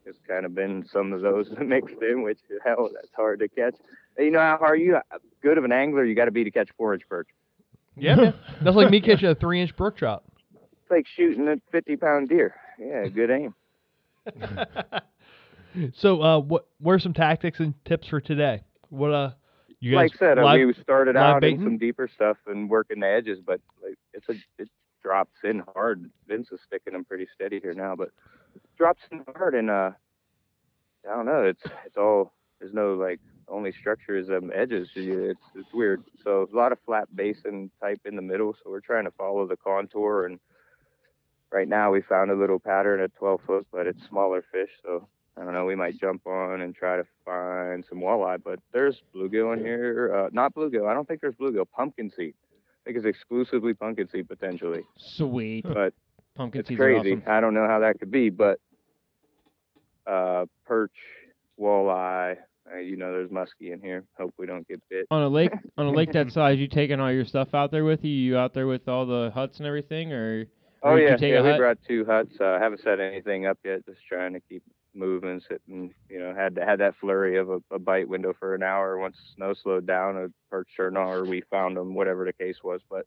Speaker 10: has kind of been some of those mixed in, which hell, that's hard to catch. You know how hard you good of an angler you got to be to catch four inch perch.
Speaker 6: Yeah, man. That's like me catching a three inch brook trout.
Speaker 10: It's like shooting a 50 pound deer. Yeah, good aim.
Speaker 6: so, uh, what? What are some tactics and tips for today? What uh, you guys?
Speaker 10: like I said,
Speaker 6: live-
Speaker 10: we started out in some deeper stuff and working the edges, but like it's a it drops in hard. Vince is sticking them pretty steady here now, but drops in hard and uh, I don't know. It's it's all there's no like only structure is um, edges. It's it's weird. So a lot of flat basin type in the middle. So we're trying to follow the contour. And right now we found a little pattern at 12 foot, but it's smaller fish. So I don't know. We might jump on and try to find some walleye. But there's bluegill in here. Uh, not bluegill. I don't think there's bluegill. Pumpkin seed. I think it's exclusively pumpkin seed potentially.
Speaker 8: Sweet.
Speaker 10: But
Speaker 8: Pumpkin
Speaker 10: it's crazy.
Speaker 8: awesome.
Speaker 10: I don't know how that could be, but uh, perch, walleye. Uh, you know, there's muskie in here. Hope we don't get bit.
Speaker 8: On a lake on a lake that size, you taking all your stuff out there with you? You out there with all the huts and everything, or? or
Speaker 10: Oh yeah, yeah. We
Speaker 8: hut?
Speaker 10: brought two huts. Uh, haven't set anything up yet. Just trying to keep moving, sitting. You know, had had that flurry of a, a bite window for an hour. Once snow slowed down, a perch turned on, or we found them, whatever the case was. But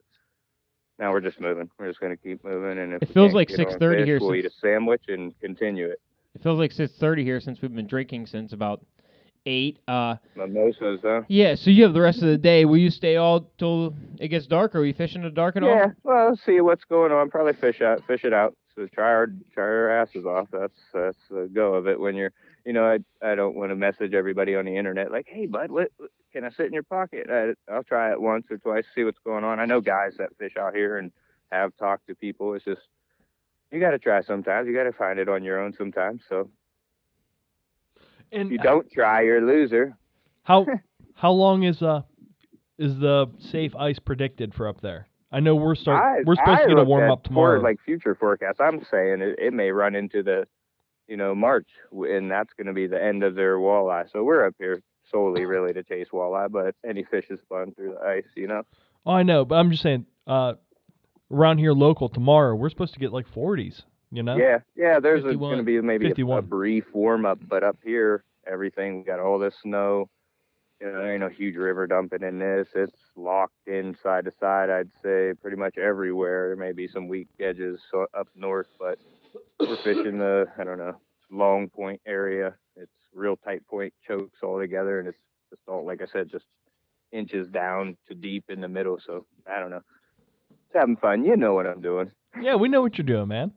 Speaker 10: now we're just moving. We're just gonna keep moving, and if
Speaker 8: It feels like 6:30
Speaker 10: fish,
Speaker 8: here
Speaker 10: We'll
Speaker 8: since-
Speaker 10: eat a sandwich and continue it.
Speaker 8: It feels like six thirty here since we've been drinking since about eight. Uh,
Speaker 10: Mimosas, huh?
Speaker 8: yeah. So you have the rest of the day. Will you stay all till it gets dark? Or are you fishing in the dark at all?
Speaker 10: Yeah, well, see what's going on. Probably fish out, fish it out. So try our try our asses off. That's that's the go of it. When you're, you know, I I don't want to message everybody on the internet like, hey bud, what, what can I sit in your pocket? I, I'll try it once or twice, see what's going on. I know guys that fish out here and have talked to people. It's just you got to try sometimes. You got to find it on your own sometimes. So
Speaker 6: And
Speaker 10: you don't try, you're a loser.
Speaker 6: how how long is uh is the safe ice predicted for up there? I know we're start
Speaker 10: I-
Speaker 6: we're supposed
Speaker 10: I
Speaker 6: to get a warm up tomorrow.
Speaker 10: Like future forecasts, I'm saying it, it may run into the, you know, March, and that's going to be the end of their walleye. So we're up here solely really to chase walleye, but any fish is fun through the ice, you know.
Speaker 6: oh, I know, but I'm just saying uh around here local tomorrow we're supposed to get like 40s, you know?
Speaker 10: Yeah, yeah. There's going to be maybe a, a brief warm up, but up here, everything we got all this snow. You know, there ain't no huge river dumping in this. It's locked in side to side. I'd say pretty much everywhere. There may be some weak edges up north, but we're fishing the I don't know long point area. It's real tight point chokes all together, and it's just all like I said, just inches down to deep in the middle. So I don't know. It's having fun. You know what I'm doing
Speaker 6: Yeah, we know what you're doing, man.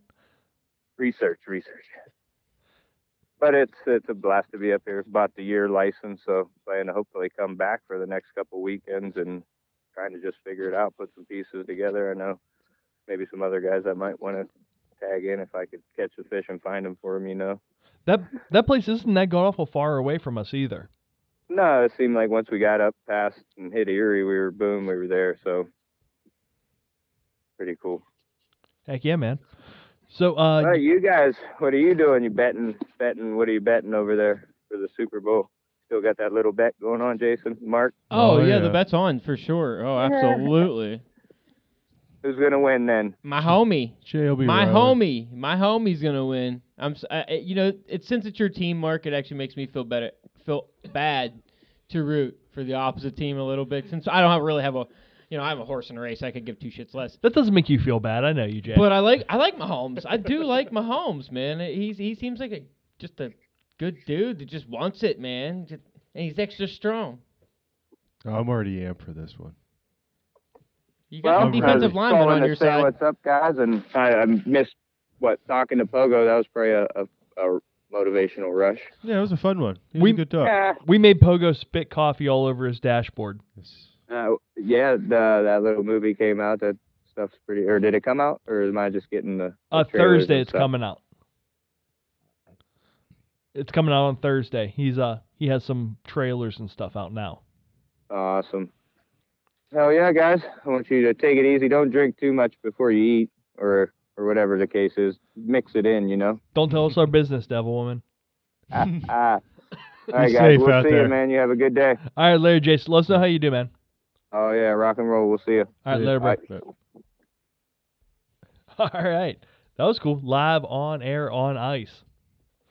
Speaker 10: Research, research. But it's it's a blast to be up here. Bought the year license, so plan to hopefully come back for the next couple weekends and trying to just figure it out, put some pieces together. I know maybe some other guys I might want to tag in if I could catch the fish and find them for them. You know.
Speaker 6: That that place isn't that god awful far away from us either.
Speaker 10: No, it seemed like once we got up past and hit Erie, we were boom, we were there. So pretty cool.
Speaker 6: Heck yeah, man. So uh
Speaker 10: All right, you guys, what are you doing? You betting, betting? What are you betting over there for the Super Bowl? Still got that little bet going on, Jason, Mark.
Speaker 8: Oh,
Speaker 7: Oh,
Speaker 8: yeah,
Speaker 7: yeah.
Speaker 8: the bet's on for sure. Oh, absolutely.
Speaker 10: Who's gonna win then?
Speaker 8: My homie.
Speaker 7: JLB
Speaker 8: my
Speaker 7: Riley.
Speaker 8: homie, my homie's gonna win. I'm, s- I, I- you know, it's since it's your team, Mark. It actually makes me feel better, feel bad to root for the opposite team a little bit. Since I don't have, really have a, you know, I have a horse in a race. I could give two shits less.
Speaker 6: that doesn't make you feel bad. I know you, Jay.
Speaker 8: But I like, I like Mahomes. I do like Mahomes, man. He's he seems like a just a good dude that just wants it, man. Just, and he's extra strong.
Speaker 7: Oh, I'm already amped for this one.
Speaker 8: You got
Speaker 10: well,
Speaker 8: some defensive
Speaker 10: I was
Speaker 8: linemen
Speaker 10: calling
Speaker 8: on
Speaker 10: to
Speaker 8: your
Speaker 10: say
Speaker 8: side.
Speaker 10: What's up, guys? And I, I missed what talking to Pogo. That was probably a, a, a motivational rush.
Speaker 7: Yeah, it was a fun one. It was
Speaker 6: We-
Speaker 7: a good talk.
Speaker 10: Yeah,
Speaker 6: we made Pogo spit coffee all over his dashboard.
Speaker 10: Uh, yeah. The, that little movie came out. That stuff's pretty. Or did it come out? Or am I just getting the? the
Speaker 6: Uh Thursday it's coming out. It's coming out on Thursday. He's uh he has some trailers and stuff out now.
Speaker 10: Awesome. Hell yeah, guys! I want you to take it easy. Don't drink too much before you eat, or or whatever the case is. Mix it in, you know.
Speaker 6: Don't tell us our business, devil woman.
Speaker 10: ah. ah. All right, guys. We'll see
Speaker 7: there.
Speaker 10: you, man. You have a good day.
Speaker 6: All right, Larry Jason, let us know how you do, man.
Speaker 10: Oh yeah, rock and roll. We'll see you.
Speaker 6: All right, later, bro.
Speaker 10: Bye.
Speaker 6: All right. That was cool. Live on air on ice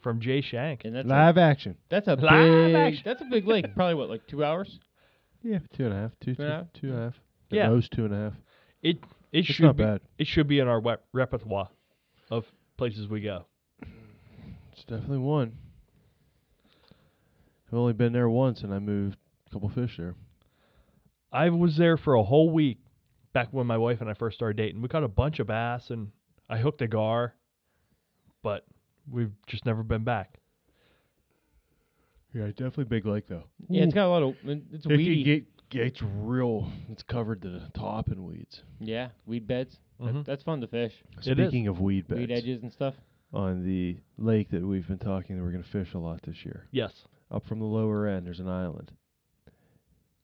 Speaker 6: from Jay Shank.
Speaker 8: And that's a,
Speaker 7: Live action.
Speaker 8: that's a
Speaker 6: Live
Speaker 8: big
Speaker 6: action.
Speaker 8: that's a big lake. Probably what like two hours.
Speaker 7: Yeah, two and a half. Two,
Speaker 8: Two and a half?
Speaker 7: two, two and a half. At
Speaker 6: Yeah.
Speaker 7: most two and a half.
Speaker 6: It it
Speaker 7: It's
Speaker 6: should
Speaker 7: not
Speaker 6: be
Speaker 7: bad.
Speaker 6: it should be in our wep- repertoire of places we go.
Speaker 7: It's definitely one. I've only been there once, and I moved a couple fish there.
Speaker 6: I was there for a whole week back when my wife and I first started dating. We caught a bunch of bass and I hooked a gar, but we've just never been back.
Speaker 7: Yeah, definitely big lake though.
Speaker 8: Yeah, it's got a lot of. It's
Speaker 7: It
Speaker 8: weedy.
Speaker 7: get, it's real. It's covered to the top in weeds.
Speaker 8: yeah, weed beds. That-
Speaker 6: Mhm.
Speaker 8: that's fun to fish.
Speaker 6: It is.
Speaker 7: Speaking of weed beds,
Speaker 8: Weed edges and stuff.
Speaker 7: on the lake that we've been talking that we're going to fish a lot this year.
Speaker 6: Yes.
Speaker 7: Up from the lower end, there's an island.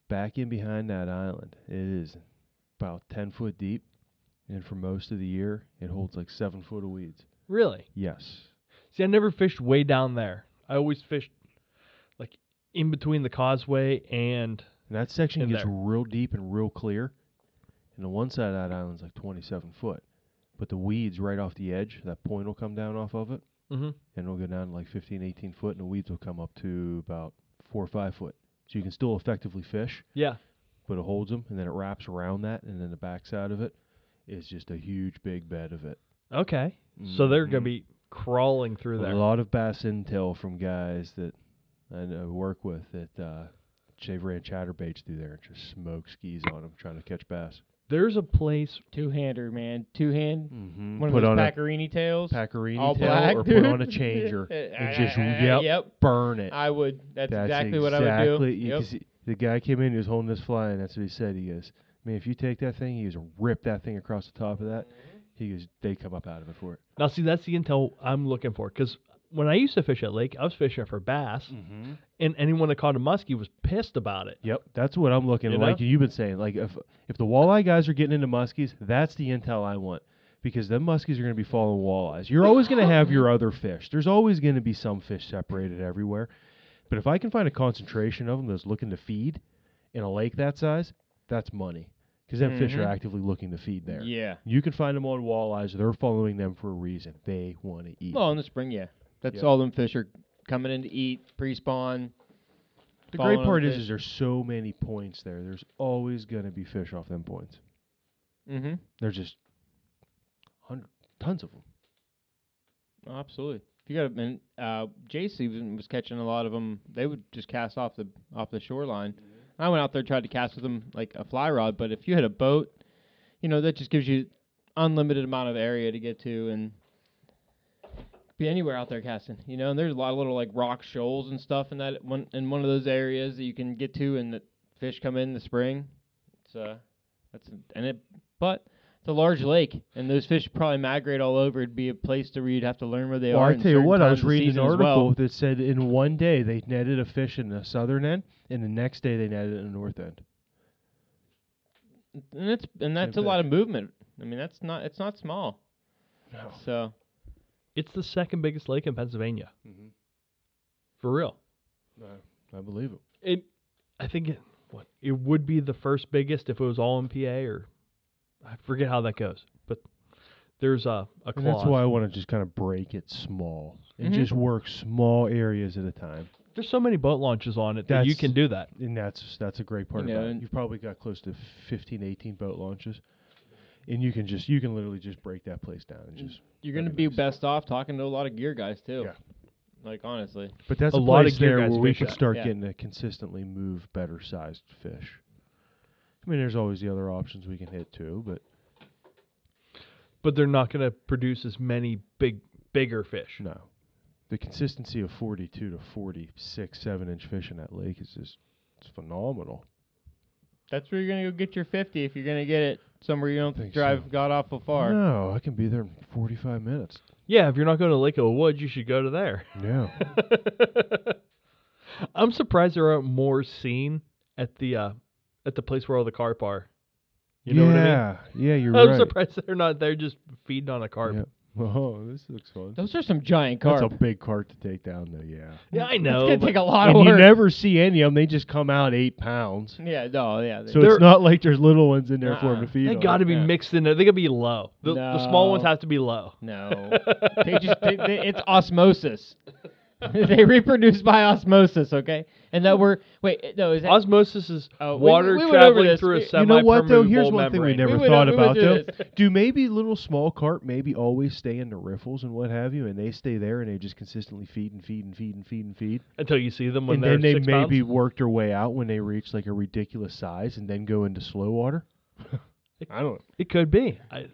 Speaker 7: Back in behind that island, it is about 10 foot deep, and for most of the year, it holds like 7 foot of weeds.
Speaker 6: Really?
Speaker 7: Yes.
Speaker 6: See, I never fished way down there. I always fished like in between the causeway and
Speaker 7: And that section gets
Speaker 6: there.
Speaker 7: real deep and real clear. And the one side of that island's like 27 foot. But the weeds right off the edge, that point will come down off of it,
Speaker 6: Mhm.
Speaker 7: and it'll go down to like 15, 18 foot, and the weeds will come up to about 4 or 5 foot. So you can still effectively fish,
Speaker 6: yeah.
Speaker 7: but it holds them, and then it wraps around that, and then the backside of it is just a huge big bed of it.
Speaker 6: Okay. So they're gonna be crawling through there.
Speaker 7: A lot of bass intel from guys that I know, work with that uh, they've ran chatterbaits through there and just smoke skis on them trying to catch bass.
Speaker 6: There's a place.
Speaker 8: Two hander, man. Two hand.
Speaker 7: Mm-hmm.
Speaker 8: One of
Speaker 7: put
Speaker 8: those
Speaker 7: on
Speaker 8: Pacarini tails.
Speaker 7: a Paccarini
Speaker 8: all
Speaker 7: tail
Speaker 8: black,
Speaker 7: or
Speaker 8: dude.
Speaker 7: put on a changer and just yep,
Speaker 8: yep.
Speaker 7: burn it.
Speaker 8: I would. That's,
Speaker 7: That's
Speaker 8: exactly, what I would do.
Speaker 7: you
Speaker 8: Yep.
Speaker 7: can see- the guy came in, he was holding this fly, and that's what he said. He goes, "Man, if you take that thing, you just rip that thing across the top of that." He goes, "They come up out of it for it."
Speaker 6: Now, see, that's the intel I'm looking for. Because when I used to fish at lake, I was fishing for bass,
Speaker 7: Mm-hmm.
Speaker 6: and anyone that caught a muskie was pissed about it.
Speaker 7: Yep, that's what I'm looking
Speaker 6: You
Speaker 7: at. Like
Speaker 6: know?
Speaker 7: you've been saying, like if if the walleye guys are getting into muskies, that's the intel I want because them muskies are going to be following walleyes. You're always going to have your other fish. There's always going to be some fish separated everywhere. But if I can find a concentration of them that's looking to feed in a lake that size, that's money because them fish are
Speaker 8: Mhm.
Speaker 7: actively looking to feed there.
Speaker 8: Yeah.
Speaker 7: You can find them on walleyes. They're following them for a reason. They want to eat.
Speaker 8: Well, in the spring, yeah. That's
Speaker 7: Yep.
Speaker 8: all them fish are coming in to eat, pre-spawn.
Speaker 7: the great part is,
Speaker 8: fish.
Speaker 7: is there's so many points there. There's always going to be fish off them points.
Speaker 8: Mm-hmm.
Speaker 7: There's just hundred, tons of them.
Speaker 8: Oh, absolutely. If you got and uh, even was catching a lot of them. They would just cast off the off the shoreline. I went out there tried to cast with them like a fly rod, but if you had a boat, you know that just gives you unlimited amount of area to get to and be anywhere out there casting. You know, and there's a lot of little like rock shoals and stuff in that one in one of those areas that you can get to, and the fish come in the spring. It's uh, that's and it, but it's a large lake, and those fish probably migrate all over. It'd be a place to where you'd have to learn where they
Speaker 7: well,
Speaker 8: are.
Speaker 7: I tell you what, I was reading an article
Speaker 8: well.
Speaker 7: that said in one day they netted a fish in the southern end, and the next day they netted it in the north end.
Speaker 8: and it's and that's
Speaker 7: Same
Speaker 8: a lot of movement. I mean, that's not it's not small.
Speaker 7: No.
Speaker 8: So
Speaker 6: It's the second biggest lake in Pennsylvania.
Speaker 7: Mhm.
Speaker 6: For real.
Speaker 7: I believe it.
Speaker 6: It, I think it, what it would be the first biggest if it was all in PA or I forget how that goes. But there's a a
Speaker 7: And that's why I want to just kind of break it small and
Speaker 8: Mhm.
Speaker 7: just work small areas at a time.
Speaker 6: There's so many boat launches on it that you can do that.
Speaker 7: And that's that's a great part
Speaker 8: You know,
Speaker 7: about it. You've probably got close to 15, 18 boat launches, and you can just you can literally just break that place down and just.
Speaker 8: you're gonna be
Speaker 7: nice.
Speaker 8: best off talking to a lot of gear guys too.
Speaker 7: Yeah.
Speaker 8: Like honestly,
Speaker 7: But that's
Speaker 6: A
Speaker 7: a,
Speaker 6: lot of gear
Speaker 7: there
Speaker 6: guys
Speaker 7: where we
Speaker 6: fish
Speaker 7: could start
Speaker 8: yeah.
Speaker 7: getting to consistently move better sized fish. I mean, there's always the other options we can hit too, but
Speaker 6: But they're not going to produce as many big bigger fish.
Speaker 7: no, the consistency of 42 to 46, seven inch fish in that lake is just it's phenomenal.
Speaker 8: That's where you're gonna go get your 50 if you're gonna get it somewhere you don't
Speaker 7: Think
Speaker 8: drive
Speaker 7: so.
Speaker 8: god awful far.
Speaker 7: No, I can be there in 45 minutes.
Speaker 6: Yeah, if you're not going to Lake of the Woods, you should go to there.
Speaker 7: Yeah.
Speaker 6: I'm surprised there aren't more seen at the uh, at the place where all the carp are. You know what I mean?
Speaker 7: yeah, yeah, you're
Speaker 6: I'm
Speaker 7: right.
Speaker 6: surprised they're not there just feeding on a carp.
Speaker 7: Yeah. Oh, this looks fun.
Speaker 8: Those are some giant carp.
Speaker 7: That's a big cart to take down, though. Yeah.
Speaker 6: Yeah, I know.
Speaker 8: It's
Speaker 6: know.
Speaker 8: gonna take a lot of and
Speaker 7: you
Speaker 8: work.
Speaker 7: never see any of them. They just come out eight pounds.
Speaker 8: yeah, no, yeah. they-
Speaker 7: So
Speaker 6: They're-
Speaker 7: it's not like there's little ones in there for them to feed.
Speaker 6: they
Speaker 7: on.
Speaker 6: got to be
Speaker 8: Yeah.
Speaker 6: mixed in there. They got to be low. The, the small ones
Speaker 8: No.
Speaker 6: have to be low.
Speaker 8: no, they just they, they, it's osmosis. they reproduce by osmosis, okay? And that we're wait, no, is that
Speaker 6: Osmosis is
Speaker 8: Oh, we-
Speaker 6: water
Speaker 8: we went over
Speaker 6: traveling
Speaker 8: this.
Speaker 6: through a
Speaker 8: We-
Speaker 6: semi
Speaker 7: You know what though? Here's one thing we
Speaker 6: membrane.
Speaker 7: never
Speaker 8: We went
Speaker 7: thought
Speaker 8: over- we
Speaker 7: about though.
Speaker 8: went through this.
Speaker 7: Do maybe little small carp maybe always stay in the riffles and what have you, and they stay there and they just consistently feed and feed and feed and feed and feed,
Speaker 6: until you see them when
Speaker 7: and
Speaker 6: they're
Speaker 7: then they
Speaker 6: six
Speaker 7: maybe
Speaker 6: pounds.
Speaker 7: work their way out when they reach like a ridiculous size and then go into slow water. I don't
Speaker 6: It could be. I,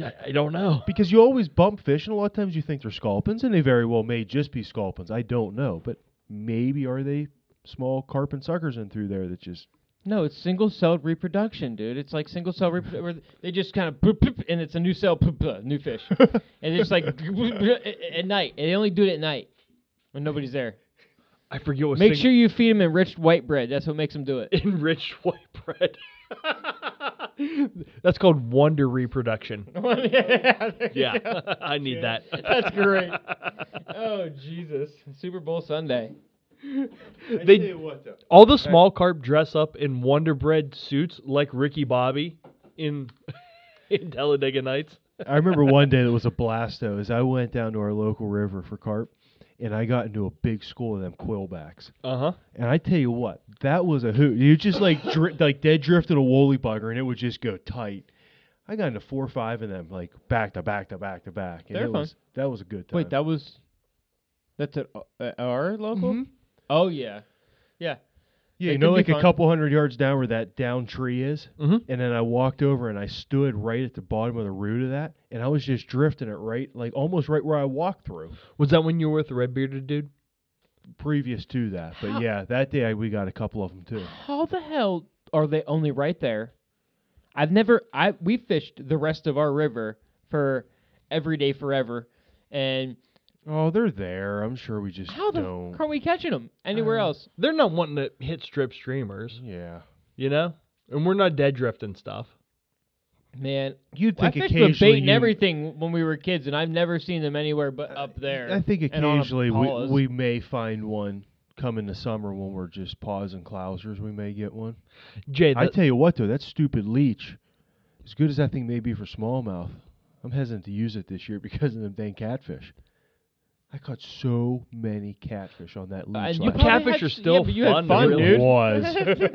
Speaker 6: I, I don't know.
Speaker 7: because you always bump fish, and a lot of times you think they're sculpins, and they very well may just be sculpins. I don't know, but maybe are they small carp and suckers in through there that just
Speaker 8: No, it's single celled reproduction, dude. It's like single cell reproduction where they just kind of boop, boop, and it's a new cell, boop, boop, new fish, and it's like at night. And they only do it at night when nobody's there.
Speaker 6: I forget what.
Speaker 8: Make
Speaker 6: sing-
Speaker 8: sure you feed them enriched white bread. That's what makes them do it.
Speaker 6: enriched white bread. That's called wonder reproduction. Yeah, I need that.
Speaker 8: That's great. Oh Jesus! Super Bowl Sunday.
Speaker 6: They all the small carp dress up in Wonder Bread suits like Ricky Bobby in in Talladega Nights.
Speaker 7: I remember one day that was a blast though, is I went down to our local river for carp and I got into a big school of them quillbacks.
Speaker 6: Uh huh.
Speaker 7: And I tell you what, that was a hoot. You just like dri- like dead drifted a woolly bugger, and it would just go tight. I got into four or five of them, like back to back to back to back. And
Speaker 8: They're
Speaker 7: it
Speaker 8: fun.
Speaker 7: Was, that was a good time.
Speaker 8: Wait, that was that's at, uh, our local.
Speaker 7: Mhm.
Speaker 8: Oh yeah, yeah.
Speaker 7: yeah,
Speaker 8: it
Speaker 7: you know,
Speaker 8: can be
Speaker 7: like a
Speaker 8: fun.
Speaker 7: couple hundred yards down where that down tree is,
Speaker 6: Mhm.
Speaker 7: and then I walked over and I stood right at the bottom of the root of that, and I was just drifting it right, like almost right where I walked through.
Speaker 6: Was that when you were with the red bearded dude?
Speaker 7: Previous to that, but yeah, that day I, we got a couple of them too.
Speaker 8: How the hell are they only right there? I've never. I we fished the rest of our river for every day forever, and
Speaker 7: Oh, they're there. I'm sure we just
Speaker 8: how the
Speaker 7: don't.
Speaker 8: f- are we catching them anywhere
Speaker 6: Uh,
Speaker 8: else?
Speaker 6: They're not wanting to hit strip streamers,
Speaker 7: yeah,
Speaker 6: you know, and we're not dead drifting stuff.
Speaker 8: Man,
Speaker 7: you'd
Speaker 8: I
Speaker 7: think
Speaker 8: fished with
Speaker 7: occasionally
Speaker 8: bait and
Speaker 7: you-
Speaker 8: everything when we were kids, and I've never seen them anywhere but up there.
Speaker 7: I think
Speaker 8: and on a
Speaker 7: occasionally we,
Speaker 8: Paula's.
Speaker 7: we may find one come in the summer when we're just pausing clousers. We may get one.
Speaker 6: Jay,
Speaker 7: I
Speaker 6: that-
Speaker 7: tell you what though, that stupid leech, as good as that thing may be for smallmouth, I'm hesitant to use it this year because of them dang catfish. I caught so many catfish on that leech.
Speaker 8: Uh, you
Speaker 7: last
Speaker 8: probably
Speaker 6: Catfish
Speaker 8: had
Speaker 6: are still
Speaker 8: yeah, but you had
Speaker 6: fun to
Speaker 8: fun,
Speaker 6: really-
Speaker 8: dude.
Speaker 7: It was.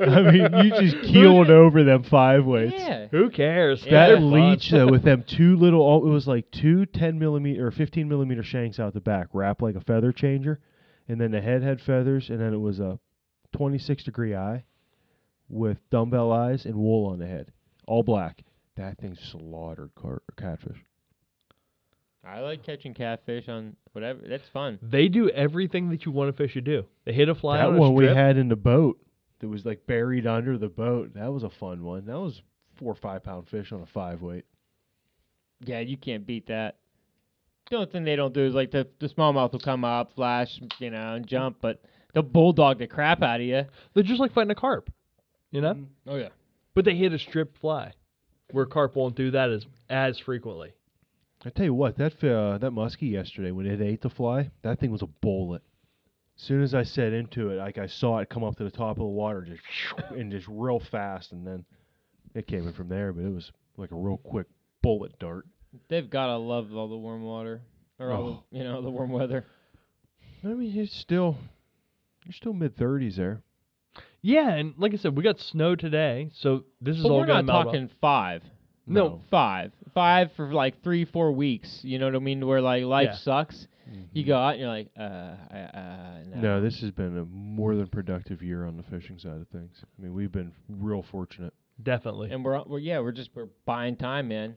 Speaker 7: I mean, you just keeled over them five weights.
Speaker 8: Yeah.
Speaker 6: who cares?
Speaker 8: Yeah,
Speaker 7: That
Speaker 8: they're
Speaker 7: leech though, with them two little, oh, it was like two 10 millimeter or 15 millimeter shanks out the back, wrapped like a feather changer, and then the head had feathers, and then it was a 26 degree eye with dumbbell eyes and wool on the head, all black. That thing slaughtered car- catfish.
Speaker 8: I like catching catfish on whatever. That's fun.
Speaker 6: They do everything that you want a fish to do. They hit a fly
Speaker 7: that
Speaker 6: on a
Speaker 7: one we
Speaker 6: strip.
Speaker 7: had in the boat that was like buried under the boat. That was a fun one. That was four or five pound fish on a five weight.
Speaker 8: Yeah, you can't beat that. The only thing they don't do is like the the smallmouth will come up, flash, you know, and jump, but they'll bulldog the crap out of you.
Speaker 6: They're just like fighting a carp, you know. Mm-hmm.
Speaker 8: Oh yeah.
Speaker 6: But they hit a strip fly, where carp won't do that as as frequently.
Speaker 7: I tell you what, that uh, that muskie yesterday when it ate the fly, that thing was a bullet. As soon as I set into it, like I saw it come up to the top of the water, just and just real fast, and then it came in from there. But it was like a real quick bullet dart.
Speaker 8: They've gotta love all the warm water. Or all
Speaker 7: Oh.
Speaker 8: the, you know, the warm weather.
Speaker 7: I mean, it's still you're still mid thirties there.
Speaker 6: Yeah, and like I said, we got snow today, so this is
Speaker 8: But
Speaker 6: all
Speaker 8: we're
Speaker 6: gonna
Speaker 8: not
Speaker 6: melt
Speaker 8: talking
Speaker 6: off.
Speaker 8: five.
Speaker 6: No.
Speaker 8: Five. Five for like three, four weeks. You know what I mean? Where like life
Speaker 6: Yeah.
Speaker 8: sucks. You go out and you're like, uh, I, uh, no.
Speaker 7: No, this has been a more than productive year on the fishing side of things. I mean, we've been real fortunate.
Speaker 6: Definitely.
Speaker 8: And we're, we're yeah, we're just we're buying time, man.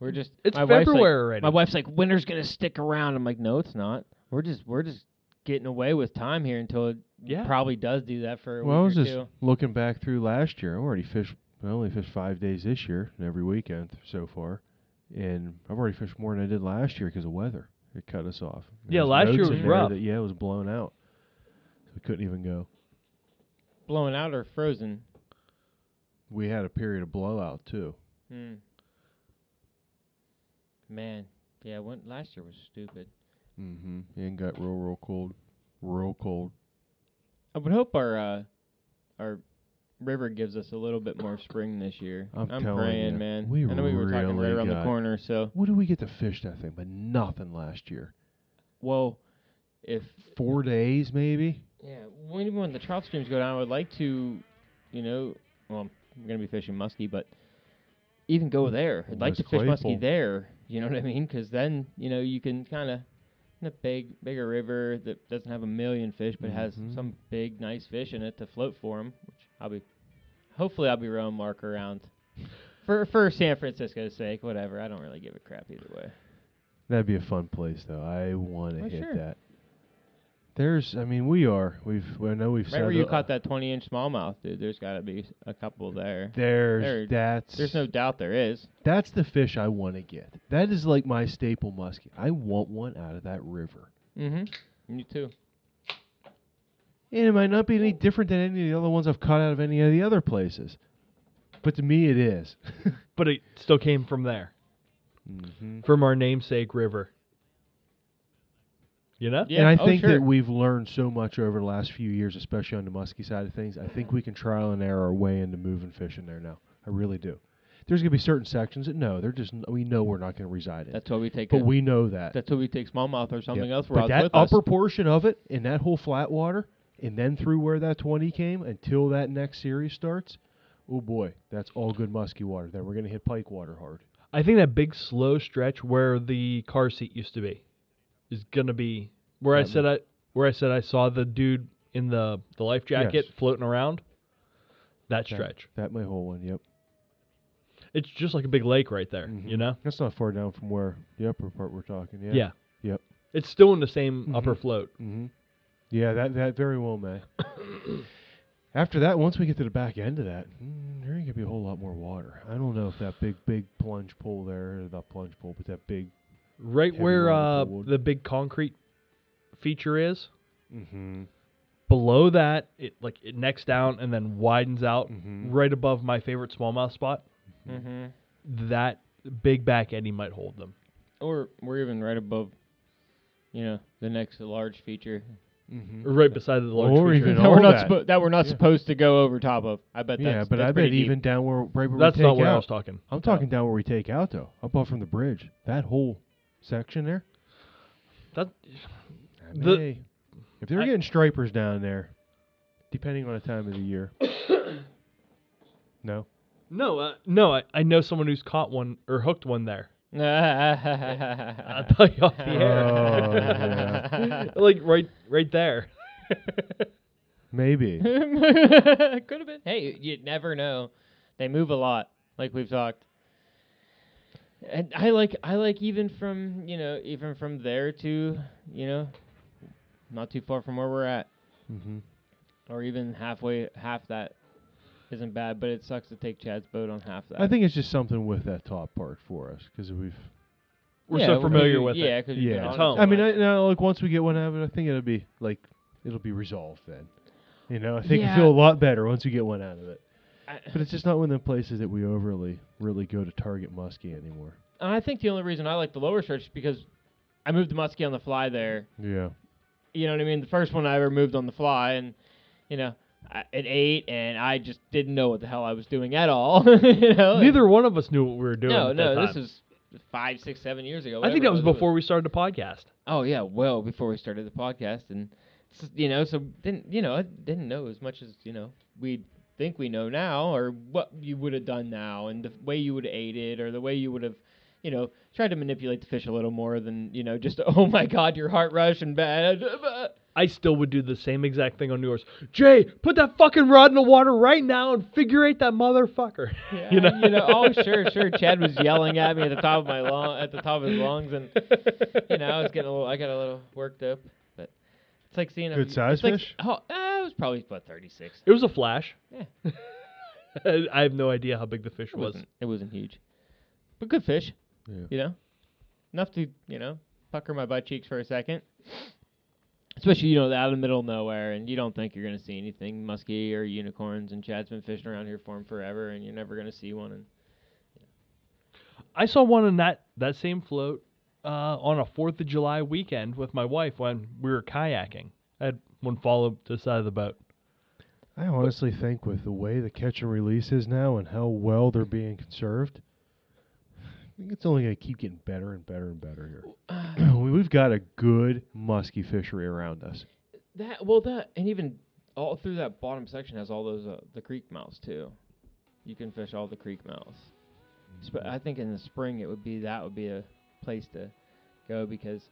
Speaker 8: We're just
Speaker 6: It's
Speaker 8: my wife's like-
Speaker 6: February already.
Speaker 8: My wife's like, winter's gonna stick around. I'm like, no, it's not. We're just we're just getting away with time here until it
Speaker 6: Yeah.
Speaker 8: probably does do that for a
Speaker 7: Well, I was just
Speaker 8: two.
Speaker 7: looking back through last year. I already fished. I only fished five days this year, and every weekend so far, and I've already fished more than I did last year because of weather. It cut us off.
Speaker 6: Yeah, last year was
Speaker 7: in
Speaker 6: rough.
Speaker 7: That, yeah, it was blown out. So we couldn't even go.
Speaker 8: Blown out or frozen.
Speaker 7: We had a period of blowout too.
Speaker 8: Hmm. Man, yeah, when last year was stupid.
Speaker 7: Mm-hmm. And got real, real cold. Real cold.
Speaker 8: I would hope our uh, our river gives us a little bit more spring this year.
Speaker 7: I'm telling
Speaker 8: praying,
Speaker 7: ya,
Speaker 8: man.
Speaker 7: we
Speaker 8: I know we were talking right
Speaker 7: really
Speaker 8: around the
Speaker 7: got-
Speaker 8: corner, so
Speaker 7: What did we get to fish that thing? But nothing last year.
Speaker 8: well, if
Speaker 7: Four days maybe.
Speaker 8: yeah, when when the trout streams go down, I would like to, you know, well, I'm gonna be fishing muskie, but even go there. I'd like to fish
Speaker 7: Claypool.
Speaker 8: muskie there. You know what I mean? Because then you know you can kind of a big bigger river that doesn't have a million fish, but has
Speaker 7: Mhm.
Speaker 8: some big nice fish in it to float for 'em, Which I'll be, hopefully, I'll be rowing Mark around. For for San Francisco's sake, whatever. I don't really give a crap either way.
Speaker 7: That'd be a fun place though. I want to
Speaker 8: Oh,
Speaker 7: hit
Speaker 8: sure.
Speaker 7: that. There's, I mean, we are. We've, I know we've
Speaker 8: Remember you caught that 20 inch smallmouth, dude. There's got to be a couple there.
Speaker 7: There's
Speaker 8: There-
Speaker 7: that's
Speaker 8: There's no doubt there is.
Speaker 7: that's the fish I want to get. That is like my staple muskie. I want one out of that river.
Speaker 8: Mm-hmm. Me too.
Speaker 7: And it might not be any different than any of the other ones I've caught out of any of the other places. But to me, it is.
Speaker 6: But it still came from there,
Speaker 7: mm-hmm.
Speaker 6: from our namesake river. You know?
Speaker 8: Yeah.
Speaker 7: and I
Speaker 8: oh,
Speaker 7: think
Speaker 8: sure.
Speaker 7: that we've learned so much over the last few years, especially on the muskie side of things. I think we can trial and error our way into moving fish in there now. I really do. There's gonna be certain sections that no, they're just we know we're not gonna reside in.
Speaker 8: That's why we take.
Speaker 7: but
Speaker 8: a-
Speaker 7: we know that.
Speaker 8: That's why we take smallmouth or something
Speaker 7: Yeah.
Speaker 8: else.
Speaker 7: But that
Speaker 8: with us.
Speaker 7: upper portion of it, in that whole flat water, and then through where that 20 came until that next series starts, oh boy, that's all good musky water. Then we're gonna hit pike water hard.
Speaker 6: I think that big slow stretch where the car seat used to be is gonna be where I said I where I said I saw the dude in the the life jacket
Speaker 7: Yes.
Speaker 6: floating around. That stretch.
Speaker 7: That my whole one. Yep.
Speaker 6: It's just like a big lake right there.
Speaker 7: Mhm.
Speaker 6: You know?
Speaker 7: That's not far down from where the upper part we're talking. Yeah.
Speaker 6: Yeah.
Speaker 7: Yep.
Speaker 6: It's still in the same upper
Speaker 7: Mhm.
Speaker 6: float.
Speaker 7: Mm-hmm. Yeah, that that very well may. After that, once we get to the back end of that, mm, there ain't gonna be a whole lot more water. I don't know if that big big plunge pool there, not plunge pool, but that big.
Speaker 6: Right
Speaker 7: Heavy
Speaker 6: where uh,
Speaker 7: pool
Speaker 6: the big concrete feature is.
Speaker 7: Mm-hmm.
Speaker 6: Below that, it like it necks down and then widens out
Speaker 7: Mhm.
Speaker 6: right above my favorite smallmouth spot.
Speaker 8: Mm-hmm.
Speaker 6: That big back eddy might hold them.
Speaker 8: Or we're even right above, you know, the next large feature
Speaker 7: Mm-hmm.
Speaker 6: Right beside the large
Speaker 7: Or
Speaker 6: feature.
Speaker 7: even
Speaker 8: that we're not
Speaker 7: that.
Speaker 8: suppo- that we're not
Speaker 7: Yeah.
Speaker 8: supposed to go over top of. I bet.
Speaker 7: Yeah,
Speaker 8: that's,
Speaker 7: but
Speaker 8: that's
Speaker 7: I bet
Speaker 8: pretty deep.
Speaker 7: even down where right where
Speaker 6: That's
Speaker 7: we take
Speaker 6: not where
Speaker 7: out.
Speaker 6: I was talking.
Speaker 7: I'm talking down where we take out though, up off from the bridge. That whole section there.
Speaker 6: That
Speaker 7: I
Speaker 6: The-
Speaker 7: may- if they're
Speaker 6: I-
Speaker 7: getting stripers down there, depending on the time of the year. no.
Speaker 6: no, uh, no. I, I know someone who's caught one or hooked one there. I'll
Speaker 8: I'll
Speaker 6: tell you off the air.
Speaker 7: Oh, yeah.
Speaker 6: like right, right there.
Speaker 7: Maybe.
Speaker 8: Could have been. Hey, you never know. They move a lot, like we've talked. And I like I like even from you know even from there to you know, not too far from where we're at,
Speaker 7: hmm
Speaker 8: or even halfway half that isn't bad. But it sucks to take Chad's boat on half that.
Speaker 7: I think it's just something with that top part for us because we've.
Speaker 6: We're
Speaker 8: Yeah,
Speaker 6: so familiar with
Speaker 8: yeah,
Speaker 6: it.
Speaker 8: 'cause you've been
Speaker 7: Yeah.
Speaker 8: on
Speaker 6: It's home.
Speaker 8: so
Speaker 7: I mean, I,
Speaker 8: much.
Speaker 7: no, like once we get one out of it, I think it'll be like it'll be resolved then. You know, I think
Speaker 8: Yeah.
Speaker 7: you feel a lot better once you get one out of it.
Speaker 8: I-
Speaker 7: But it's just not one of the places that we overly really go to target muskie anymore.
Speaker 8: And I think the only reason I like the lower stretch is because I moved the muskie on the fly there.
Speaker 7: Yeah.
Speaker 8: You know what I mean? The first one I ever moved on the fly, and you know, I, it ate, and I just didn't know what the hell I was doing at all. you know, and-
Speaker 6: Neither one of us knew what we were doing.
Speaker 8: No, no,
Speaker 6: that
Speaker 8: this is five, six, seven years ago.
Speaker 6: I think that
Speaker 8: it
Speaker 6: was
Speaker 8: It
Speaker 6: before we started the podcast.
Speaker 8: Oh yeah, well before we started the podcast, and s- you know, so didn't you know, I didn't know as much as you know we think we know now, or what you would have done now, and the way you would have ate it, or the way you would have, you know, tried to manipulate the fish a little more than you know, just oh my god, your heart rush and bad.
Speaker 6: I still would do the same exact thing on yours. Jay, put that fucking rod in the water right now and figure eight that motherfucker.
Speaker 8: Yeah,
Speaker 6: you know,
Speaker 8: oh sure, sure. Chad was yelling at me at the top of my lung, at the top of his lungs, and you know, I was getting a little, I got a little worked up, but it's like seeing a
Speaker 7: Good
Speaker 8: it's
Speaker 7: size
Speaker 8: like-
Speaker 7: fish?
Speaker 8: Oh, uh, it was probably about thirty-six.
Speaker 6: it was a flash.
Speaker 8: Yeah.
Speaker 6: I have no idea how big the fish
Speaker 8: It
Speaker 6: was.
Speaker 8: wasn't, it wasn't huge, but good fish.
Speaker 7: Yeah.
Speaker 8: You know, enough to you know pucker my butt cheeks for a second. Especially you know out in the middle of nowhere, and you don't think you're gonna see anything muskie or unicorns. And Chad's been fishing around here for him forever, and you're never gonna see one. And
Speaker 6: I saw one in that that same float uh, on a Fourth of July weekend with my wife when we were kayaking. I had one follow to the side of the boat.
Speaker 7: I honestly think with the way the catch and release is now and how well they're being conserved, I think it's only going to keep getting better and better and better here. We- We've got a good musky fishery around us.
Speaker 8: That well, that and even all through that bottom section has all those uh, the creek mouths too. You can fish all the creek mouths. Sp- I think in the spring it would be that would be a place to go because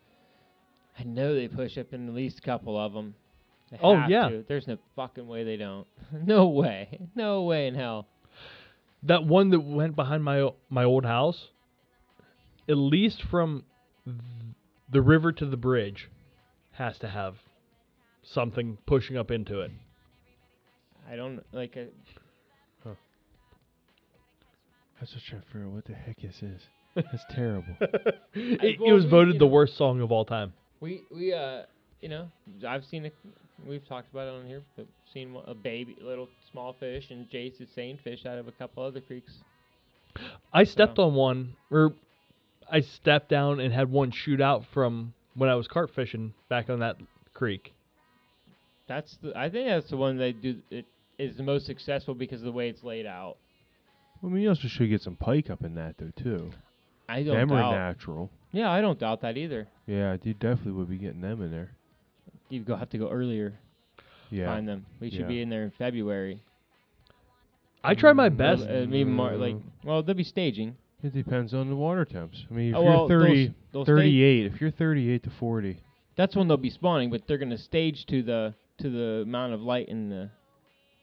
Speaker 8: I know they push up in at least a couple of them. They
Speaker 6: Oh,
Speaker 8: have
Speaker 6: yeah.
Speaker 8: to. There's no fucking way they don't. no way. No way in hell.
Speaker 6: That one that went behind my my old house, at least from the river to the bridge, has to have something pushing up into it.
Speaker 8: I don't like. Uh,
Speaker 7: I was just trying to figure out what the heck this is. That's terrible.
Speaker 6: it, it was voted the
Speaker 8: know-
Speaker 6: worst song of all time.
Speaker 8: We we uh you know I've seen it. We've talked about it on here. But seen a baby, little small fish, and Jace is saying fish out of a couple other creeks.
Speaker 6: I stepped on one, or I stepped down and had one shoot out from when I was carp fishing back on that creek.
Speaker 8: That's the. I think that's the one they do. It is the most successful because of the way it's laid out.
Speaker 7: I mean, you also should get some pike up in that though too.
Speaker 8: I don't
Speaker 7: Them are
Speaker 8: doubt.
Speaker 7: natural.
Speaker 8: Yeah, I don't doubt that either.
Speaker 7: Yeah, you definitely would be getting them in there.
Speaker 8: You go have to go earlier.
Speaker 7: Yeah.
Speaker 8: Find them. We should
Speaker 7: Yeah.
Speaker 8: be in there in February.
Speaker 6: I try my best.
Speaker 8: Uh, even more like well, they'll be staging.
Speaker 7: It depends on the water temps. I mean, if
Speaker 8: Oh,
Speaker 7: you're
Speaker 8: well, they'll they'll stay-
Speaker 7: 38, if you're 38 to 40,
Speaker 8: That's when they'll be spawning, but they're gonna stage to the to the amount of light in the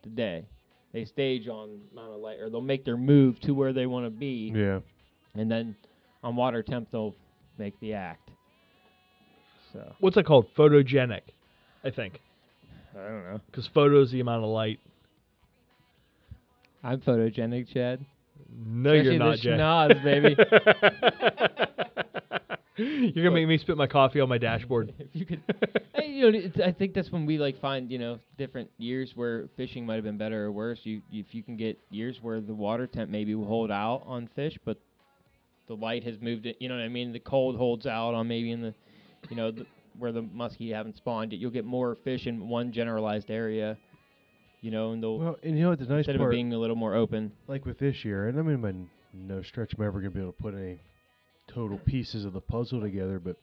Speaker 8: the day. They stage on amount of light, or they'll make their move to where they want to be,
Speaker 7: yeah.
Speaker 8: and then on water temp they'll make the act. So
Speaker 6: What's it called? Photogenic, I think.
Speaker 8: I don't know.
Speaker 6: Because photo is the amount of light.
Speaker 8: I'm photogenic, Chad.
Speaker 6: No,
Speaker 8: Especially
Speaker 6: you're not, Chad.
Speaker 8: Especially the
Speaker 6: Jay.
Speaker 8: schnoz, baby.
Speaker 6: you're gonna make me spit my coffee on my dashboard.
Speaker 8: if you could, I, you know, it's, I think that's when we like find you know different years where fishing might have been better or worse. You if you can get years where the water temp maybe will hold out on fish, but the light has moved it. You know what I mean? The cold holds out on maybe in the, you know, the, where the muskie haven't spawned yet. You'll get more fish in one generalized area. You know, and they'll
Speaker 7: Well, and you know what the nice
Speaker 8: instead of being a little more open.
Speaker 7: like with this year, and I mean, by no stretch I'm ever gonna be able to put any total pieces of the puzzle together, but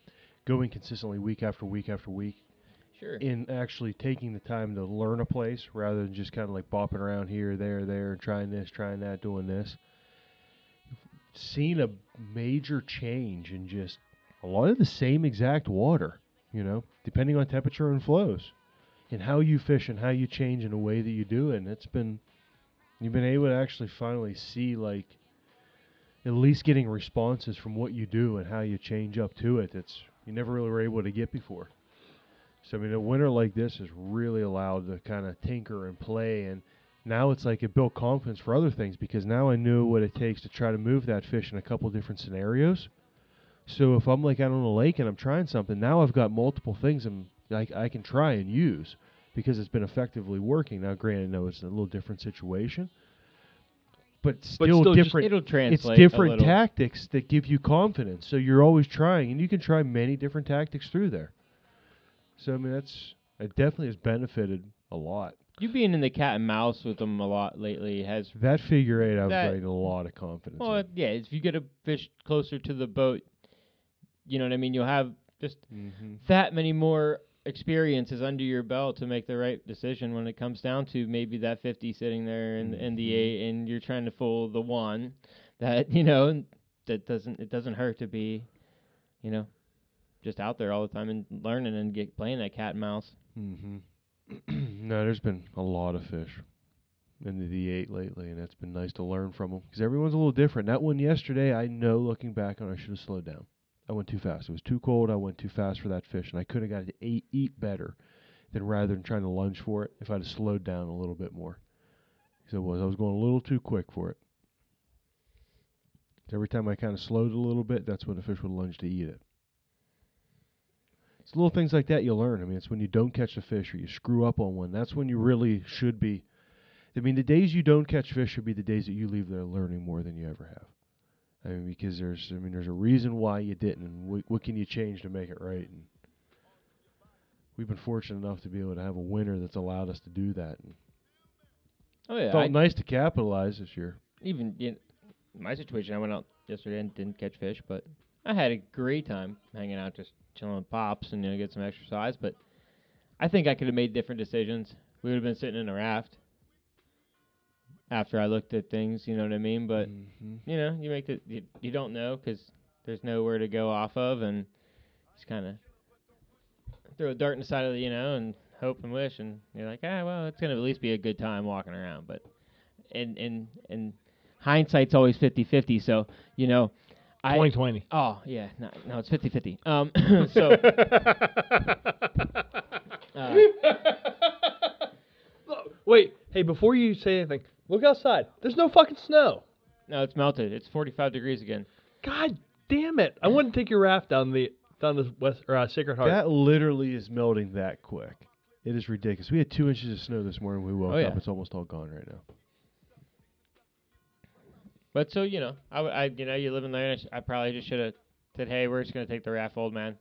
Speaker 7: going consistently week after week after week,
Speaker 8: Sure.
Speaker 7: in actually taking the time to learn a place rather than just kind of like bopping around here, there, there, trying this, trying that, doing this. Seen a major change in just a lot of the same exact water, you know, depending on temperature and flows, and how you fish and how you change in the way that you do it. And it's been, you've been able to actually finally see like at least getting responses from what you do and how you change up to it. That's you never really were able to get before. So I mean, a winter like this is really allowed to kind of tinker and play, and now it's like it built confidence for other things because now I knew what it takes to try to move that fish in a couple different scenarios. So if I'm like out on a lake and I'm trying something, now I've got multiple things I'm like I can try and use because it's been effectively working. Now, granted, no, it's a little different situation, but still,
Speaker 6: still just-
Speaker 7: different.
Speaker 8: It'll translate.
Speaker 7: it's different tactics that give you confidence. So you're always trying, and you can try many different tactics through there. So I mean, that's it definitely has benefited a lot.
Speaker 8: You being in the cat and mouse with them a lot lately has
Speaker 7: That figure eight, I've
Speaker 8: That-
Speaker 7: gained a lot of confidence.
Speaker 8: Well,
Speaker 7: in.
Speaker 8: yeah, if you get a fish closer to the boat, you know what I mean. You'll have just
Speaker 7: Mhm.
Speaker 8: that many more experiences under your belt to make the right decision when it comes down to maybe that 50 sitting there and and the eight, and you're trying to fool the one that you know that doesn't it doesn't hurt to be, you know, just out there all the time and learning and get playing that cat and mouse.
Speaker 7: Mm-hmm. no, there's been a lot of fish in the D8 lately, and it's been nice to learn from them because everyone's a little different. That one yesterday, I know looking back on, I should have slowed down. I went too fast. It was too cold. I went too fast for that fish, and I could have got it to eat, eat better than rather than trying to lunge for it if I'd have slowed down a little bit more. Because it was, I was going a little too quick for it. every time I kind of slowed a little bit, that's when the fish would lunge to eat it. It's little things like that you learn. I mean, it's when you don't catch a fish or you screw up on one. That's when you really should be. I mean, the days you don't catch fish should be the days that you leave there learning more than you ever have. I mean, because there's, I mean, there's a reason why you didn't, and what, what can you change to make it right? And we've been fortunate enough to be able to have a winter that's allowed us to do that. And
Speaker 8: Oh yeah,
Speaker 7: felt
Speaker 8: I-
Speaker 7: nice to capitalize this year.
Speaker 8: even in my situation, I went out yesterday and didn't catch fish, but I had a great time hanging out, just chilling with pops and you know get some exercise. But I think I could have made different decisions. We would have been sitting in a raft after I looked at things, you know what I mean? But
Speaker 7: Mhm.
Speaker 8: you know, you make the You, you don't know because there's nowhere to go off of, and just kind of throw a dart in the side of the, you know, and hope and wish, and you're like, ah, well, it's gonna at least be a good time walking around. But and and and hindsight's always 50-50, so you know, I
Speaker 6: 2020.
Speaker 8: oh yeah, no, no, it's 50-50. Um, so Uh,
Speaker 6: Wait, hey, before you say anything, look outside. There's no fucking snow.
Speaker 8: no, it's melted. It's 45 degrees again.
Speaker 6: God damn it! I want to take your raft down the down the west or uh, Sacred Heart.
Speaker 7: That literally is melting that quick. It is ridiculous. We had two inches of snow this morning. We woke
Speaker 8: Oh, yeah.
Speaker 7: up. It's almost all gone right now.
Speaker 8: But so you know, I, I you know, you live in there. and I sh- I probably just should have said, "Hey, we're just gonna take the raft, old man."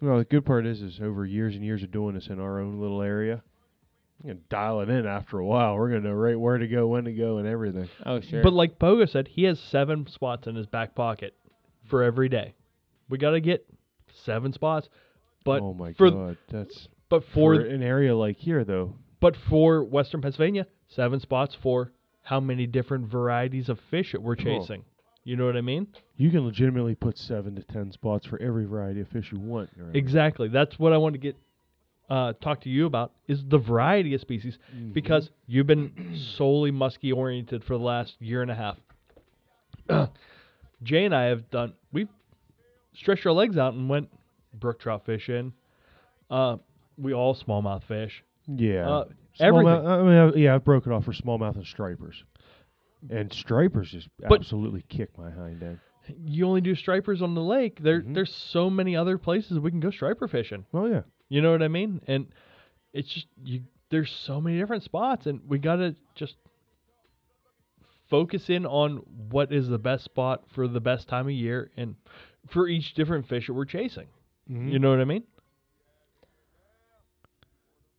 Speaker 7: Well, the good part is, is over years and years of doing this in our own little area, you can dial it in after a while. We're gonna know right where to go, when to go, and everything.
Speaker 8: Oh sure.
Speaker 6: But like Pogo said, he has seven spots in his back pocket for every day. We got to get seven spots. But
Speaker 7: oh my
Speaker 6: for,
Speaker 7: god, that's
Speaker 6: But
Speaker 7: for
Speaker 6: for
Speaker 7: an area like here though.
Speaker 6: but for Western Pennsylvania, seven spots for how many different varieties of fish that we're
Speaker 7: Cool.
Speaker 6: chasing. You know what I mean?
Speaker 7: You can legitimately put seven to ten spots for every variety of fish you want. around.
Speaker 6: Exactly. That's what I want to get uh, talk to you about is the variety of species
Speaker 7: Mm-hmm.
Speaker 6: because you've been solely musky oriented for the last year and a half. Jay and I have done we've stretched our legs out and went brook trout fishing. Uh, we all smallmouth fish.
Speaker 7: Yeah.
Speaker 6: Uh, everything.
Speaker 7: Smallmouth, I mean, I- yeah, I've broken off for smallmouth and stripers. And stripers just
Speaker 6: But-
Speaker 7: absolutely kick my hind end.
Speaker 6: You only do stripers on the lake. There,
Speaker 7: Mhm.
Speaker 6: there's so many other places we can go striper fishing.
Speaker 7: Oh yeah.
Speaker 6: You know what I mean? And it's just you. There's so many different spots, and we gotta just focus in on what is the best spot for the best time of year and for each different fish that we're chasing.
Speaker 7: Mhm.
Speaker 6: You know what I mean?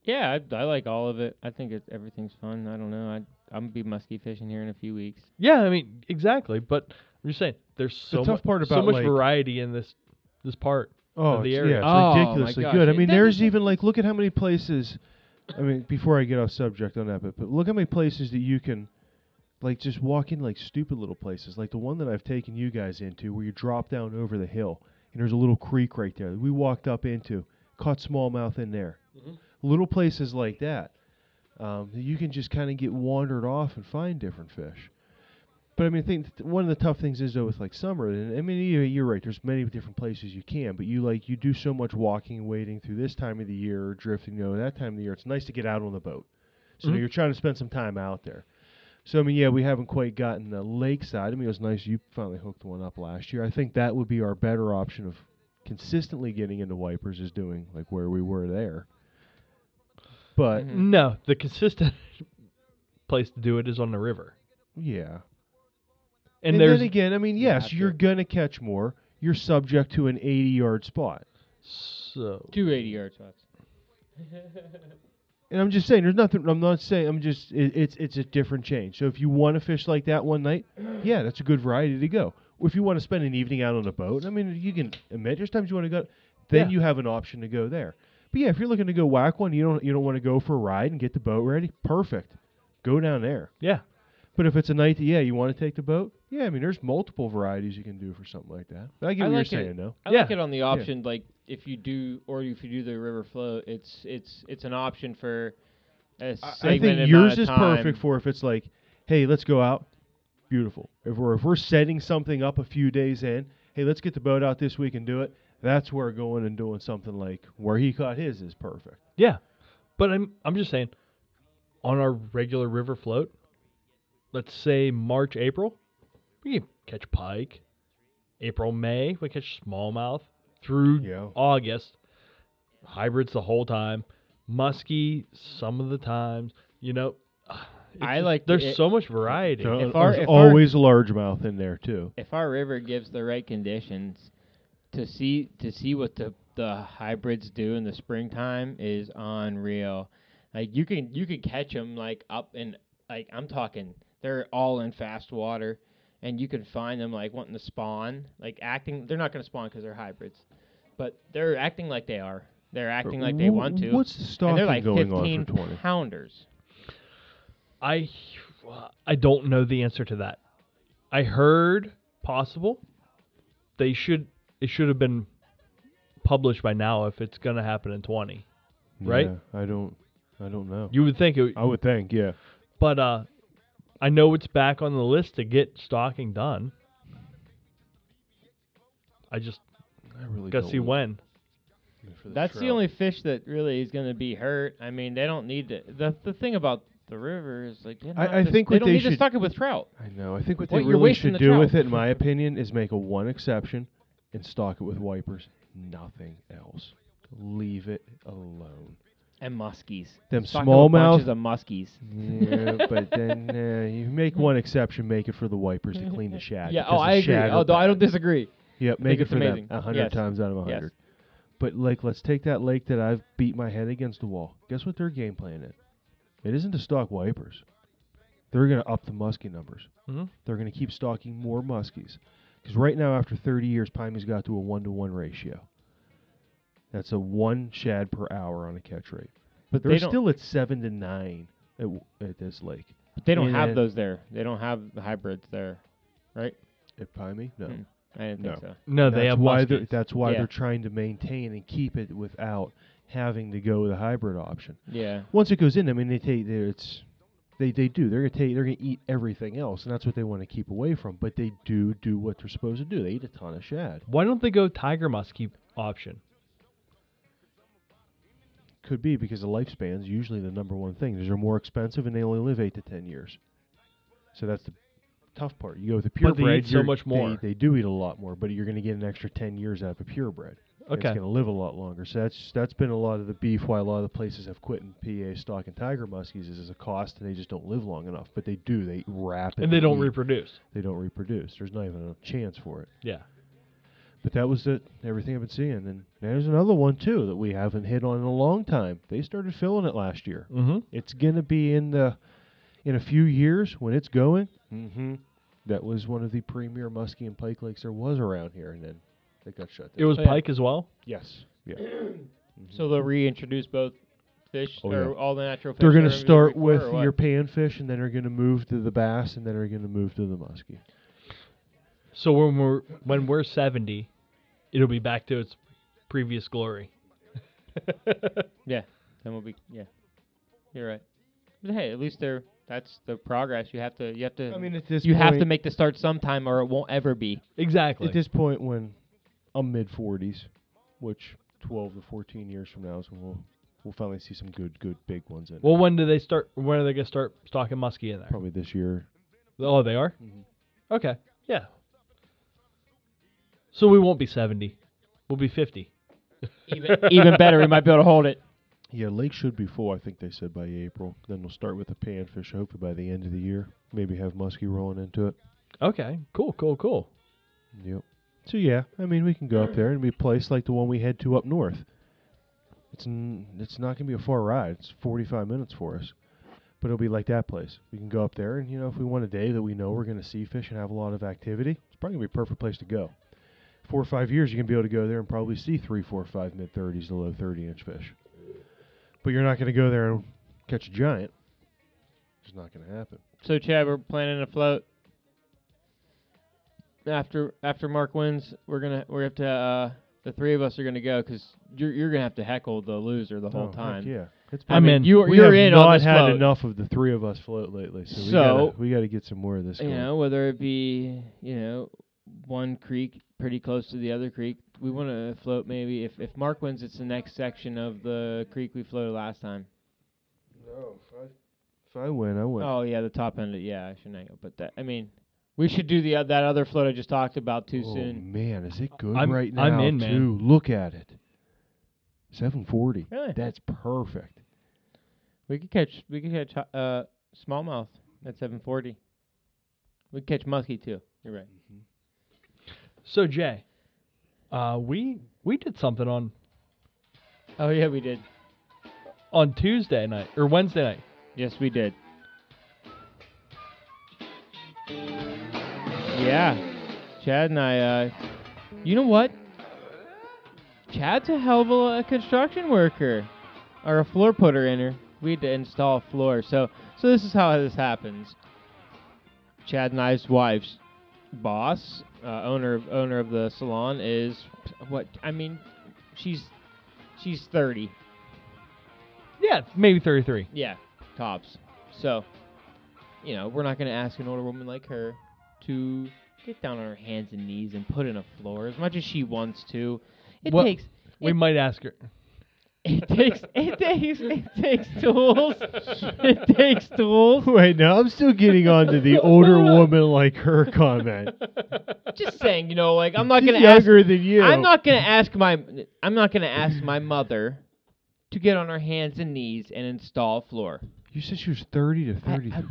Speaker 8: Yeah, I, I like all of it. I think it, everything's fun. I don't know. I I'm gonna be musky fishing here in a few weeks.
Speaker 6: Yeah, I mean exactly. But I'm just saying, there's so
Speaker 7: tough
Speaker 6: mu-
Speaker 7: part
Speaker 6: so
Speaker 7: about,
Speaker 6: much
Speaker 7: like-
Speaker 6: variety in this this part.
Speaker 7: Oh,
Speaker 6: of the
Speaker 7: it's-
Speaker 6: area.
Speaker 7: yeah, it's
Speaker 8: Oh, my
Speaker 7: ridiculously
Speaker 8: gosh.
Speaker 7: good. I
Speaker 8: It
Speaker 7: mean,
Speaker 8: doesn't-
Speaker 7: there's even like look at how many places. I mean, before I get off subject on that, but, but look how many places that you can, like, just walk in like stupid little places, like the one that I've taken you guys into, where you drop down over the hill and there's a little creek right there that we walked up into, caught smallmouth in there. Mm-hmm. Little places like that, um, you can just kind of get wandered off and find different fish. But I mean, I think th- one of the tough things is though with like summer, and I mean you- you're right. There's many different places you can, but you like you do so much walking and waiting through this time of the year, or drifting. You know, that time of the year, it's nice to get out on the boat. So
Speaker 6: Mhm.
Speaker 7: you're trying to spend some time out there. So I mean, yeah, we haven't quite gotten the lakeside. I mean, it was nice you finally hooked one up last year. I think that would be our better option of consistently getting into wipers is doing like where we were there. But
Speaker 8: Mhm.
Speaker 6: No, the consistent place to do it is on the river.
Speaker 7: yeah,
Speaker 6: And,
Speaker 7: and
Speaker 6: there's
Speaker 7: then again, I mean, yes, you're
Speaker 8: to.
Speaker 7: gonna catch more. You're subject to an 80 yard spot.
Speaker 6: so
Speaker 8: Two 80 yard spots.
Speaker 7: And I'm just saying, there's nothing. I'm not saying. I'm just. It, it's it's a different change. So if you want to fish like that one night, yeah, that's a good variety to go. Or if you want to spend an evening out on a boat, I mean, you can admit there's times you want to go. Then
Speaker 6: Yeah.
Speaker 7: you have an option to go there. But yeah, if you're looking to go whack one, you don't you don't want to go for a ride and get the boat ready. Perfect, go down there.
Speaker 6: yeah.
Speaker 7: But if it's a night that yeah, you want to take the boat, yeah, I mean, there's multiple varieties you can do for something like that. But I get
Speaker 8: I
Speaker 7: what
Speaker 8: like
Speaker 7: you're
Speaker 8: it.
Speaker 7: saying, though.
Speaker 8: I
Speaker 6: Yeah.
Speaker 8: like it on the option like if you do or if you do the river float, it's it's it's an option for a
Speaker 7: I- I
Speaker 8: segmented
Speaker 7: think yours is
Speaker 8: time.
Speaker 7: perfect for if it's like, hey, let's go out. Beautiful. If we're if we're setting something up a few days in, hey, let's get the boat out this week and do it. That's where going and doing something like where he caught his is perfect.
Speaker 6: Yeah, but I'm I'm just saying, on our regular river float, let's say March April, we can catch pike. April May we catch smallmouth through
Speaker 7: Yeah.
Speaker 6: August, hybrids the whole time, musky some of the times. You know,
Speaker 8: I
Speaker 6: just-
Speaker 8: like
Speaker 6: There's
Speaker 8: it-
Speaker 6: so much variety.
Speaker 8: If our-
Speaker 7: there's
Speaker 8: if
Speaker 7: always a largemouth in there too.
Speaker 8: if our river gives the right conditions to see to see what the the hybrids do in the springtime is unreal. Like you can you can catch them like up in like I'm talking they're all in fast water, and you can find them like wanting to spawn, like acting. They're not going to spawn because they're hybrids, but they're acting like they are. They're acting like they want to.
Speaker 7: What's the
Speaker 8: and
Speaker 7: stocking
Speaker 8: they're like
Speaker 7: going on
Speaker 8: 15
Speaker 7: for twenty?
Speaker 8: pounders.
Speaker 6: I I don't know the answer to that. I heard possible. They should it should have been published by now if it's going to happen in 20. right?
Speaker 7: Yeah, I don't. I don't know.
Speaker 6: You would think it
Speaker 7: I would think, yeah.
Speaker 6: but uh I know it's back on the list to get stocking done. I just
Speaker 7: I really
Speaker 6: got to
Speaker 7: don't
Speaker 6: see when.
Speaker 7: The
Speaker 8: That's the only fish that really is going to be hurt. I mean, they don't need to. The the thing about the river is like they don't,
Speaker 7: I- I
Speaker 8: to-
Speaker 7: think
Speaker 8: they
Speaker 7: what
Speaker 8: don't
Speaker 7: they
Speaker 8: need to
Speaker 7: should-
Speaker 8: stock it with trout.
Speaker 7: I know. I think what
Speaker 8: What,
Speaker 7: they
Speaker 8: you're
Speaker 7: really should
Speaker 8: the
Speaker 7: do with it, in my opinion, is make a one exception and stock it with wipers. Nothing else. Leave it alone.
Speaker 8: And muskies.
Speaker 7: Them
Speaker 8: Stock with bunches of muskies.
Speaker 7: Yeah, but then uh, you make one exception, make it for the wipers to clean the shad.
Speaker 8: Yeah.
Speaker 7: because
Speaker 8: Oh,
Speaker 7: the
Speaker 8: I agree.
Speaker 7: shad are
Speaker 8: Although I don't disagree.
Speaker 7: Yep,
Speaker 8: think
Speaker 7: make it
Speaker 8: it's
Speaker 7: for
Speaker 8: amazing.
Speaker 7: them a hundred
Speaker 8: Yes.
Speaker 7: times out of a
Speaker 8: Yes.
Speaker 7: hundred. But like, let's take that lake that I've beat my head against the wall. Guess what their game plan is? It isn't to stock wipers. They're going to up the muskie numbers.
Speaker 6: Mhm.
Speaker 7: They're going to keep stocking more muskies. Because right now, after 30 years, Pymie's got to a one to one ratio. That's a one shad per hour on a catch rate.
Speaker 8: But
Speaker 7: They're
Speaker 8: they
Speaker 7: still at seven to nine at, w- at this lake.
Speaker 8: but they don't
Speaker 7: and
Speaker 8: have
Speaker 7: then-
Speaker 8: those there. They don't have the hybrids there, right?
Speaker 7: At Pymie, no.
Speaker 8: Hmm. I didn't think
Speaker 7: No.
Speaker 8: so.
Speaker 6: No, they
Speaker 7: that's
Speaker 6: have
Speaker 7: why they're,
Speaker 6: muskies.
Speaker 7: that's why
Speaker 8: Yeah.
Speaker 7: they're trying to maintain and keep it without having to go with a hybrid option.
Speaker 8: Yeah.
Speaker 7: Once it goes in, I mean, they take they're- it's they they do they're gonna take they're gonna eat everything else, and that's what they want to keep away from. But they do do what they're supposed to do. They eat a ton of shad.
Speaker 6: Why don't they go tiger muskie option?
Speaker 7: Could be because the lifespan is usually the number one thing. These are more expensive, and they only live eight to ten years. So that's the tough part. You go with a
Speaker 6: But they eat
Speaker 7: purebred,
Speaker 6: so much more.
Speaker 7: They, they do eat a lot more, but you're going to get an extra ten years out of a purebred.
Speaker 6: Okay.
Speaker 7: It's going to live a lot longer. So that's that's been a lot of the beef why a lot of the places have quit in PA stock and tiger muskies is as a cost, and they just don't live long enough. But they do. They rapidly
Speaker 6: And they don't reproduce.
Speaker 7: They don't reproduce. There's not even a chance for it.
Speaker 6: Yeah.
Speaker 7: But that was it. Everything I've been seeing, and there's another one too that we haven't hit on in a long time. They started filling it last year.
Speaker 6: Mm-hmm.
Speaker 7: It's gonna be in the in a few years when it's going. Mm-hmm. That was one of the premier muskie and pike lakes there was around here, and then they got shut down.
Speaker 6: It was
Speaker 8: Oh, yeah.
Speaker 6: pike as well.
Speaker 7: yes, yeah. Mm-hmm.
Speaker 8: So they'll reintroduce both fish
Speaker 7: Oh,
Speaker 8: or
Speaker 7: yeah.
Speaker 8: all the natural fish.
Speaker 7: They're gonna start with
Speaker 8: or what?
Speaker 7: your panfish, and then they're gonna move to the bass, and then they're gonna move to the muskie.
Speaker 6: So when we're when we're seventy, it'll be back to its previous glory.
Speaker 8: Yeah. Then we'll be. Yeah. You're right. But hey, at least they're. That's the progress. You have to. You have to.
Speaker 7: I mean, at this
Speaker 8: you have to make the start sometime, or it won't ever be.
Speaker 6: Exactly.
Speaker 7: At this point, when I'm mid 40s, which 12 to 14 years from now is when we'll we'll finally see some good, good big ones in.
Speaker 6: well, when do they start? When are they gonna start stocking muskie in there?
Speaker 7: Probably this year.
Speaker 6: Oh, they are.
Speaker 7: Mhm.
Speaker 6: Okay. Yeah. So we won't be seventy. We'll be fifty.
Speaker 8: Even even better, we might be able to hold it.
Speaker 7: Yeah, lake should be full. I think they said by April. Then we'll start with the panfish. Hopefully by the end of the year, maybe have muskie rolling into it.
Speaker 6: Okay. Cool. Cool. Cool.
Speaker 7: Yep. So yeah, I mean we can go up there and be a place like the one we head to up north. It's n- it's not gonna be a far ride. It's 45 minutes for us, but it'll be like that place. We can go up there and you know if we want a day that we know we're gonna see fish and have a lot of activity, it's probably gonna be a perfect place to go. Four or five years, you're gonna be able to go there and probably see three, four, five mid 30s to low 30 inch fish. But you're not gonna go there and catch a giant. It's not gonna happen.
Speaker 8: So Chad, we're planning a float. After after Mark wins, we're gonna we have to uh, the three of us are gonna go because you're you're gonna have to heckle the loser the whole
Speaker 7: Oh, heck
Speaker 8: time.
Speaker 7: yeah, it's
Speaker 8: I
Speaker 6: I'm
Speaker 8: mean,
Speaker 6: in.
Speaker 8: you're
Speaker 7: we
Speaker 8: you're
Speaker 7: have
Speaker 8: in
Speaker 7: not
Speaker 8: on this
Speaker 7: had
Speaker 8: float.
Speaker 7: enough of the three of us float lately, so, we
Speaker 8: So-
Speaker 7: gotta we gotta get some more of this.
Speaker 8: You
Speaker 7: going.
Speaker 8: know, whether it be you know one creek pretty close to the other creek, we want to float maybe if if Mark wins, it's the next section of the creek we floated last time.
Speaker 7: No, if I, if I win, I win.
Speaker 8: Oh yeah, the top end. Of, yeah, I shouldn't hang But that I mean, we should do the uh, that other float I just talked about too
Speaker 7: Oh,
Speaker 8: soon.
Speaker 7: man, is it good
Speaker 6: I'm-
Speaker 7: right now?
Speaker 6: I'm in, man.
Speaker 7: too. Look at it. Seven forty.
Speaker 8: Really?
Speaker 7: That's perfect.
Speaker 8: We could catch we could catch uh smallmouth at 740. We could catch muskie too. You're right.
Speaker 6: So Jay, uh, we we did something on
Speaker 8: Oh yeah, we did.
Speaker 6: on Tuesday night or Wednesday night.
Speaker 8: Yes, we did. Yeah, Chad and I. Uh, you know what? Chad's a hell of a, a construction worker, or a floor putter in her. We had to install a floor. So, so this is how this happens. Chad and I's wife's boss, uh, owner of owner of the salon, is what? I mean, she's she's 30.
Speaker 6: Yeah, maybe thirty-three.
Speaker 8: Yeah, tops. So, you know, we're not going to ask an older woman like her to get down on her hands and knees and put in a floor as much as she wants to. It
Speaker 6: What-
Speaker 8: takes
Speaker 6: We might ask her.
Speaker 8: It takes it takes it takes tools. It takes tools.
Speaker 7: Wait, now I'm still getting on to the older woman like her comment.
Speaker 8: Just saying, you know, like I'm not
Speaker 7: She's
Speaker 8: gonna ask.
Speaker 7: younger than you.
Speaker 8: I'm not gonna ask my. I'm not gonna ask my mother to get on her hands and knees and install a floor.
Speaker 7: You said she was 30 to 33.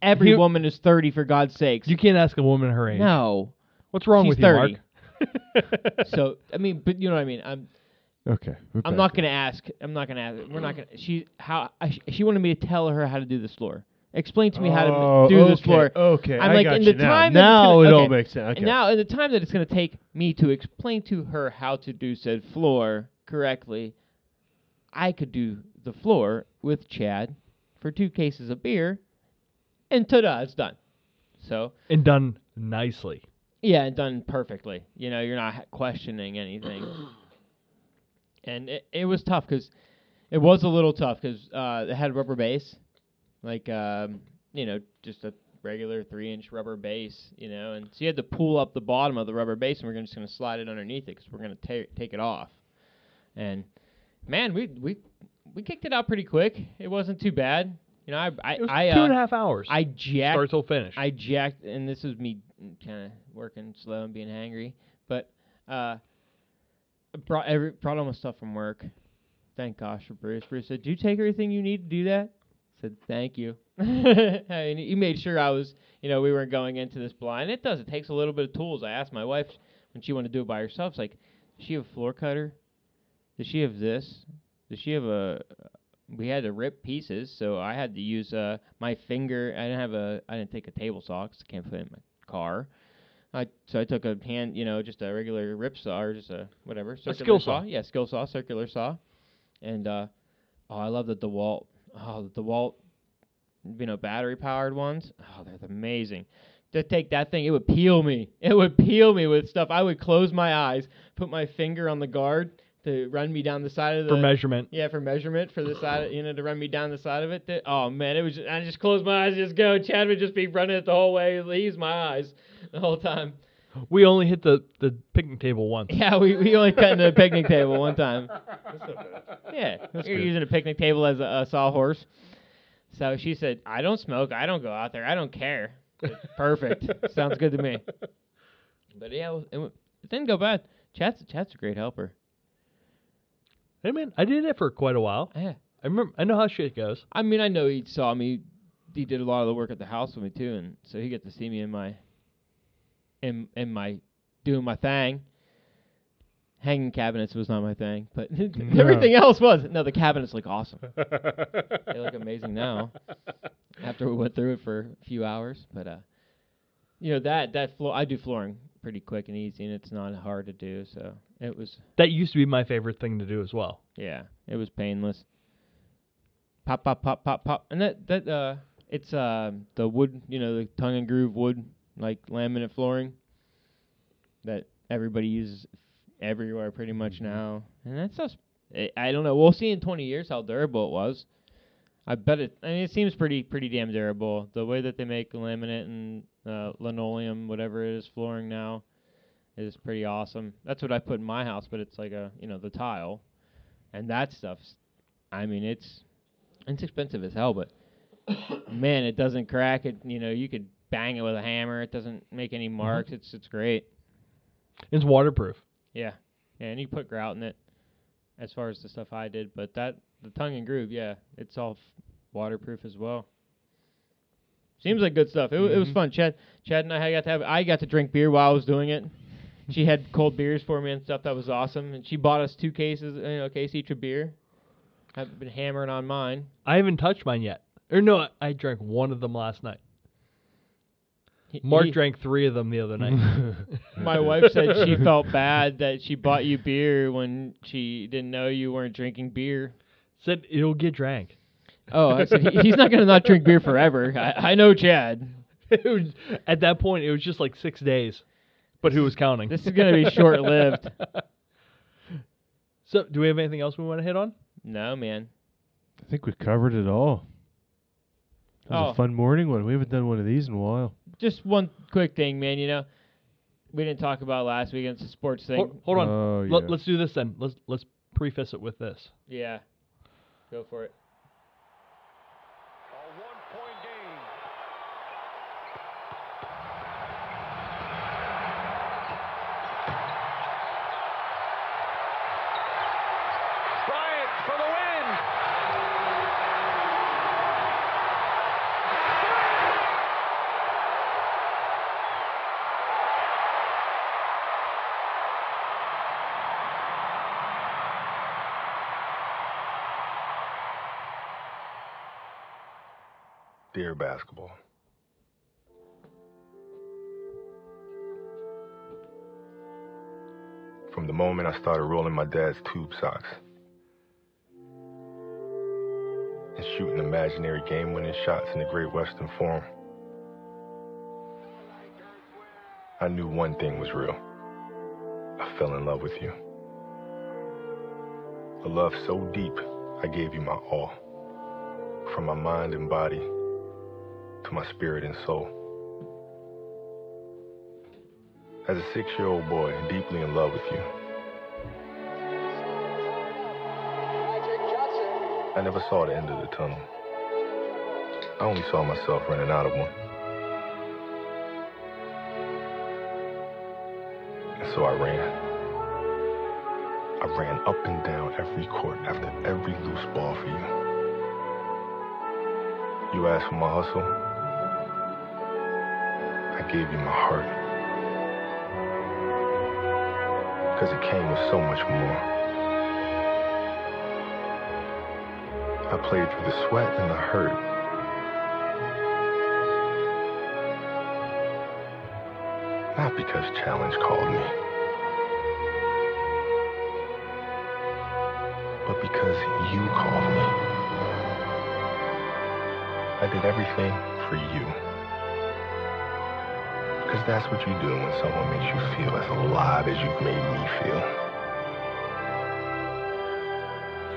Speaker 8: Every woman is 30 for God's sakes.
Speaker 6: You can't ask a woman her age.
Speaker 8: no.
Speaker 6: What's wrong
Speaker 8: She's
Speaker 6: with
Speaker 8: 30.
Speaker 6: you, Mark?
Speaker 8: So I mean, but you know what I mean. I'm.
Speaker 7: Okay. we're
Speaker 8: I'm
Speaker 7: back
Speaker 8: not gonna ask. I'm not gonna ask. We're not gonna. She how I, sh- she wanted me to tell her how to do this floor. Explain to me how to
Speaker 7: Oh,
Speaker 8: do this
Speaker 7: okay,
Speaker 8: floor.
Speaker 7: Okay,
Speaker 8: I'm
Speaker 7: I
Speaker 8: like
Speaker 7: got
Speaker 8: in
Speaker 7: you
Speaker 8: the
Speaker 7: now.
Speaker 8: time that it's
Speaker 7: Now
Speaker 8: gonna-
Speaker 7: it all
Speaker 8: okay.
Speaker 7: makes sense. Okay.
Speaker 8: And now in the time that it's gonna take me to explain to her how to do said floor correctly, I could do the floor with Chad for two cases of beer, and ta-da, it's done. So
Speaker 6: and done nicely.
Speaker 8: yeah, and done perfectly. You know, you're not questioning anything. and it, it was tough because it was a little tough because uh, it had rubber base, like um, you know, just a regular three-inch rubber base, you know, and so you had to pull up the bottom of the rubber base, and we're just going to slide it underneath it because we're going to ta- take it off. And man, we we we kicked it out pretty quick. It wasn't too bad. You know, I I
Speaker 6: It was
Speaker 8: I,
Speaker 6: two
Speaker 8: uh,
Speaker 6: and a half hours.
Speaker 8: I jacked
Speaker 6: start till finish.
Speaker 8: I jacked, and this was me kind of working slow and being hangry, but uh, brought every brought all my stuff from work. Thank gosh for Bruce. Bruce said, "Do you take everything you need to do that?" I said, "Thank you." and he made sure I was, you know, we weren't going into this blind. It does. It takes a little bit of tools. I asked my wife when she wanted to do it by herself. It's like, does she have a floor cutter? Does she have this? Does she have a? We had to rip pieces, so I had to use uh my finger. I didn't have a. I didn't take a table saw 'cause I can't put it in my car. I so I took a hand, you know, just a regular rip saw or just a whatever circular
Speaker 6: skill saw.
Speaker 8: Yeah, skill saw, circular saw, and uh, oh, I love the DeWalt. Oh, the DeWalt, you know, battery powered ones. Oh, they're amazing. To take that thing, it would peel me. It would peel me with stuff. I would close my eyes, put my finger on the guard to run me down the side of the
Speaker 6: for measurement.
Speaker 8: yeah, for measurement for the side, of, you know, to run me down the side of it. That, oh man, it was. Just, I just closed my eyes, and just go. Chad would just be running it the whole way. He's my eyes the whole time.
Speaker 6: We only hit the, the picnic table once.
Speaker 8: Yeah, we, we only cut into a picnic table one time. Yeah, you're
Speaker 7: good.
Speaker 8: using a picnic table as a, a sawhorse. So she said, "I don't smoke. I don't go out there. I don't care." Perfect. Sounds good to me. But yeah, it, it, it didn't go bad. Chad's Chad's a great helper.
Speaker 6: Hey man, I did it for quite a while.
Speaker 8: Yeah.
Speaker 6: I remember. I know how shit goes.
Speaker 8: I mean, I know he saw me. He did a lot of the work at the house with me too, and so he got to see me in my, in in my, doing my thing. Hanging cabinets was not my thing, but everything else was. No, the cabinets look awesome. they look amazing now. After we went through it for a few hours, but uh, you know that that floor, I do flooring pretty quick and easy, and it's not hard to do. So it was
Speaker 6: That used to be my favorite thing to do as well.
Speaker 8: yeah, it was painless. Pop, pop, pop, pop, pop, and that that uh, it's uh the wood, you know, the tongue and groove wood like laminate flooring that everybody uses everywhere pretty much now, and that's just I, I don't know. We'll see in 20 years how durable it was. I bet it. I mean, it seems pretty pretty damn durable. The way that they make laminate and uh, linoleum, whatever it is, flooring now, is pretty awesome. That's what I put in my house, but it's like a you know the tile, and that stuff's. I mean, it's it's expensive as hell, but man, it doesn't crack. It you know you could bang it with a hammer. It doesn't make any mm-hmm. marks. It's it's great.
Speaker 6: It's waterproof.
Speaker 8: Yeah, yeah, and you put grout in it. As far as the stuff I did, but that the tongue and groove, yeah, it's all f- waterproof as well. Seems like good stuff. It, wa- it was mm-hmm. fun. Chad, Chad and I got to have. I got to drink beer while I was doing it. She had cold beers for me and stuff. That was awesome. And she bought us two cases, you know, a case each of beer. I've been hammering on mine.
Speaker 6: I haven't touched mine yet. Or no, I- I drank one of them last night.
Speaker 8: He-
Speaker 6: Mark
Speaker 8: he-
Speaker 6: drank three of them the other night.
Speaker 8: My wife said she felt bad that she bought you beer when she didn't know you weren't drinking beer.
Speaker 6: Said it'll get drank.
Speaker 8: Oh, I said, he- he's not gonna not drink beer forever. I, I know Chad.
Speaker 6: Was, at that point, it was just like six days. But who was counting?
Speaker 8: This is gonna be short-lived.
Speaker 6: so, do we have anything else we want to hit on?
Speaker 8: No, man.
Speaker 7: I think we covered it all. That was
Speaker 8: Oh.
Speaker 7: a fun morning one. We haven't done one of these in a while.
Speaker 8: Just one quick thing, man. You know, we didn't talk about last week. It's a sports thing.
Speaker 6: Hold, hold on.
Speaker 7: Oh,
Speaker 6: Let,
Speaker 7: yeah.
Speaker 6: let's do this then. Let's let's preface it with this.
Speaker 8: Yeah. Go for it.
Speaker 3: Bryant for the win.
Speaker 11: Dear basketball. From the moment I started rolling my dad's tube socks and shooting imaginary game winning shots in the Great Western Forum, I knew one thing was real. I fell in love with you. A love so deep, I gave you my all from my mind and body my spirit and soul. As a six year old boy, deeply in love with you, I never saw the end of the tunnel. I only saw myself running out of one. And so I ran. I ran up and down every court after every loose ball for you. You asked for my hustle. I gave you my heart. Because it came with so much more. I played through the sweat and the hurt. Not because challenge called me, but because you called me. I did everything for you. Because that's what you do when someone makes you feel as alive as you've made me feel.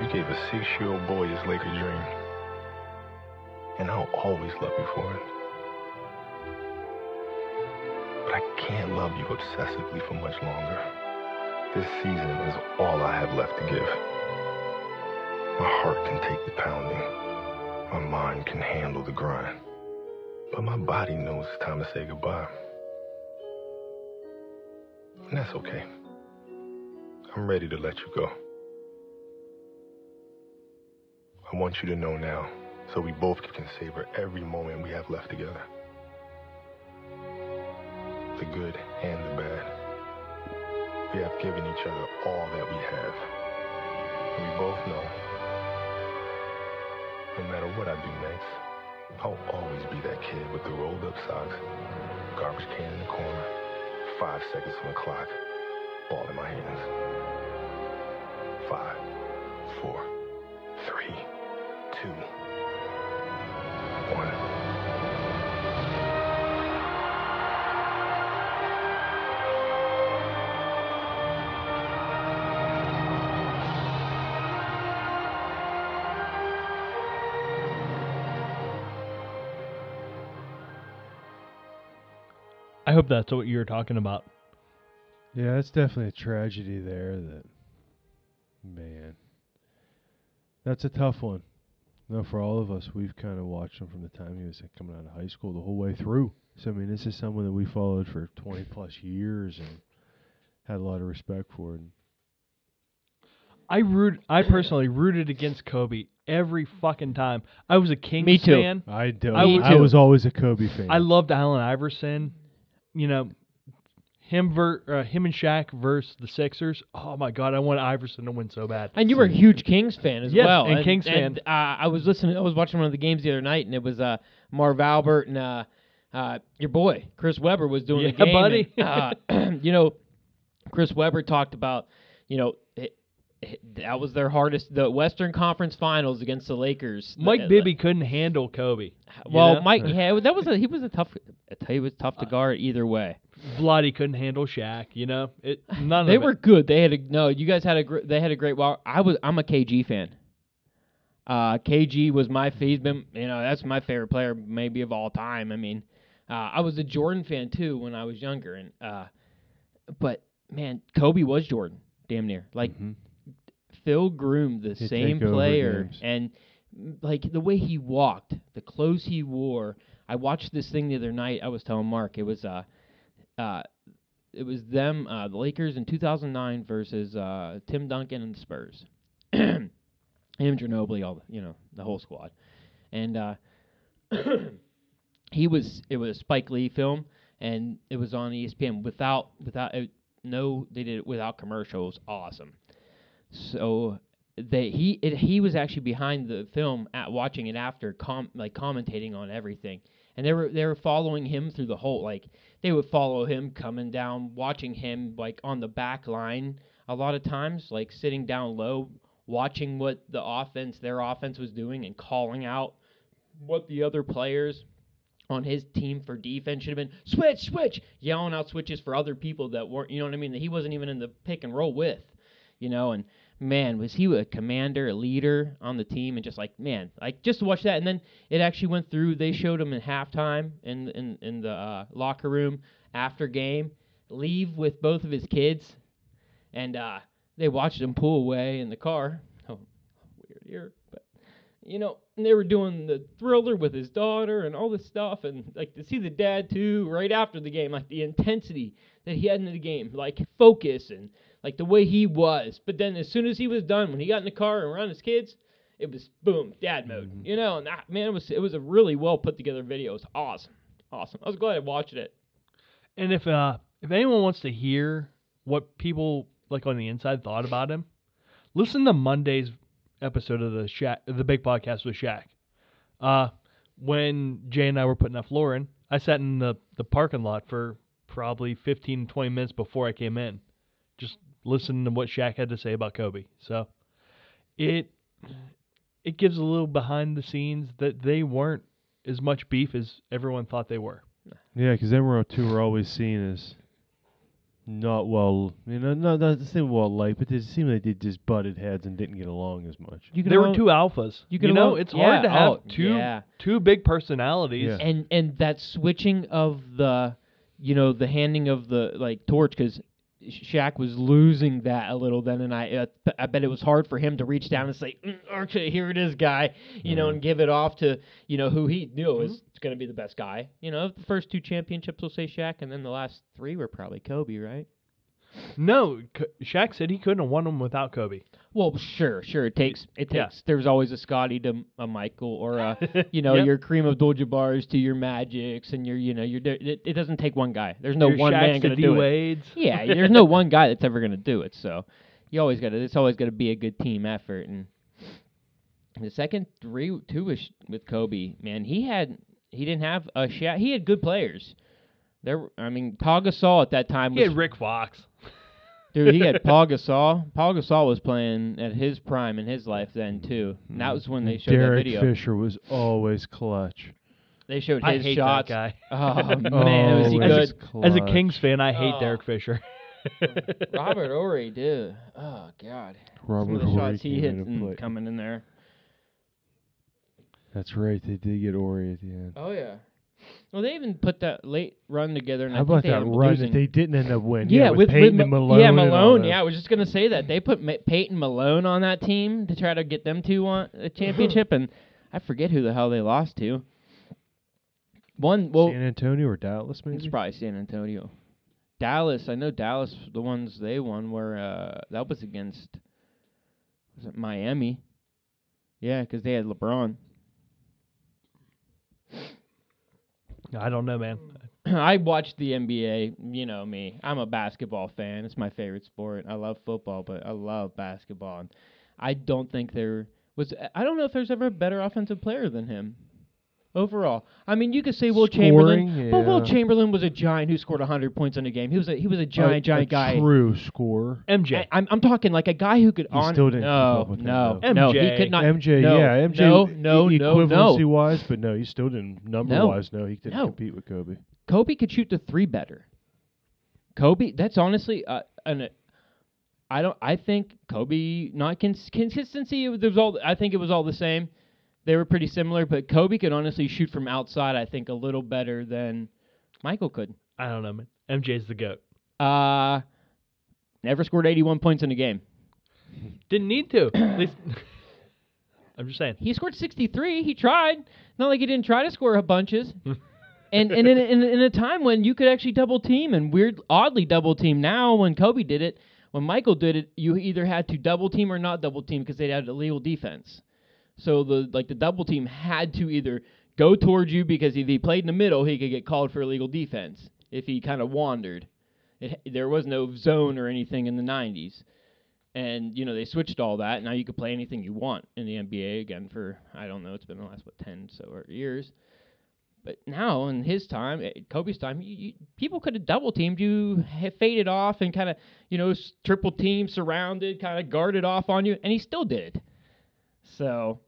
Speaker 11: You gave a six year old boy his Laker dream. And I'll always love you for it. But I can't love you obsessively for much longer. This season is all I have left to give. My heart can take the pounding. My mind can handle the grind. But my body knows it's time to say goodbye. And that's okay. I'm ready to let you go. I want you to know now, so we both can savor every moment we have left together. The good and the bad. We have given each other all that we have. And we both know no matter what I do next, I'll always be that kid with the rolled up socks, garbage can in the corner, five seconds on the clock, ball in my hands. Five,
Speaker 6: hope that's what you were talking about.
Speaker 7: Yeah, it's definitely a tragedy there that man. That's a tough one. No, for all of us, we've kind of watched him from the time he was coming out of high school the whole way through. So I mean, this is someone that we followed for 20 plus years and had a lot of respect for. And
Speaker 6: I root. I personally rooted against Kobe every fucking time. I was a Kings
Speaker 8: Me too.
Speaker 6: fan.
Speaker 7: I do.
Speaker 6: I
Speaker 7: I,
Speaker 6: was-
Speaker 7: was always a Kobe fan.
Speaker 6: I loved Allen Iverson. You know, him ver- uh, him and Shaq versus the Sixers. Oh my God, I want Iverson to win so bad.
Speaker 8: And you were a huge Kings fan as
Speaker 6: Yes,
Speaker 8: well.
Speaker 6: and Kings fan.
Speaker 8: and, uh, I was listening. I was watching one of the games the other night, and it was uh, Marv Albert and uh, uh, your boy Chris Webber was doing the
Speaker 6: Yeah,
Speaker 8: game.
Speaker 6: buddy.
Speaker 8: and, uh, you know, Chris Webber talked about, you know, that was their hardest. The Western Conference Finals against the Lakers.
Speaker 6: Mike
Speaker 8: The-
Speaker 6: Bibby couldn't handle Kobe. you
Speaker 8: Well,
Speaker 6: know?
Speaker 8: Mike, yeah, that was a he was a tough. I tell you, he was tough to guard either way.
Speaker 6: Vladdy couldn't handle Shaq. You know, it none
Speaker 8: They were
Speaker 6: it.
Speaker 8: good. They had a no. You guys had a gr- they had a great. Well, I was I'm a KG fan. Uh, KG was my he's been you know that's my favorite player maybe of all time. I mean, uh, I was a Jordan fan too when I was younger, and uh, but man, Kobe was Jordan, damn near. Like Phil groomed the
Speaker 7: He'd
Speaker 8: same player, and mm, like the way he walked, the clothes he wore. I watched this thing the other night. I was telling Mark it was uh, uh, it was them, uh, the Lakers in 2009 versus uh, Tim Duncan and the Spurs. Him, Ginobili, all the, you know, the whole squad, and uh, he was it was a Spike Lee film, and it was on ESPN without without it, no they did it without commercials. Awesome. So they he it, he was actually behind the film at watching it after com like commentating on everything, and they were they were following him through the whole like they would follow him coming down, watching him like on the back line a lot of times, like sitting down low, watching what the offense their offense was doing and calling out what the other players on his team for defense should have been. Switch, switch, yelling out switches for other people that weren't, you know what I mean, that he wasn't even in the pick and roll with, you know, and man, was he a commander, a leader on the team, and just like man, like just to watch that, and then it actually went through. They showed him in halftime in in in the uh, locker room after game, leave with both of his kids, and uh, they watched him pull away in the car. Oh, weird here, but you know, they were doing the thriller with his daughter and all this stuff, and like to see the dad too right after the game, like the intensity that he had in the game, like focus and like the way he was. But then as soon as he was done, when he got in the car and around his kids, it was boom, dad mode, you know. And that, man, it was it was a really well put together video. It was awesome, awesome. I was glad I watched it.
Speaker 6: And if uh if anyone wants to hear what people like on the inside thought about him, listen to Monday's episode of the Shaq, the Big Podcast with Shaq. Uh, when Jay and I were putting up in, I sat in the the parking lot for probably 15 20 minutes before I came in, just listening to what Shaq had to say about Kobe. So it it gives a little behind the scenes that they weren't as much beef as everyone thought they were.
Speaker 7: Yeah, because everyone two were always seen as not well, you know, not not the same well liked, but it seemed like they just butted heads and didn't get along as much.
Speaker 8: You
Speaker 6: There were two alphas.
Speaker 8: You
Speaker 6: You,
Speaker 8: can
Speaker 6: know, it's
Speaker 8: yeah,
Speaker 6: hard to have
Speaker 8: oh,
Speaker 6: two
Speaker 8: yeah.
Speaker 6: two big personalities.
Speaker 7: Yeah.
Speaker 8: and and that switching of the you know the handing of the like torch because Shaq was losing that a little then and I uh, I bet it was hard for him to reach down and say mm, okay here it is guy you know and give it off to you know who he knew is going to be the best guy. You know the first two championships will say Shaq and then the last three were probably Kobe right
Speaker 6: No, K- Shaq said he couldn't have won them without Kobe.
Speaker 8: well sure sure it takes it
Speaker 6: Yeah.
Speaker 8: takes there's always a Scottie to a Michael or a you know
Speaker 6: Yep.
Speaker 8: your Kareem Abdul-Jabbar's to your Magics and your you know your it, it doesn't take one guy there's no
Speaker 6: Your
Speaker 8: one
Speaker 6: Shaqs
Speaker 8: man
Speaker 6: to
Speaker 8: to do it
Speaker 6: D-Wades.
Speaker 8: Yeah, there's no one guy that's ever going to do it. So you always got to. It's always got to be a good team effort. And the second three, two with, with Kobe, man, he had he didn't have a shot. He had good players. There, I mean, Paul Gasol at that time
Speaker 6: He
Speaker 8: was
Speaker 6: had Rick Fox.
Speaker 8: dude. He had Paul Gasol. Paul Gasol was playing at his prime in his life then mm-hmm. too. And that was when mm-hmm. they showed that
Speaker 7: Derek
Speaker 8: video.
Speaker 7: Fisher was always clutch.
Speaker 8: They showed
Speaker 6: I
Speaker 8: his
Speaker 6: hate
Speaker 8: shots.
Speaker 6: that guy.
Speaker 8: Oh man, was he
Speaker 7: Always
Speaker 8: good?
Speaker 6: As a. Kings fan, I hate
Speaker 8: Oh.
Speaker 6: Derek Fisher.
Speaker 8: Robert Horry, dude. Oh god.
Speaker 7: Robert
Speaker 8: Some of the
Speaker 7: Horry
Speaker 8: shots he
Speaker 7: came
Speaker 8: hit
Speaker 7: in and
Speaker 8: and coming in there.
Speaker 7: That's right. They did get Horry at the end.
Speaker 8: Oh yeah. Well, they even put that late run together, and
Speaker 7: How
Speaker 8: I think
Speaker 7: about
Speaker 8: they
Speaker 7: that
Speaker 8: ended up
Speaker 7: run
Speaker 8: losing.
Speaker 7: that they didn't end up winning?
Speaker 8: yeah,
Speaker 7: with,
Speaker 8: Payton
Speaker 7: and Malone.
Speaker 8: Yeah,
Speaker 7: and all
Speaker 8: Malone.
Speaker 7: that.
Speaker 8: Yeah, I was just gonna say that they put Ma- Payton Malone on that team to try to get them to uh, a championship, and I forget who the hell they lost to. One, well,
Speaker 7: San Antonio or Dallas, maybe.
Speaker 8: it's probably San Antonio. Dallas, I know Dallas. The ones they won were uh, that was against was it Miami? Yeah, because they had LeBron.
Speaker 6: I don't know, man.
Speaker 8: I watch the NBA. You know me. I'm a basketball fan. It's my favorite sport. I love football, but I love basketball. And I don't think there was. I don't know if there's ever a better offensive player than him. Overall, I mean, you could say Wilt Chamberlain,
Speaker 7: Scoring,
Speaker 8: but Wilt
Speaker 7: yeah.
Speaker 8: Chamberlain was a giant who scored 100 points in a game. He was a he was a giant,
Speaker 7: A-
Speaker 8: giant
Speaker 7: a
Speaker 8: guy.
Speaker 7: True scorer.
Speaker 6: MJ.
Speaker 8: I, I'm I'm talking like a guy who could
Speaker 7: He
Speaker 8: on.
Speaker 7: still didn't keep
Speaker 8: no,
Speaker 7: up with him,
Speaker 8: no,
Speaker 6: though.
Speaker 8: no. He
Speaker 6: MJ.
Speaker 8: could not.
Speaker 7: MJ,
Speaker 8: no,
Speaker 7: yeah, MJ.
Speaker 8: No,
Speaker 7: e-
Speaker 8: no, no,
Speaker 7: equivalency
Speaker 8: no.
Speaker 7: wise, but no, he still didn't number
Speaker 8: No.
Speaker 7: wise. No, he didn't
Speaker 8: No.
Speaker 7: compete with Kobe.
Speaker 8: Kobe could shoot the three better. Kobe, that's honestly, uh, an, I don't. I think Kobe not cons- consistency. It was, there was all. I think it was all the same. They were pretty similar, but Kobe could honestly shoot from outside. I think a little better than Michael could.
Speaker 6: I don't know, man. MJ's the goat.
Speaker 8: Uh, never scored 81 points in a game.
Speaker 6: Didn't need to. At least I'm just saying.
Speaker 8: He scored 63. He tried. Not like he didn't try to score a bunches. and and in, in in a time when you could actually double team and weird, oddly double team. Now when Kobe did it, when Michael did it, you either had to double team or not double team because they had illegal defense. So the like the double team had to either go towards you because if he played in the middle, he could get called for illegal defense if he kind of wandered. It, there was no zone or anything in the 90s. And, you know, they switched all that. Now you could play anything you want in the NBA again for, I don't know, it's been the last, what, 10 so years. But now, in his time, eh, Kobe's time, you, you, people could have double teamed you, faded off, and kind of, you know, triple team, surrounded, kind of guarded off on you, and he still did. So,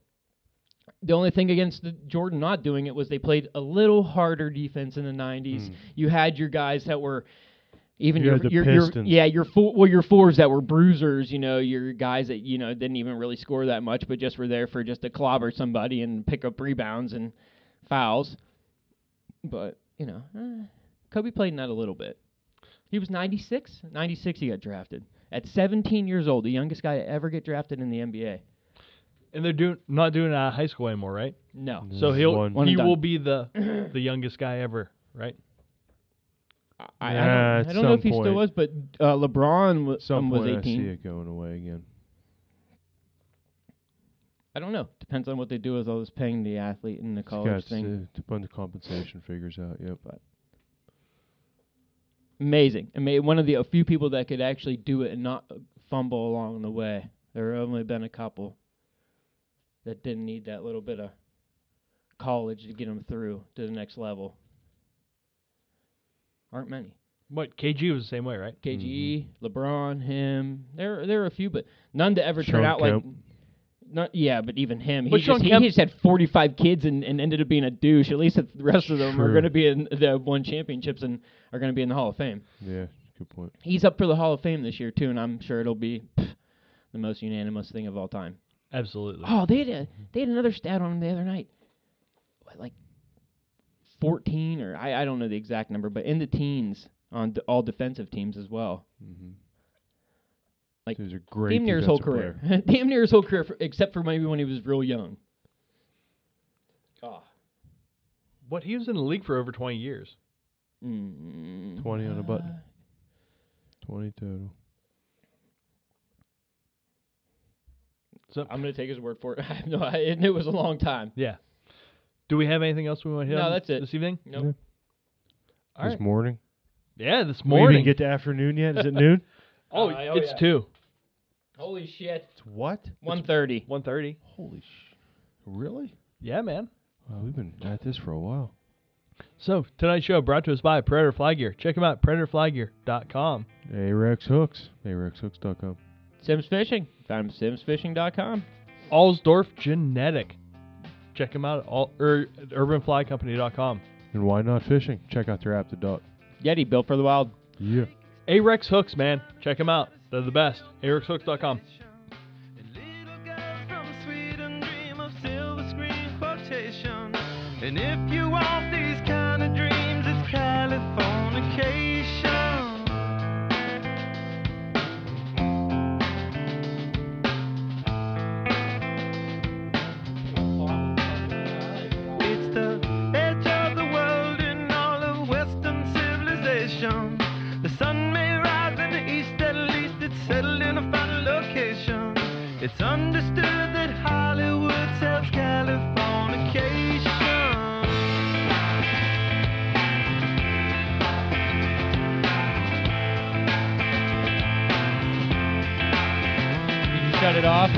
Speaker 8: the only thing against the Jordan not doing it was they played a little harder defense in the 90s.
Speaker 7: Mm.
Speaker 8: You had your guys that were even
Speaker 7: You
Speaker 8: your,
Speaker 7: had the
Speaker 8: your, your
Speaker 7: Pistons.
Speaker 8: yeah your four well your fours that were bruisers. You know your guys that you know didn't even really score that much, but just were there for just to clobber somebody and pick up rebounds and fouls. But you know, eh, Kobe played in that a little bit. He was 96. 96 he got drafted at 17 years old, the youngest guy to ever get drafted in the NBA.
Speaker 6: And they're doing not doing it out of high school anymore, right?
Speaker 8: No.
Speaker 6: So he'll
Speaker 7: One-
Speaker 8: One
Speaker 6: he
Speaker 8: and
Speaker 6: will be the the youngest guy ever, right?
Speaker 8: I, I don't, I don't know
Speaker 7: some
Speaker 8: if he still was, but uh, LeBron wa-
Speaker 7: Some
Speaker 8: um, was
Speaker 7: point I see
Speaker 8: 18.
Speaker 7: it going away again.
Speaker 8: I don't know. Depends on what they do with all this paying the athlete in the
Speaker 7: It's
Speaker 8: college
Speaker 7: got
Speaker 8: thing.
Speaker 7: to put the compensation figures out. Yep.
Speaker 8: Amazing. I mean, one of the a few people that could actually do it and not uh, fumble along the way. There have only been a couple that didn't need that little bit of college to get them through to the next level. Aren't many.
Speaker 6: What KG was the same way, right?
Speaker 8: KG, mm-hmm. LeBron, him. There, there are a few, but none to ever turn out
Speaker 7: Kemp.
Speaker 8: like. Not yeah, but even him, he
Speaker 6: But
Speaker 8: just,
Speaker 6: Shawn
Speaker 8: he,
Speaker 6: Kemp-
Speaker 8: he just had 45 kids and, and ended up being a douche. At least the rest of them are going to be in the won championships and are going to be in the Hall of Fame.
Speaker 7: Yeah. Good point.
Speaker 8: He's up for the Hall of Fame this year too, and I'm sure it'll be pff, the most unanimous thing of all time.
Speaker 6: Absolutely.
Speaker 8: Oh, they had a, they had another stat on him the other night. What, like 14 or I, I don't know the exact number, but in the teens on d- all defensive teams as well.
Speaker 7: Mm-hmm.
Speaker 8: Like,
Speaker 7: He's a great
Speaker 8: Damn near his whole career. Damn near his whole career, for, except for maybe when he was real young. Oh.
Speaker 6: What he was in the league for over 20 years.
Speaker 8: Mm,
Speaker 7: 20 on a
Speaker 8: uh,
Speaker 7: button. 20 total.
Speaker 6: So
Speaker 8: I'm gonna take his word for it. I no, I, it was a long time.
Speaker 6: yeah. Do we have anything else we want to hit
Speaker 8: No,
Speaker 6: on
Speaker 8: that's it.
Speaker 6: this evening?
Speaker 8: Nope.
Speaker 6: All
Speaker 7: this
Speaker 6: right.
Speaker 7: morning.
Speaker 6: Yeah, this morning.
Speaker 7: We even
Speaker 6: morning.
Speaker 7: get to afternoon yet? Is it noon?
Speaker 6: oh,
Speaker 8: Uh, oh,
Speaker 6: it's
Speaker 8: yeah.
Speaker 6: two.
Speaker 8: Holy shit.
Speaker 7: It's what?
Speaker 8: 130.
Speaker 6: 1:30.
Speaker 7: Holy sh! Really?
Speaker 6: Yeah, man.
Speaker 7: Wow, we've been at this for a while.
Speaker 6: So tonight's show brought to us by Predator Fly Gear. Check them out at predatorflygear.com.
Speaker 7: Ahrex Hooks. AhrexHooks.com.
Speaker 8: Simms Fishing. Found him at simmsfishing.com.
Speaker 6: Allsdorf Genetic. Check them out at all, er, urbanflycompany.com.
Speaker 7: And Why Knot Fishing? Check out their app, The Dot.
Speaker 8: Yeti, built for the wild.
Speaker 7: Yeah.
Speaker 6: Ahrex Hooks, man. Check them out. They're the best. AhrexHooks.com.
Speaker 12: And if you want these kind It's understood that Hollywood sells Californication.
Speaker 8: Did you shut it off?